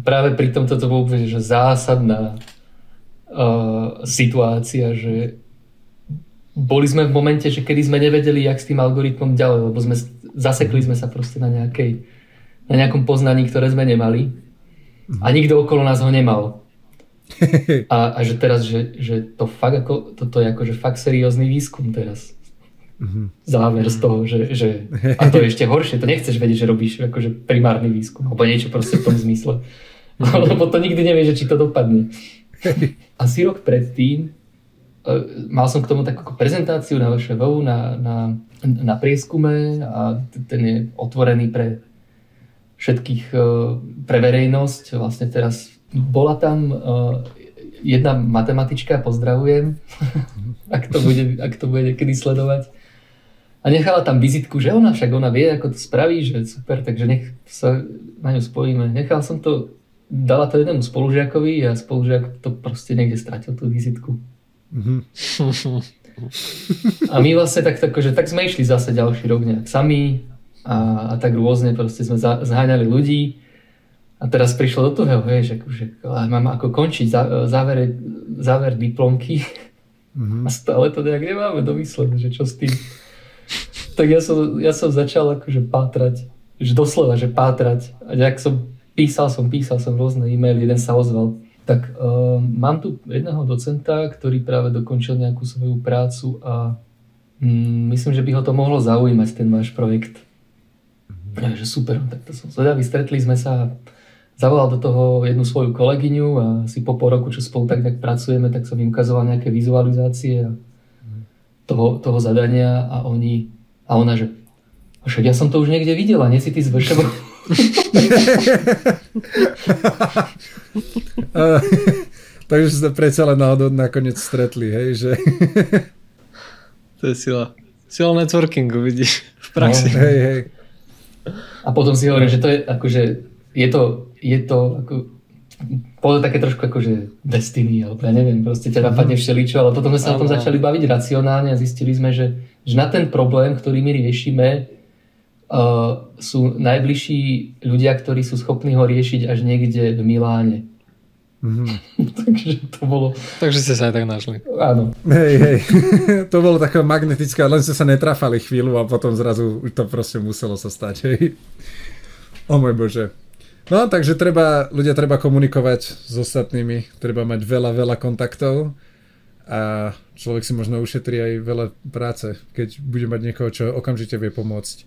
práve pri tomto to bolo úplne že zásadná uh, situácia, že boli sme v momente, že kedy sme nevedeli, jak s tým algoritmom ďalej, lebo sme zasekli sme sa proste na, nejakej, na nejakom poznaní, ktoré sme nemali a nikto okolo nás ho nemal. A, a že teraz, že, že to fakt ako, toto je akože fakt seriózny výskum teraz. Mm-hmm. Záver z toho, že, že a to je ešte horšie, to nechceš vedieť, že robíš akože primárny výskum, alebo niečo proste v tom zmysle. Lebo to nikdy nevieš, či to dopadne. Asi rok predtým uh, mal som k tomu takú prezentáciu na VŠVU na, na, na prieskume a ten je otvorený pre všetkých, uh, pre verejnosť. Vlastne teraz bola tam uh, jedna matematička, pozdravujem, ak, to bude, ak to bude niekedy sledovať. A nechala tam vizitku, že ona však ona vie, ako to spraví, že super, takže nech sa na ňu spojíme. Nechal som to dala to jednému spolužiakovi a spolužiak to proste niekde stratil tú vizitku. Mm-hmm. A my vlastne tak, tak, že tak sme išli zase ďalší rok nejak sami a, a tak rôzne proste sme za, zháňali ľudí a teraz prišlo do toho, že akože, mám ako končiť zá, záver, záver diplomky mm-hmm. a stále to nejak nemáme domyslené, že čo s tým. Tak ja som, ja som začal akože pátrať, že doslova, že pátrať a nejak som písal som, písal som rôzne e-maily, jeden sa ozval. Tak uh, mám tu jedného docenta, ktorý práve dokončil nejakú svoju prácu a mm, myslím, že by ho to mohlo zaujímať, ten váš projekt. Mm-hmm. Ja, že super, tak to som zvedavý. Stretli sme sa, zavolal do toho jednu svoju kolegyňu a si po pol roku, čo spolu tak nejak pracujeme, tak som im ukazoval nejaké vizualizácie a mhm. toho, toho zadania a oni, a ona, že však ja som to už niekde videla, nie si ty z uh, takže ste predsa len náhodou nakoniec stretli, hej, že... to je sila. Sila networkingu, vidíš, v praxi. No, hej, hej. A potom si hovorím, že to je akože, je to, je to ako, bolo také trošku akože destiny, alebo ja neviem, proste ťa napadne všeličo, ale potom sme sa o tom začali baviť racionálne a zistili sme, že, že na ten problém, ktorý my riešime, uh, sú najbližší ľudia, ktorí sú schopní ho riešiť až niekde v Miláne. Mm-hmm. Takže to bolo... Takže ste sa aj tak našli. Áno. Hej, hej. to bolo také magnetické, len ste sa netrafali chvíľu a potom zrazu to proste muselo sa stať. Hej. O môj Bože. No, takže treba, ľudia treba komunikovať s ostatnými, treba mať veľa, veľa kontaktov a človek si možno ušetrí aj veľa práce, keď bude mať niekoho, čo okamžite vie pomôcť.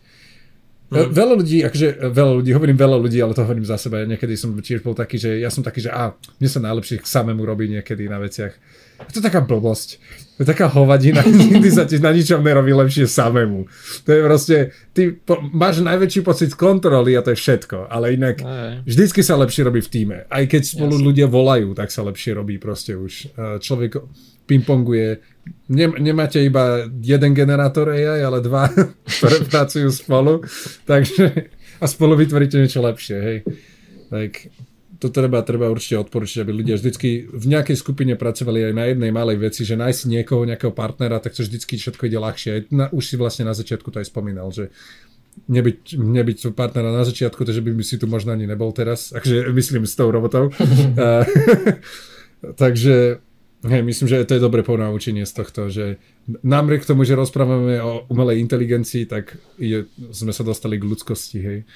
Mm. Veľa ľudí, akože veľa ľudí, hovorím veľa ľudí, ale to hovorím za seba. Niekedy som tiež bol taký, že ja som taký, že a, mne sa najlepšie k samému robí niekedy na veciach. A to je taká blbosť. To je taká hovadina, nikdy sa ti na ničom nerobí lepšie samému. To je proste, ty po, máš najväčší pocit kontroly a to je všetko, ale inak Aj. vždycky sa lepšie robí v týme. Aj keď spolu Jasne. ľudia volajú, tak sa lepšie robí proste už. Človek pingponguje. Nemáte iba jeden generátor AI, ale dva, ktoré pracujú spolu. Takže a spolu vytvoríte niečo lepšie, hej. Tak to treba, treba určite odporučiť, aby ľudia vždycky v nejakej skupine pracovali aj na jednej malej veci, že nájsť niekoho, nejakého partnera, tak to vždycky všetko ide ľahšie. Na, už si vlastne na začiatku to aj spomínal, že nebyť, nebyť partnera na začiatku, takže by si tu možno ani nebol teraz, takže myslím s tou robotou. takže Hej, myslím, že to je dobré ponaučenie z tohto, že napriek tomu, že rozprávame o umelej inteligencii, tak je, sme sa dostali k ľudskosti, hej.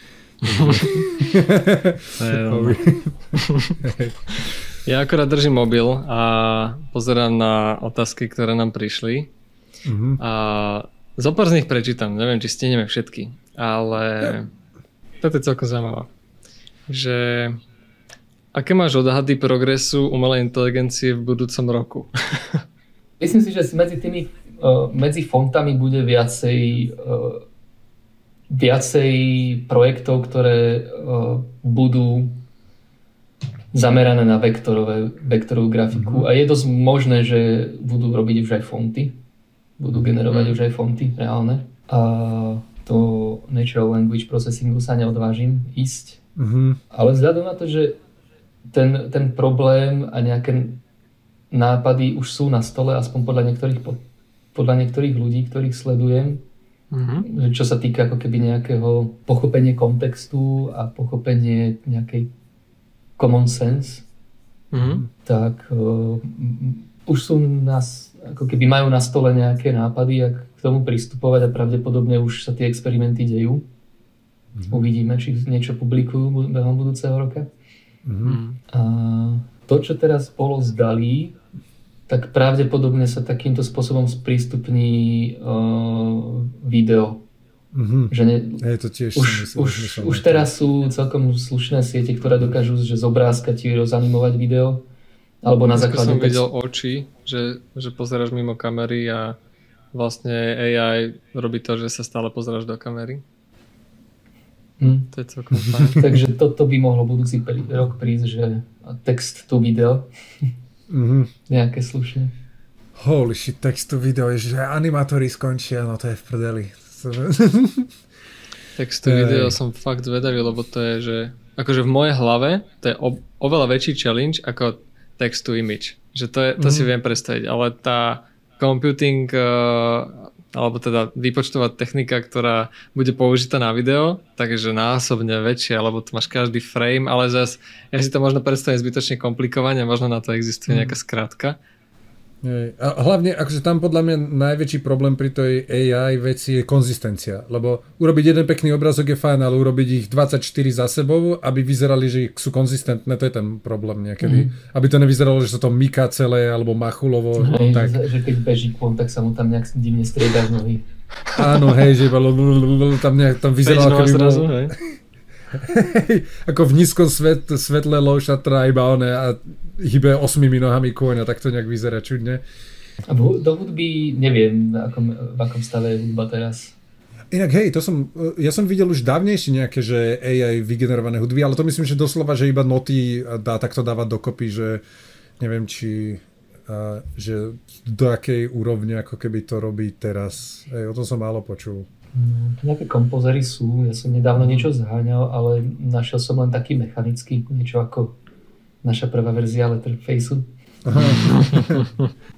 ja akorát držím mobil a pozerám na otázky, ktoré nám prišli. Uh-huh. A zopár z nich prečítam, neviem, či stihneme všetky, ale toto je celkom zaujímavé. Že Aké máš odhady progresu umelej inteligencie v budúcom roku? Myslím si, že medzi tými, uh, medzi fontami bude viacej, uh, viacej projektov, ktoré uh, budú zamerané na vektorové, vektorovú grafiku mm-hmm. a je dosť možné, že budú robiť už aj fonty. Budú generovať mm-hmm. už aj fonty reálne. A to Natural Language Processingu sa neodvážim ísť. Mm-hmm. Ale vzhľadom na to, že ten, ten problém a nejaké nápady už sú na stole, aspoň podľa niektorých, podľa niektorých ľudí, ktorých sledujem, mm-hmm. čo sa týka ako keby nejakého pochopenie kontextu a pochopenie nejakej common sense, mm-hmm. tak uh, už sú nás, ako keby majú na stole nejaké nápady, ak k tomu pristupovať a pravdepodobne už sa tie experimenty dejú. Mm-hmm. Uvidíme, či niečo publikujú behom budúceho roka. Mm-hmm. A to, čo teraz bolo zdalí, tak pravdepodobne sa takýmto spôsobom sprístupní uh, video Mm-hmm. Že ne, je to tiež už, myslím, už, už teraz sú celkom slušné siete, ktoré dokážu že z obrázka ti rozanimovať video. Alebo na základe som videl oči, že, že pozeráš mimo kamery a vlastne AI robí to, že sa stále pozeráš do kamery. Hm. To je celkom fajn. Takže toto by mohlo budúci rok prísť, že text to video. Mm-hmm. Nejaké slušné. Holy shit, text to video, že animátori skončia, no to je v prdeli. Textu video som fakt zvedavý, lebo to je, že akože v mojej hlave to je o, oveľa väčší challenge ako text to image. Že to, je, to mm. si viem predstaviť, ale tá computing uh, alebo teda výpočtová technika, ktorá bude použitá na video, takže násobne väčšia, lebo tu máš každý frame, ale zase ja si to možno predstavím zbytočne komplikovane, možno na to existuje mhm. nejaká skratka. A hlavne, akože tam podľa mňa najväčší problém pri tej AI veci je konzistencia, lebo urobiť jeden pekný obrazok je fajn, ale urobiť ich 24 za sebou, aby vyzerali, že sú konzistentné, to je ten problém niekedy. Mm. Aby to nevyzeralo, že sa to myká celé, alebo machulovo. Hej, tak. Že, že keď beží kon, tak sa mu tam nejak divne strieda nohy. Áno, hej, že tam, nejak, tam vyzeralo, ako zrazu, hej. ako v nízkom svet, svetle low šatra iba one a hýbe osmými nohami kôň a tak to nejak vyzerá čudne. A do hudby neviem, v akom, v akom stave je hudba teraz. Inak hej, to som, ja som videl už dávnejšie nejaké, že AI vygenerované hudby, ale to myslím, že doslova, že iba noty dá takto dávať dokopy, že neviem, či a, že do akej úrovne ako keby to robí teraz. Hej, o tom som málo počul. No, nejaké kompozery sú, ja som nedávno niečo zháňal, ale našiel som len taký mechanický, niečo ako naša prvá verzia Letterfaceu.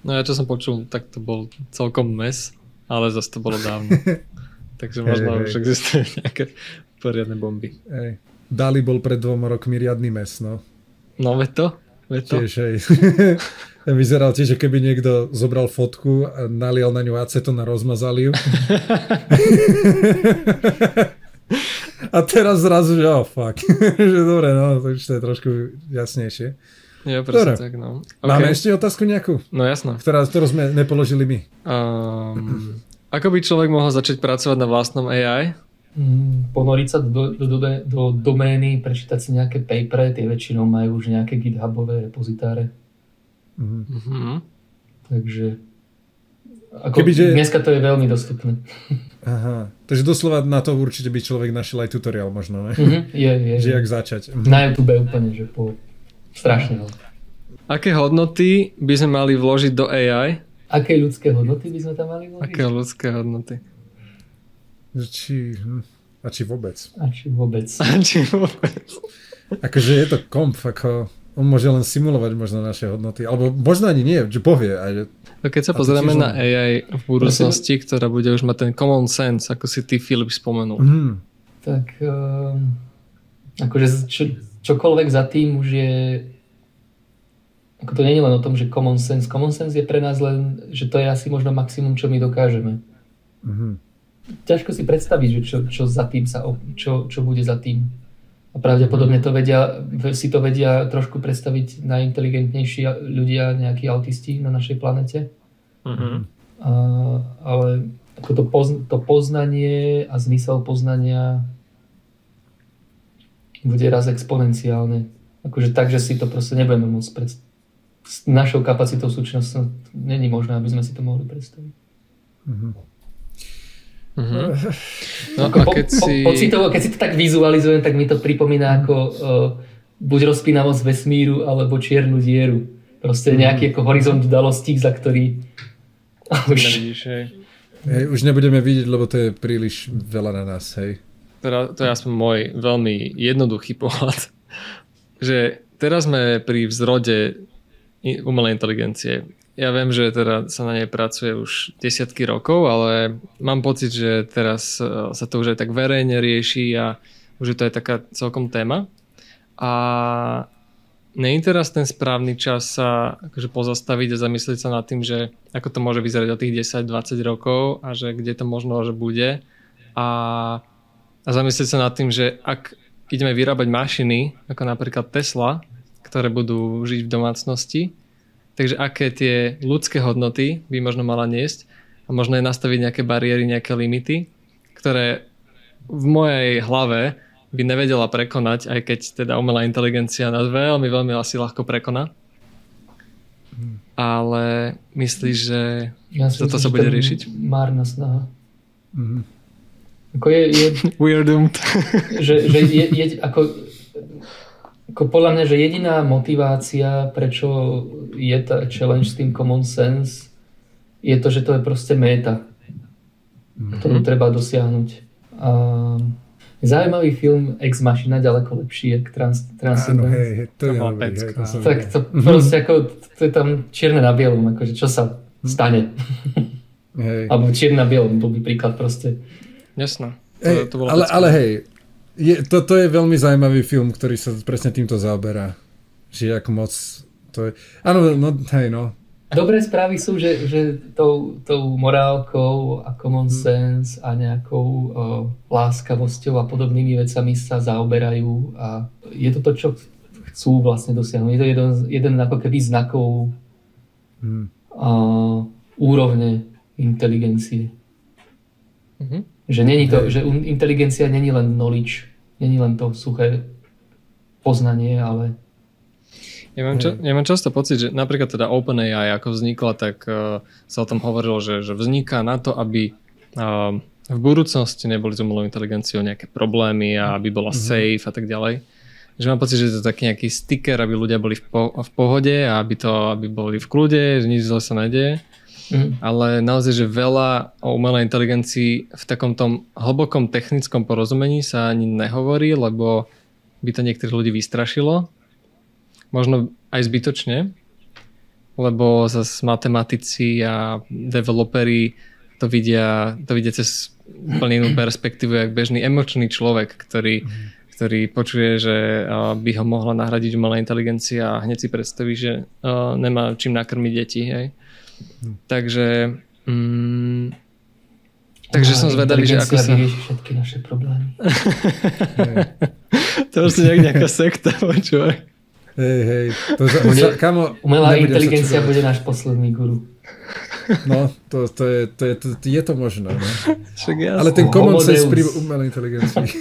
no ja čo som počul, tak to bol celkom mes, ale zase to bolo dávno. Takže možno hey, už hey. existujú nejaké poriadne bomby. Hey. Dali bol pred dvoma rokmi riadny mes, no. No ve to, ve to. Tiež, hej. Vyzeral tiež, že keby niekto zobral fotku a nalial na ňu acetón a rozmazal ju. a teraz zrazu, že oh fuck. že dobre, no, to už to je trošku jasnejšie. Ja, presne tak, no. Okay. Máme ešte otázku nejakú? No jasno. Ktorá, ktorú sme nepoložili my. Um, ako by človek mohol začať pracovať na vlastnom AI? Mm, ponoriť sa do, do, do, do domény, prečítať si nejaké papery, tie väčšinou majú už nejaké githubové repozitáre. Mm-hmm. Takže ako Keby, že... dneska to je veľmi dostupné. Aha, takže doslova na to určite by človek našiel aj tutoriál možno, ne? Mm-hmm, je, je. Že jak začať. Mm-hmm. Na YouTube úplne, že po... strašne veľa. Aké hodnoty by sme mali vložiť do AI? Aké ľudské hodnoty by sme tam mali vložiť? Aké ľudské hodnoty? Či, hm, a či vôbec? A či vôbec? A či vôbec? akože je to komp, ako on môže len simulovať možno naše hodnoty, alebo možno ani nie, že povie. Aj, no keď sa pozrieme na AI v budúcnosti, ktorá bude už mať ten common sense, ako si ty Filip spomenul. Mm. Tak um, akože čo, čokoľvek za tým už je ako to nie je len o tom, že common sense. Common sense je pre nás len, že to je asi možno maximum, čo my dokážeme. Mm-hmm. Ťažko si predstaviť, že čo, čo za tým sa, čo, čo bude za tým. A pravdepodobne to vedia, si to vedia trošku predstaviť najinteligentnejší ľudia, nejakí autisti na našej planete. Mm-hmm. A, ale ako to, pozn- to poznanie a zmysel poznania bude raz exponenciálne. Akože tak, že si to proste nebudeme môcť predstaviť. S našou kapacitou súčasnosti není možné, aby sme si to mohli predstaviť. Mm-hmm. Uh-huh. No, a keď po, si... po, pocitovo, keď si to tak vizualizujem, tak mi to pripomína ako uh, buď rozpínavosť vesmíru, alebo čiernu dieru. Proste nejaký ako horizont udalostí, za ktorý už... Nevidíš, hej. Hej, už nebudeme vidieť, lebo to je príliš veľa na nás, hej. Teda, to je aspoň môj veľmi jednoduchý pohľad, že teraz sme pri vzrode umelej inteligencie. Ja viem, že teda sa na nej pracuje už desiatky rokov, ale mám pocit, že teraz e, sa to už aj tak verejne rieši a už je to aj taká celkom téma. A nie teraz ten správny čas sa akože pozastaviť a zamyslieť sa nad tým, že ako to môže vyzerať o tých 10-20 rokov a že kde to možno, že bude. A, a zamyslieť sa nad tým, že ak ideme vyrábať mašiny, ako napríklad Tesla, ktoré budú žiť v domácnosti, takže aké tie ľudské hodnoty by možno mala niesť a možno je nastaviť nejaké bariéry, nejaké limity, ktoré v mojej hlave by nevedela prekonať, aj keď teda umelá inteligencia nás veľmi, veľmi asi ľahko prekoná. Ale myslíš, že ja toto sa bude riešiť? Márna snaha. Mm-hmm. Ako je, je, We are doomed. že, že je, je, ako, ako podľa mňa, že jediná motivácia, prečo je tá challenge s tým common sense, je to, že to je proste meta, mm-hmm. ktorú treba dosiahnuť. A Zaujímavý film Ex Machina ďaleko lepší, jak trans, Transcendence. Áno, hej, hej, to, je hej, to som Tak to proste ako, to je tam čierne na bielom, akože čo sa stane. Hej. Alebo čierne na bielom, by príklad proste. Jasné. Hej, to, to ale, ale hej, je, to, to je veľmi zaujímavý film, ktorý sa presne týmto zaoberá. Že ako moc to je... Áno, no, hej, no, Dobré správy sú, že, že tou, tou morálkou a common mhm. sense a nejakou uh, láskavosťou a podobnými vecami sa zaoberajú a je to to, čo chcú vlastne dosiahnuť. Je to jeden, jeden ako keby znakov hmm. uh, úrovne inteligencie. Mm-hmm. Že, není to, že inteligencia není len knowledge, není len to suché poznanie, ale ja mám, ča- ja mám často pocit, že napríklad teda OpenAI ako vznikla, tak uh, sa o tom hovorilo, že, že vzniká na to, aby uh, v budúcnosti neboli s umelou inteligenciou nejaké problémy a aby bola mm-hmm. safe a tak ďalej. Že mám pocit, že je to taký nejaký sticker, aby ľudia boli v, po- v pohode a aby, to, aby boli v kľude, že nič zle sa nedieje. Mm. Ale naozaj, že veľa o umelej inteligencii v takom tom hlbokom technickom porozumení sa ani nehovorí, lebo by to niektorých ľudí vystrašilo možno aj zbytočne, lebo zase matematici a developeri to vidia, to vidia cez úplne inú perspektívu, jak bežný emočný človek, ktorý, mm. ktorý počuje, že by ho mohla nahradiť umelá inteligencia a hneď si predstaví, že nemá čím nakrmiť deti. Hej. Mm. Takže mm, Takže no, som zvedavý, že ako sa... všetky naše problémy. to už je nejaká sekta, počúvaj. Hej, hej. To za, bude, za, kamo, umelá inteligencia bude náš posledný guru. No, to, to, je, to, je, to, je to možné. No. Ale ten common sense pri umelej inteligencii.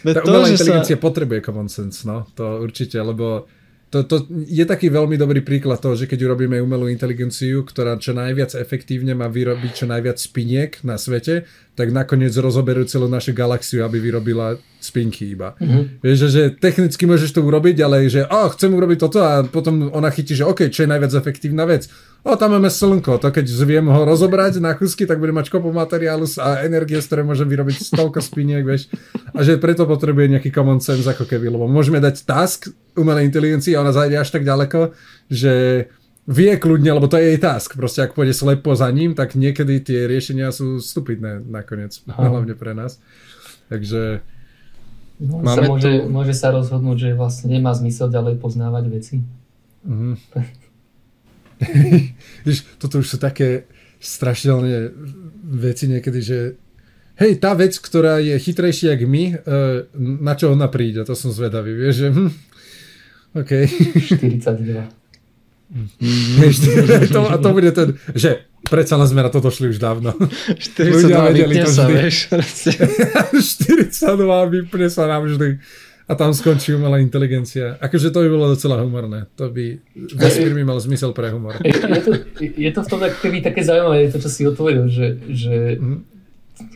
Tá umelá inteligencia sa... potrebuje common sense, no. To určite, lebo to, to je taký veľmi dobrý príklad toho, že keď urobíme umelú inteligenciu, ktorá čo najviac efektívne má vyrobiť čo najviac spiniek na svete, tak nakoniec rozoberú celú našu galaxiu, aby vyrobila spinky iba. Mm-hmm. Vieš, že, že technicky môžeš to urobiť, ale že oh, chcem urobiť toto a potom ona chytí, že OK, čo je najviac efektívna vec o, tam máme slnko, to keď zviem ho rozobrať na kusky, tak budem mať kopu materiálu a energie, z ktoré môžem vyrobiť stovko spiniek, vieš. A že preto potrebuje nejaký common sense ako keby, lebo môžeme dať task umelej inteligencii a ona zajde až tak ďaleko, že vie kľudne, lebo to je jej task. Proste ak pôjde slepo za ním, tak niekedy tie riešenia sú stupidné nakoniec, Aha. hlavne pre nás. Takže... No, Máme sa môže, tu... môže sa rozhodnúť, že vlastne nemá zmysel ďalej poznávať veci. Mm-hmm. Víš, toto už sú také strašidelné veci niekedy, že hej, tá vec, ktorá je chytrejšia jak my, e, na čo ona príde, to som zvedavý, vieš, že hm, OK. 42. to, a to bude ten, že predsa len sme na toto šli už dávno. 42 vypne sa, vieš. 42 vypne sa nám vždy a tam skončí umelá inteligencia. Akože to by bolo docela humorné. To by vesmír by mal zmysel pre humor. Je, je, to, je to v tom keby také zaujímavé, to, čo si otvoril, že, že mm.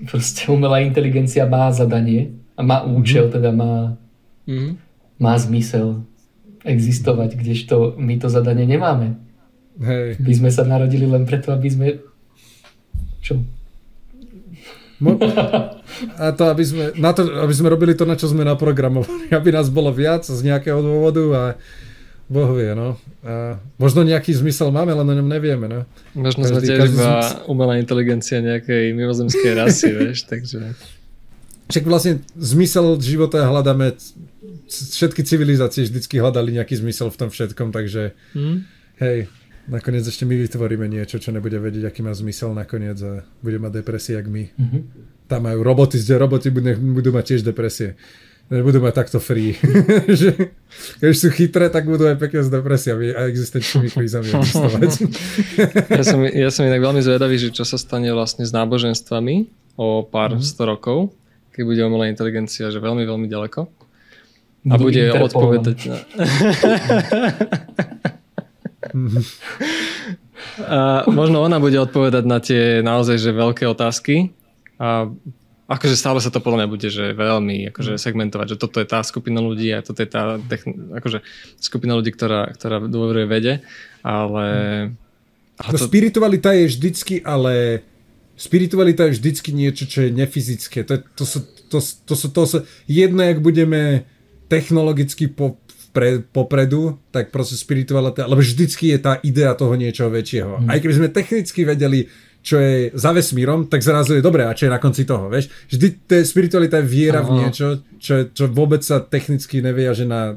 proste umelá inteligencia má zadanie a má účel, mm. teda má... Mm. má zmysel existovať, kdežto my to zadanie nemáme. Hej. My sme sa narodili len preto, aby sme... Čo? Mo- a to aby, sme, na to, aby sme robili to, na čo sme naprogramovali. Aby nás bolo viac z nejakého dôvodu a Boh vie, no. A možno nejaký zmysel máme, len o ňom nevieme, no. Možno sme tiež iba zmysel... umelá inteligencia nejakej mimozemskej rasy, vieš, takže... Však vlastne zmysel života hľadáme, všetky civilizácie vždycky hľadali nejaký zmysel v tom všetkom, takže hmm? hej, nakoniec ešte my vytvoríme niečo, čo nebude vedieť, aký má zmysel nakoniec a bude mať depresie, jak my. Mm-hmm. Tam majú roboty, kde roboty budú, budú mať tiež depresie. Nebudú mať takto free. že, keď sú chytré, tak budú aj pekne s depresiami a existenčnými krízami existovať. ja, som, ja som inak veľmi zvedavý, že čo sa stane vlastne s náboženstvami o pár mm-hmm. sto rokov, keď bude umelá inteligencia, že veľmi, veľmi ďaleko. A bude odpovedať na... A možno ona bude odpovedať na tie naozaj že veľké otázky. A akože stále sa to podľa mňa bude že veľmi akože segmentovať, že toto je tá skupina ľudí a toto je tá techn- akože skupina ľudí, ktorá, ktorá dôveruje vede, ale... ale no, to... Spiritualita je vždycky, ale spiritualita je vždycky niečo, čo je nefyzické. To, je, to, sú, to, to, sú, to sú jedno, jak budeme technologicky po, pre, popredu, tak proste spiritualita, lebo vždycky je tá idea toho niečoho väčšieho. Mm. Aj keby sme technicky vedeli, čo je za vesmírom, tak zrazu je dobré, a čo je na konci toho, vieš? Vždy tá spiritualita je viera Aha. v niečo, čo, čo vôbec sa technicky neviaže na,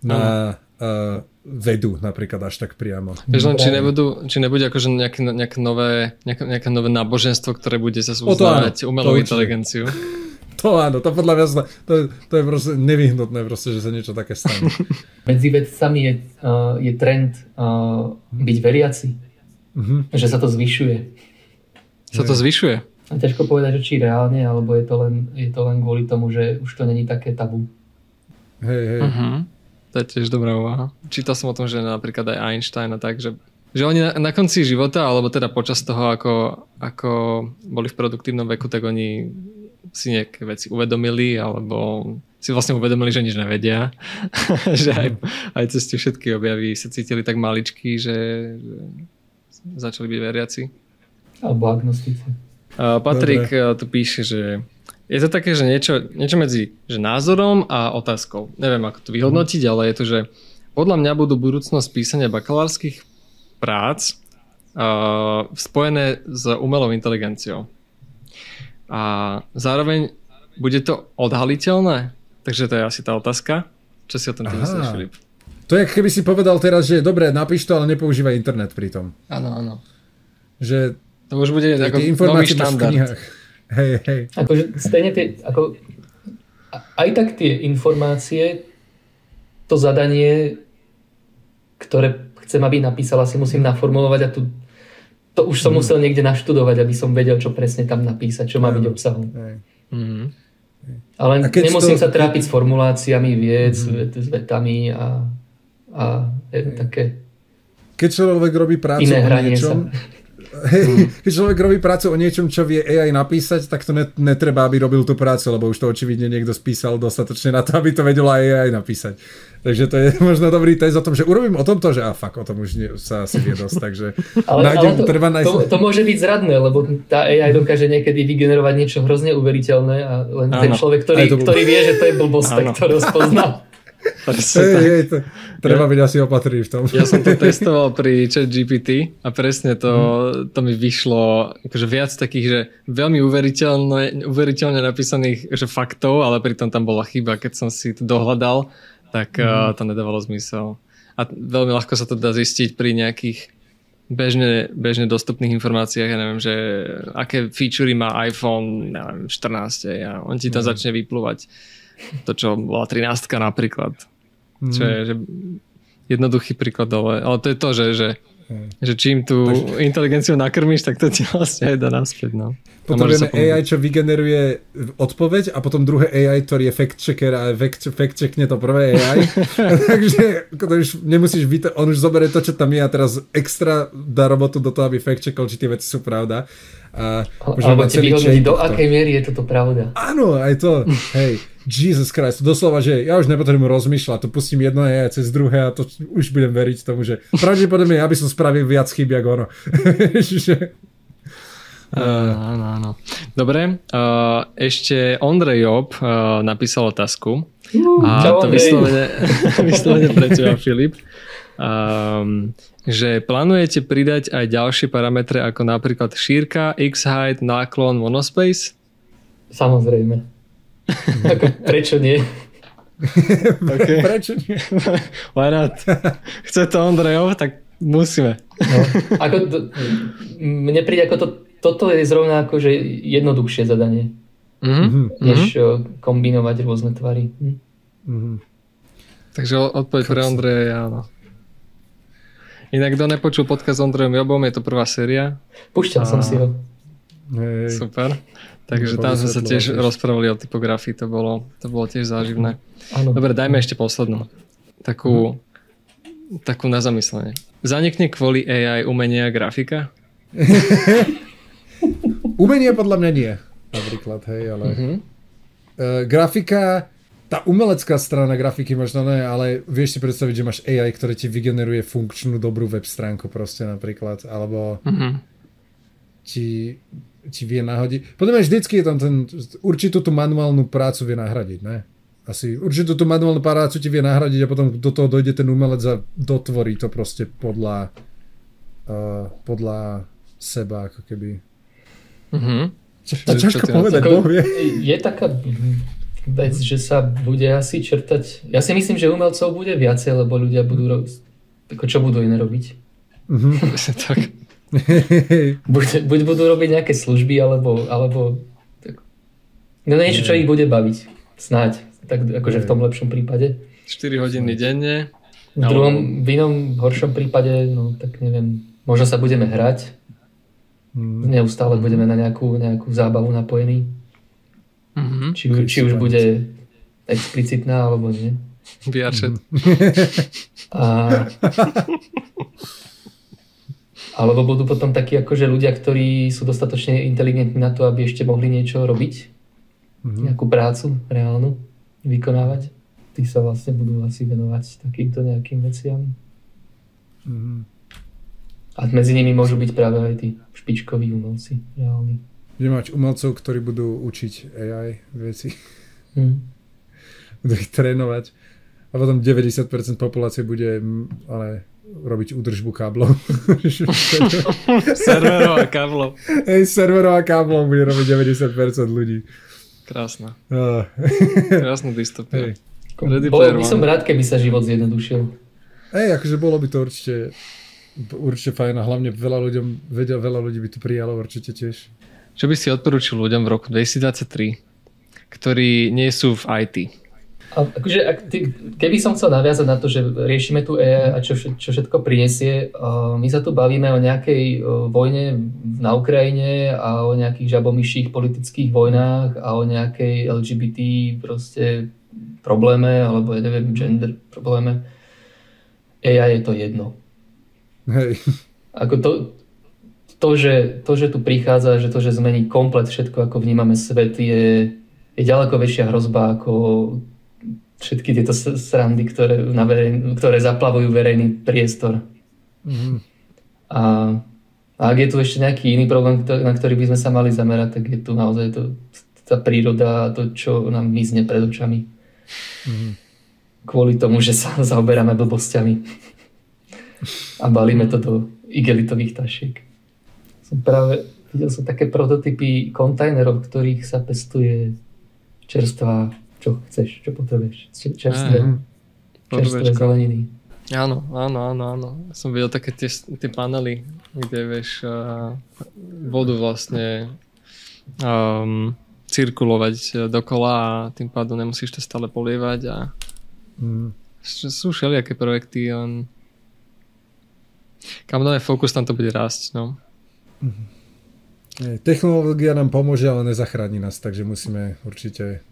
na uh, vedu napríklad až tak priamo. Vieš len, či, nebudú, či nebude akože nejaké, nejaké, nové, nejaké, nejaké nové náboženstvo, ktoré bude sa uznávať umelú inteligenciu. To áno, to podľa mňa to, to je proste nevyhnutné, proste, že sa niečo také stane. Medzi vedcami je, uh, je trend uh, byť veriaci. Uh-huh. Že sa to zvyšuje. Sa to zvyšuje? A ťažko povedať, že či reálne, alebo je to len, je to len kvôli tomu, že už to není také tabu. Hej, hej. Uh-huh. To je tiež dobrá úvaha. Čítal som o tom, že napríklad aj Einstein a tak, že že oni na, na konci života, alebo teda počas toho, ako, ako boli v produktívnom veku, tak oni si nejaké veci uvedomili, alebo si vlastne uvedomili, že nič nevedia. že aj, aj cez tie všetky objavy sa cítili tak maličky, že, že začali byť veriaci. Alebo agnostici. Uh, Patrik Dobre. tu píše, že je to také, že niečo, niečo medzi že názorom a otázkou. Neviem, ako to vyhodnotiť, ale je to, že podľa mňa budú budúcnosť písania bakalárskych prác uh, spojené s umelou inteligenciou. A zároveň bude to odhaliteľné? Takže to je asi tá otázka. Čo si o tom myslíš, Filip? To je, keby si povedal teraz, že dobre, napíš to, ale nepoužívaj internet pri tom. Áno, áno. Že to už bude ako nový štandard. Hej, hej. Akože stejne tie, ako, aj tak tie informácie, to zadanie, ktoré chcem, aby napísala, si musím naformulovať a tu to už som mm. musel niekde naštudovať, aby som vedel, čo presne tam napísať, čo má byť obsahom. Mm. Ale nemusím to... sa trápiť s formuláciami viec, mm. s vetami a, a také keď človek robí prácu o niečom, sa. Hej, keď človek robí prácu o niečom, čo vie AI napísať, tak to netreba, aby robil tú prácu, lebo už to očividne niekto spísal dostatočne na to, aby to vedelo aj AI napísať. Takže to je možno dobrý test o tom, že urobím o tomto, že a fakt, o tom už nie, sa asi vie dosť, takže ale, nájdem, ale to, treba nájsť... to, to, môže byť zradné, lebo tá AI dokáže niekedy vygenerovať niečo hrozne uveriteľné a len ano. ten človek, ktorý, to... ktorý vie, že to je blbosť, tak to rozpozná. Hej, hej, to, treba byť asi opatrný v tom. Ja som to testoval pri chat GPT a presne to, to mi vyšlo akože viac takých, že veľmi uveriteľne, uveriteľne napísaných že faktov, ale pritom tam bola chyba, keď som si to dohľadal, tak mm. to nedávalo zmysel. A veľmi ľahko sa to dá zistiť pri nejakých bežne, bežne dostupných informáciách, ja neviem, že aké featurey má iPhone neviem, 14 a on ti tam mm. začne vyplúvať to, čo bola 13 napríklad. Mm. Čo je že jednoduchý príklad, ale, ale to je to, že, že, mm. že čím tú Takže... inteligenciu nakrmíš, tak to ti vlastne aj dá naspäť. No. Potom vieme AI, čo vygeneruje odpoveď a potom druhé AI, ktorý je fact checker a fact, fact checkne to prvé AI. Takže to už nemusíš byť, on už zoberie to, čo tam je a teraz extra dá robotu do toho, aby fact checkol, či tie veci sú pravda. A Alebo ti vyhodnotí, do akej miery je toto pravda. Áno, aj to. Hej. Jesus Christ, doslova, že ja už nepotrebujem rozmýšľať, to pustím jedno aj cez druhé a to už budem veriť tomu, že pravdepodobne ja by som spravil viac chyb, ako ono. Uh, áno, áno. Dobre, uh, ešte Ondrej Job uh, napísal otázku. Uh, a to vyslovene, vyslovene pre teba, Filip. Um, že plánujete pridať aj ďalšie parametre ako napríklad šírka, x-height, náklon, monospace? Samozrejme. Ako, prečo nie? okay. Prečo nie? Why not? Chce to Ondrejov, tak musíme. No. Ako to, mne príde ako to toto je zrovna ako, že jednoduchšie zadanie, mm-hmm. než mm-hmm. kombinovať rôzne tvary. Hm. Mm-hmm. Takže odpoveď pre Ondreja je áno. Inak kto nepočul podcast s Ondrejom Jobom, je to prvá séria. Púšťal a... som si ho. Hej. Super. Takže tam sme sa tiež rozprávali o typografii, to bolo, to bolo tiež záživné. Ano. Dobre, dajme ešte poslednú. Takú, hmm. takú na zamyslenie. Zanikne kvôli AI umenia a grafika? Umenie podľa mňa nie, napríklad, hej, ale... Uh-huh. Uh, grafika, tá umelecká strana grafiky možno ne, ale vieš si predstaviť, že máš AI, ktoré ti vygeneruje funkčnú dobrú web stránku proste napríklad, alebo uh-huh. ti, ti vie nahodiť. Potom vždycky je tam ten, určitú tú manuálnu prácu vie nahradiť, ne? Asi určitú tú manuálnu prácu ti vie nahradiť a potom do toho dojde ten umelec a dotvorí to proste podľa uh, podľa seba, ako keby. Mm-hmm. To ťažko povedať, Boh vie. Je taká vec, že sa bude asi črtať. Ja si myslím, že umelcov bude viacej, lebo ľudia budú robiť. Ako čo budú iné robiť? Mm-hmm. tak. buď, buď budú robiť nejaké služby, alebo, alebo tak, no niečo, čo ich bude baviť. Snáď. Tak akože v tom lepšom prípade. 4 hodiny denne. V druhom, v inom horšom prípade, no tak neviem, možno sa budeme hrať, Mm. Neustále budeme na nejakú, nejakú zábavu napojení. Mm-hmm. Či, či už bude explicitná, alebo nie. VR mm. A, alebo budú potom takí akože ľudia, ktorí sú dostatočne inteligentní na to, aby ešte mohli niečo robiť. Mm-hmm. Nejakú prácu reálnu vykonávať. Tí sa vlastne budú asi venovať takýmto nejakým veciam. Mm-hmm. A medzi nimi môžu byť práve aj tí špičkoví umelci, reálni. Bude mať umelcov, ktorí budú učiť AI veci. Hmm. budú ich trénovať. A potom 90% populácie bude ale robiť údržbu káblov. serverov a káblov. Hej, serverov a káblov bude robiť 90% ľudí. Krásna. Uh. Krásna dystopia. Hey. Bol by som rád, keby sa život zjednodušil. Hej, akože bolo by to určite určite fajn a hlavne veľa, ľuďom, vedia, veľa ľudí by to prijalo určite tiež. Čo by si odporúčil ľuďom v roku 2023, ktorí nie sú v IT? A akože, ak ty, keby som chcel naviazať na to, že riešime tu AI a čo, čo všetko prinesie, uh, my sa tu bavíme o nejakej uh, vojne na Ukrajine a o nejakých žabomyších politických vojnách a o nejakej LGBT proste probléme, alebo ja neviem, gender probléme. AI je to jedno. Hej. Ako to, to, že, to, že tu prichádza, že to, že zmení komplet všetko, ako vnímame svet, je, je ďaleko väčšia hrozba ako všetky tieto srandy, ktoré, na verej, ktoré zaplavujú verejný priestor. Mm-hmm. A, a ak je tu ešte nejaký iný problém, na ktorý by sme sa mali zamerať, tak je tu naozaj to, tá príroda a to, čo nám mizne pred očami. Mm-hmm. Kvôli tomu, že sa zaoberáme blbosťami a balíme to do igelitových tašiek. Som práve videl som také prototypy kontajnerov, v ktorých sa pestuje čerstvá, čo chceš, čo potrebuješ. Čerstvé, čerstvé zeleniny. Áno, áno, áno, áno. Som videl také tie, tie panely, kde vieš uh, vodu vlastne um, cirkulovať dokola a tým pádom nemusíš to stále polievať a mm. sú všelijaké projekty, len kam dáme fokus, tam to bude rásť. No. Technológia nám pomôže, ale nezachráni nás, takže musíme určite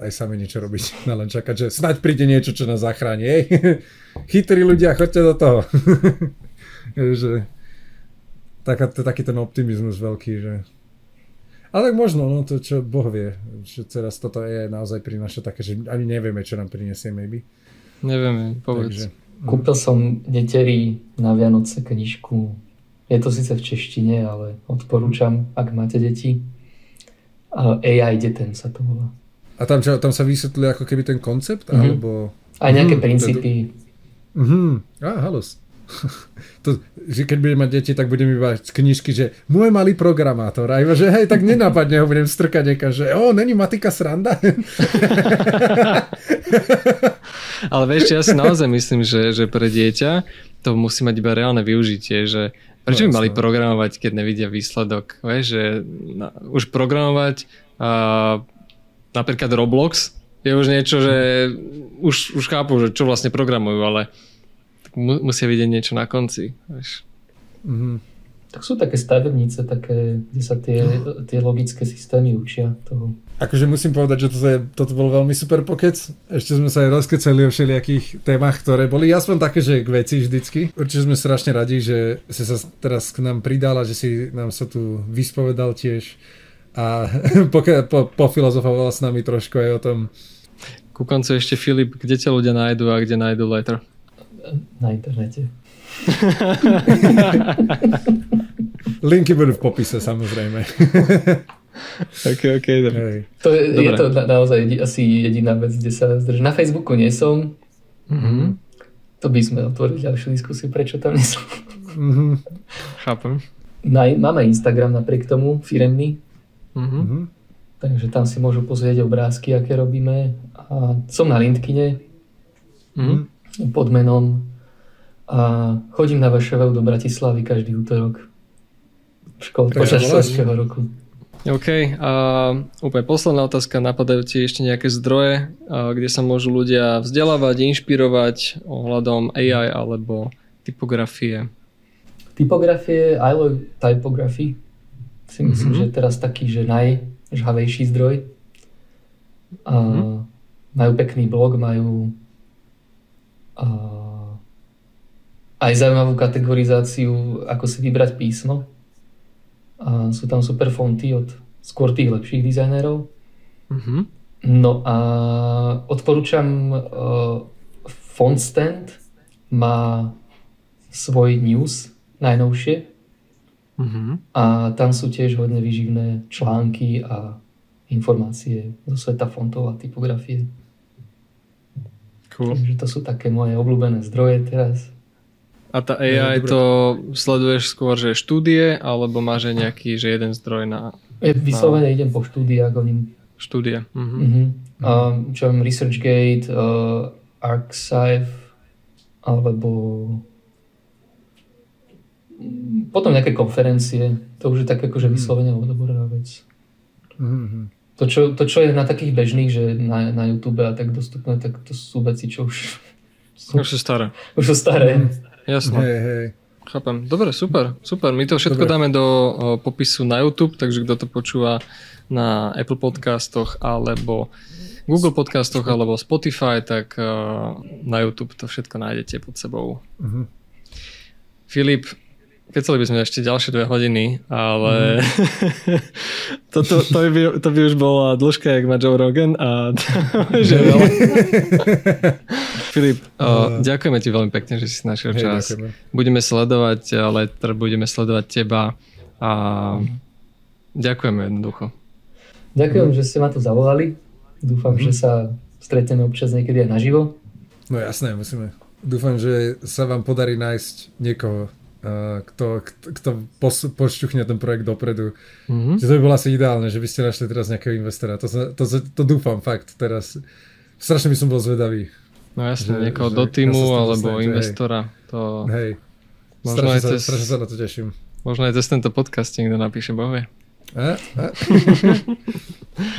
aj sami niečo robiť. Na len čakať, že snáď príde niečo, čo nás zachráni. Ej, chytrí ľudia, choďte do toho. že, taká, taký ten optimizmus veľký, že Ale tak možno, no to čo Boh vie, že teraz toto je naozaj prináša také, že ani nevieme, čo nám prinesie maybe. Nevieme, povedz. Takže, Kúpil som neteri na Vianoce knižku. Je to síce v češtine, ale odporúčam, ak máte deti. AI Detem sa to volá. A tam, čo, tam sa vysvetľuje ako keby ten koncept? Mm-hmm. Alebo... Aj nejaké mm, princípy. To... Mm-hmm. Á, halus. to, že keď budem mať deti, tak budem iba knižky, že môj malý programátor. A iba, že hej, tak nenápadne ho budem strkať niekam, že o, není matika sranda. Ale vieš, ja si naozaj myslím, že, že pre dieťa to musí mať iba reálne využitie, že prečo by no, mali programovať, keď nevidia výsledok? Vieš, že na, už programovať a, napríklad Roblox je už niečo, že už, už chápu, že čo vlastne programujú, ale mu, musia vidieť niečo na konci. Vieš. Mm-hmm. Tak sú také stavebnice, také, kde sa tie, tie logické systémy učia toho. Akože musím povedať, že toto, je, toto bol veľmi super pokec. Ešte sme sa aj rozkecali o všelijakých témach, ktoré boli aspoň také, že k veci vždycky. Určite sme strašne radi, že si sa teraz k nám pridala, že si nám sa tu vyspovedal tiež a po, po, pofilozofoval s nami trošku aj o tom. Ku koncu ešte Filip, kde ťa ľudia nájdu a kde nájdu letter? na internete. Linky budú v popise, samozrejme. ok, ok, dobre. To je, dobre. je to na, naozaj asi jediná vec, kde sa zdrží. Na Facebooku nie som. Mm-hmm. To by sme otvorili ďalšiu diskusiu, prečo tam nie som. Mm-hmm. Chápem. Na, máme Instagram napriek tomu, firemný. Mm-hmm. Takže tam si môžu pozrieť obrázky, aké robíme. A som na LinkedIne. Mm-hmm pod menom a chodím na VŠV do Bratislavy každý útorok škol, počas školského roku. OK. A úplne posledná otázka. Napadajú ti ešte nejaké zdroje, kde sa môžu ľudia vzdelávať, inšpirovať ohľadom AI alebo typografie? Typografie, I love typography. Si myslím, mm-hmm. že teraz taký, že najžhavejší zdroj. A mm-hmm. Majú pekný blog, majú aj zaujímavú kategorizáciu, ako si vybrať písmo. A sú tam super fonty od skôr tých lepších dizajnerov. Mm-hmm. No a odporúčam uh, Fontstand má svoj news najnovšie mm-hmm. a tam sú tiež hodne vyživné články a informácie zo sveta fontov a typografie. Cool. Takže to sú také moje obľúbené zdroje teraz. A tá AI to sleduješ skôr, že štúdie, alebo máš aj nejaký, že jeden zdroj na... Ja vyslovene na... idem po štúdiách, oni... Štúdie. Uh-huh. Uh-huh. Uh, čo viem, ResearchGate, uh, ArcSive, alebo potom nejaké konferencie. To už je tak akože vyslovene odborná vec. Uh-huh. To čo, to, čo je na takých bežných, že na, na YouTube a tak dostupné, tak to sú veci, čo už sú, už sú staré. Už sú staré. Mm, jasné. Hej, hej. Chápem. Dobre, super, super. My to všetko Dobre. dáme do o, popisu na YouTube, takže kto to počúva na Apple podcastoch alebo Google podcastoch alebo Spotify, tak uh, na YouTube to všetko nájdete pod sebou. Uh-huh. Filip, Kecali by sme ešte ďalšie dve hodiny, ale mm. to, to, to, by, to by už bola dĺžka, jak má Joe Rogan a že veľa. Filip, uh, ďakujeme ti veľmi pekne, že si našiel hey, čas. Ďakujeme. Budeme sledovať Letter, budeme sledovať teba a ďakujeme jednoducho. Ďakujem, mm. že ste ma tu zavolali. Dúfam, mm. že sa stretneme občas niekedy aj naživo. No jasné, musíme. Dúfam, že sa vám podarí nájsť niekoho, kto, kto pos, pošťuchne ten projekt dopredu. Mm-hmm. Že to by bolo asi ideálne, že by ste našli teraz nejakého investora. To, to, to, to dúfam fakt teraz. Strašne by som bol zvedavý. No jasne, že, niekoho že, do týmu ja alebo dostať, investora. Hej. To... hej. Možno strašne, aj cez, sa, strašne sa na to teším. Možno aj cez tento podcast niekto napíše, bohvie. A, a.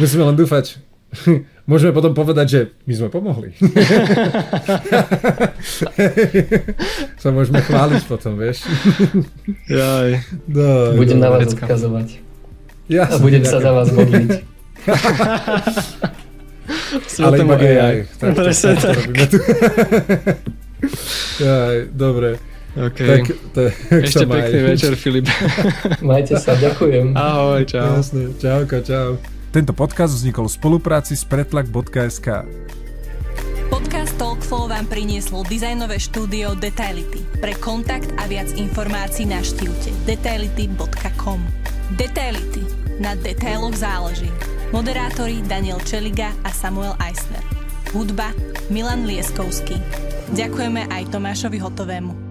Musíme len dúfať. Môžeme potom povedať, že my sme pomohli. sa môžeme chváliť potom, vieš. Jaj. No, budem na vás odkazovať. Ja A budem sa za vás modliť. Ale iba AI. Tak, tak, tak, robíme tu. Jaj, dobre. Okay. Tak, to, Ešte pekný večer, Filip. Majte sa, ďakujem. Ahoj, čau. Jasne, čauko, čau. Tento podcast vznikol v spolupráci s pretlak.sk. Podcast Talkflow vám prinieslo dizajnové štúdio Detaility. Pre kontakt a viac informácií navštívte detaility.com Detaility. Na detailoch záleží. Moderátori Daniel Čeliga a Samuel Eisner. Hudba Milan Lieskovský. Ďakujeme aj Tomášovi Hotovému.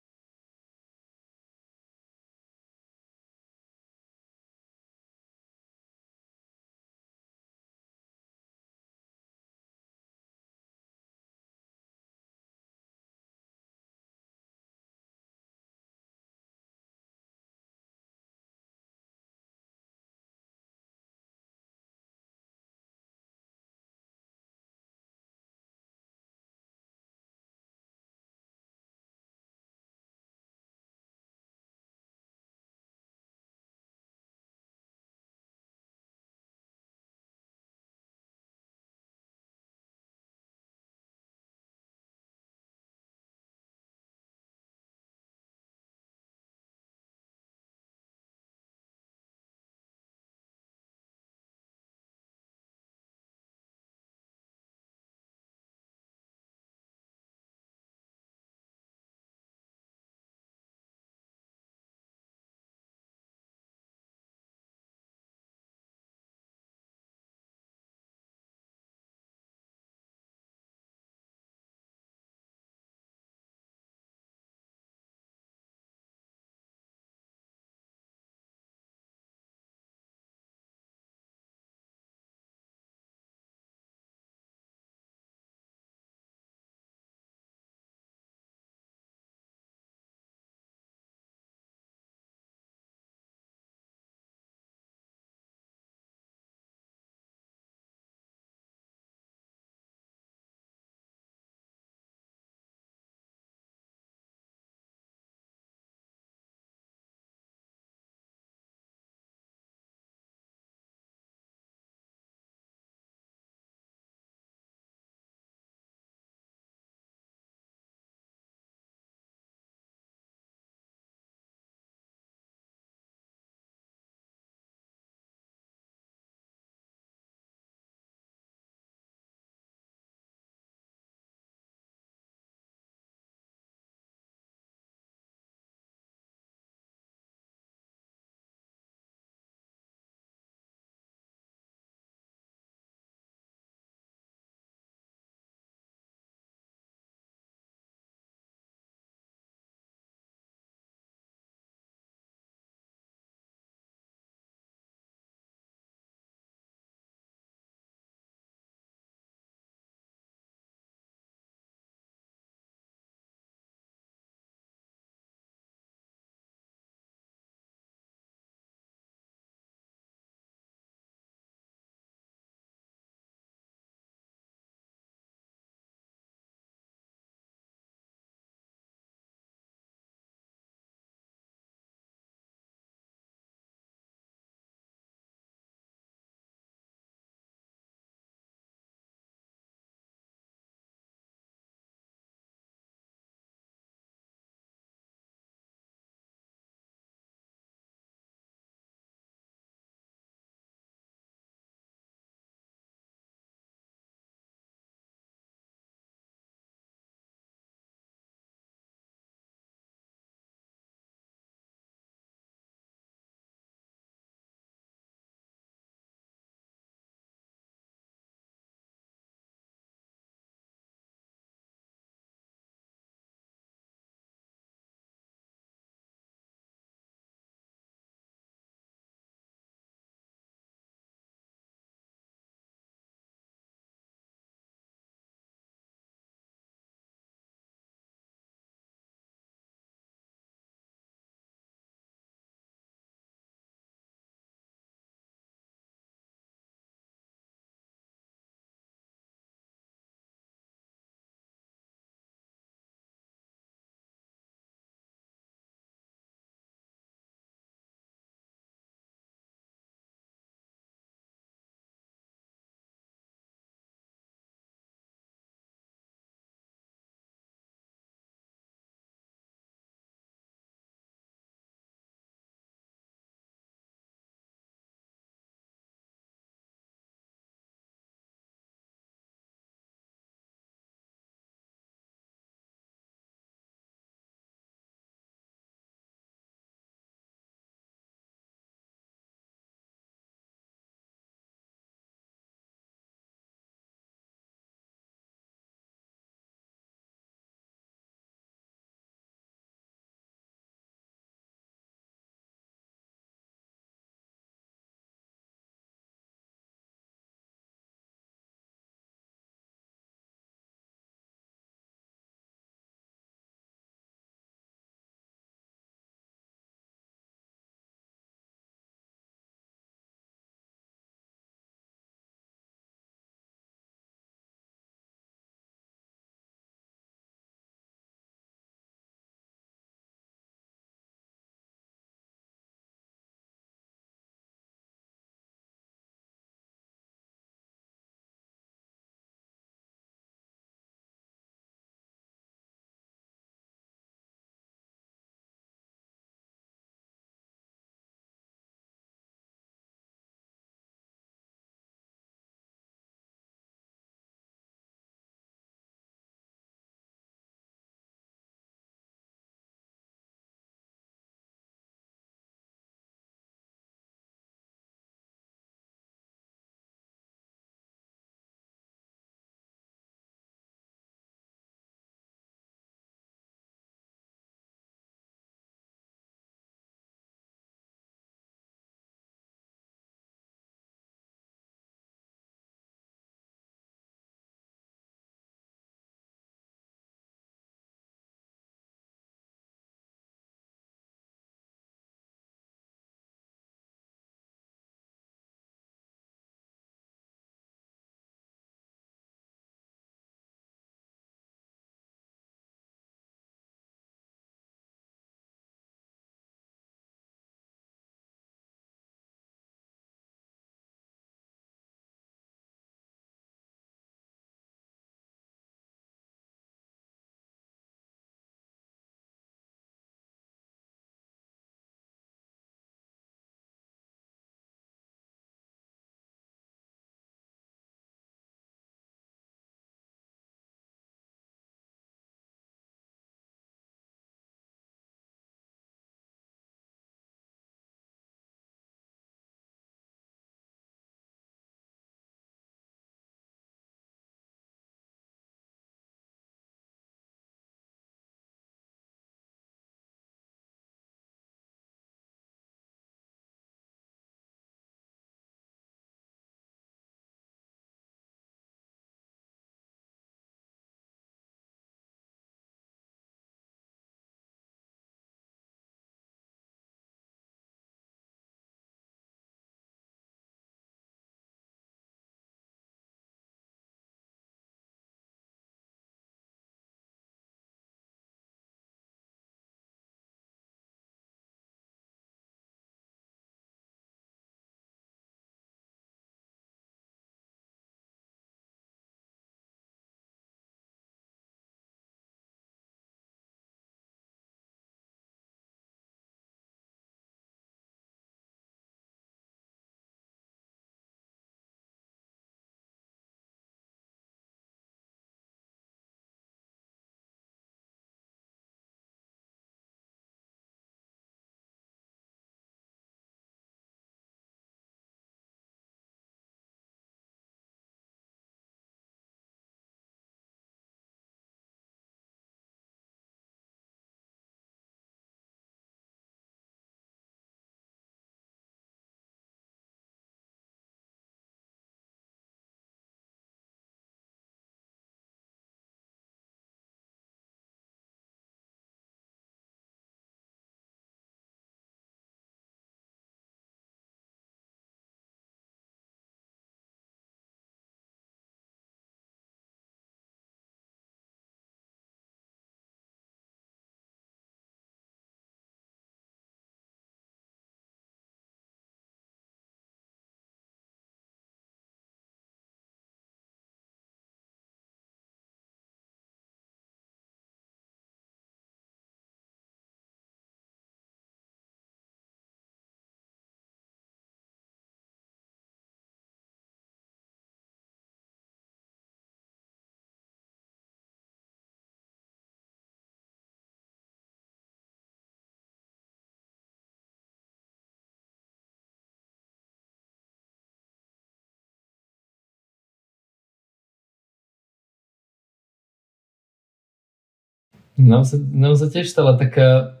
Nám sa, nám sa tiež stala taká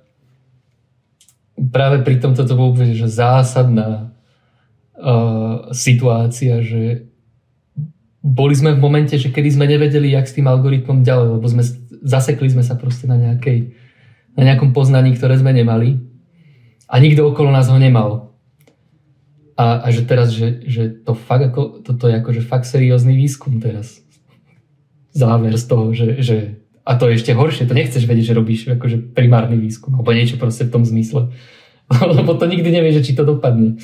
práve pri tomto to bolo že zásadná uh, situácia, že boli sme v momente, že kedy sme nevedeli, jak s tým algoritmom ďalej, lebo sme zasekli sme sa proste na, nejakej, na nejakom poznaní, ktoré sme nemali a nikto okolo nás ho nemal. A, a že teraz, že, že to fakt ako, toto je akože fakt seriózny výskum teraz. Záver z toho, že, že a to je ešte horšie, to nechceš vedieť, že robíš akože primárny výskum, alebo niečo proste v tom zmysle. Lebo to nikdy nevieš, či to dopadne.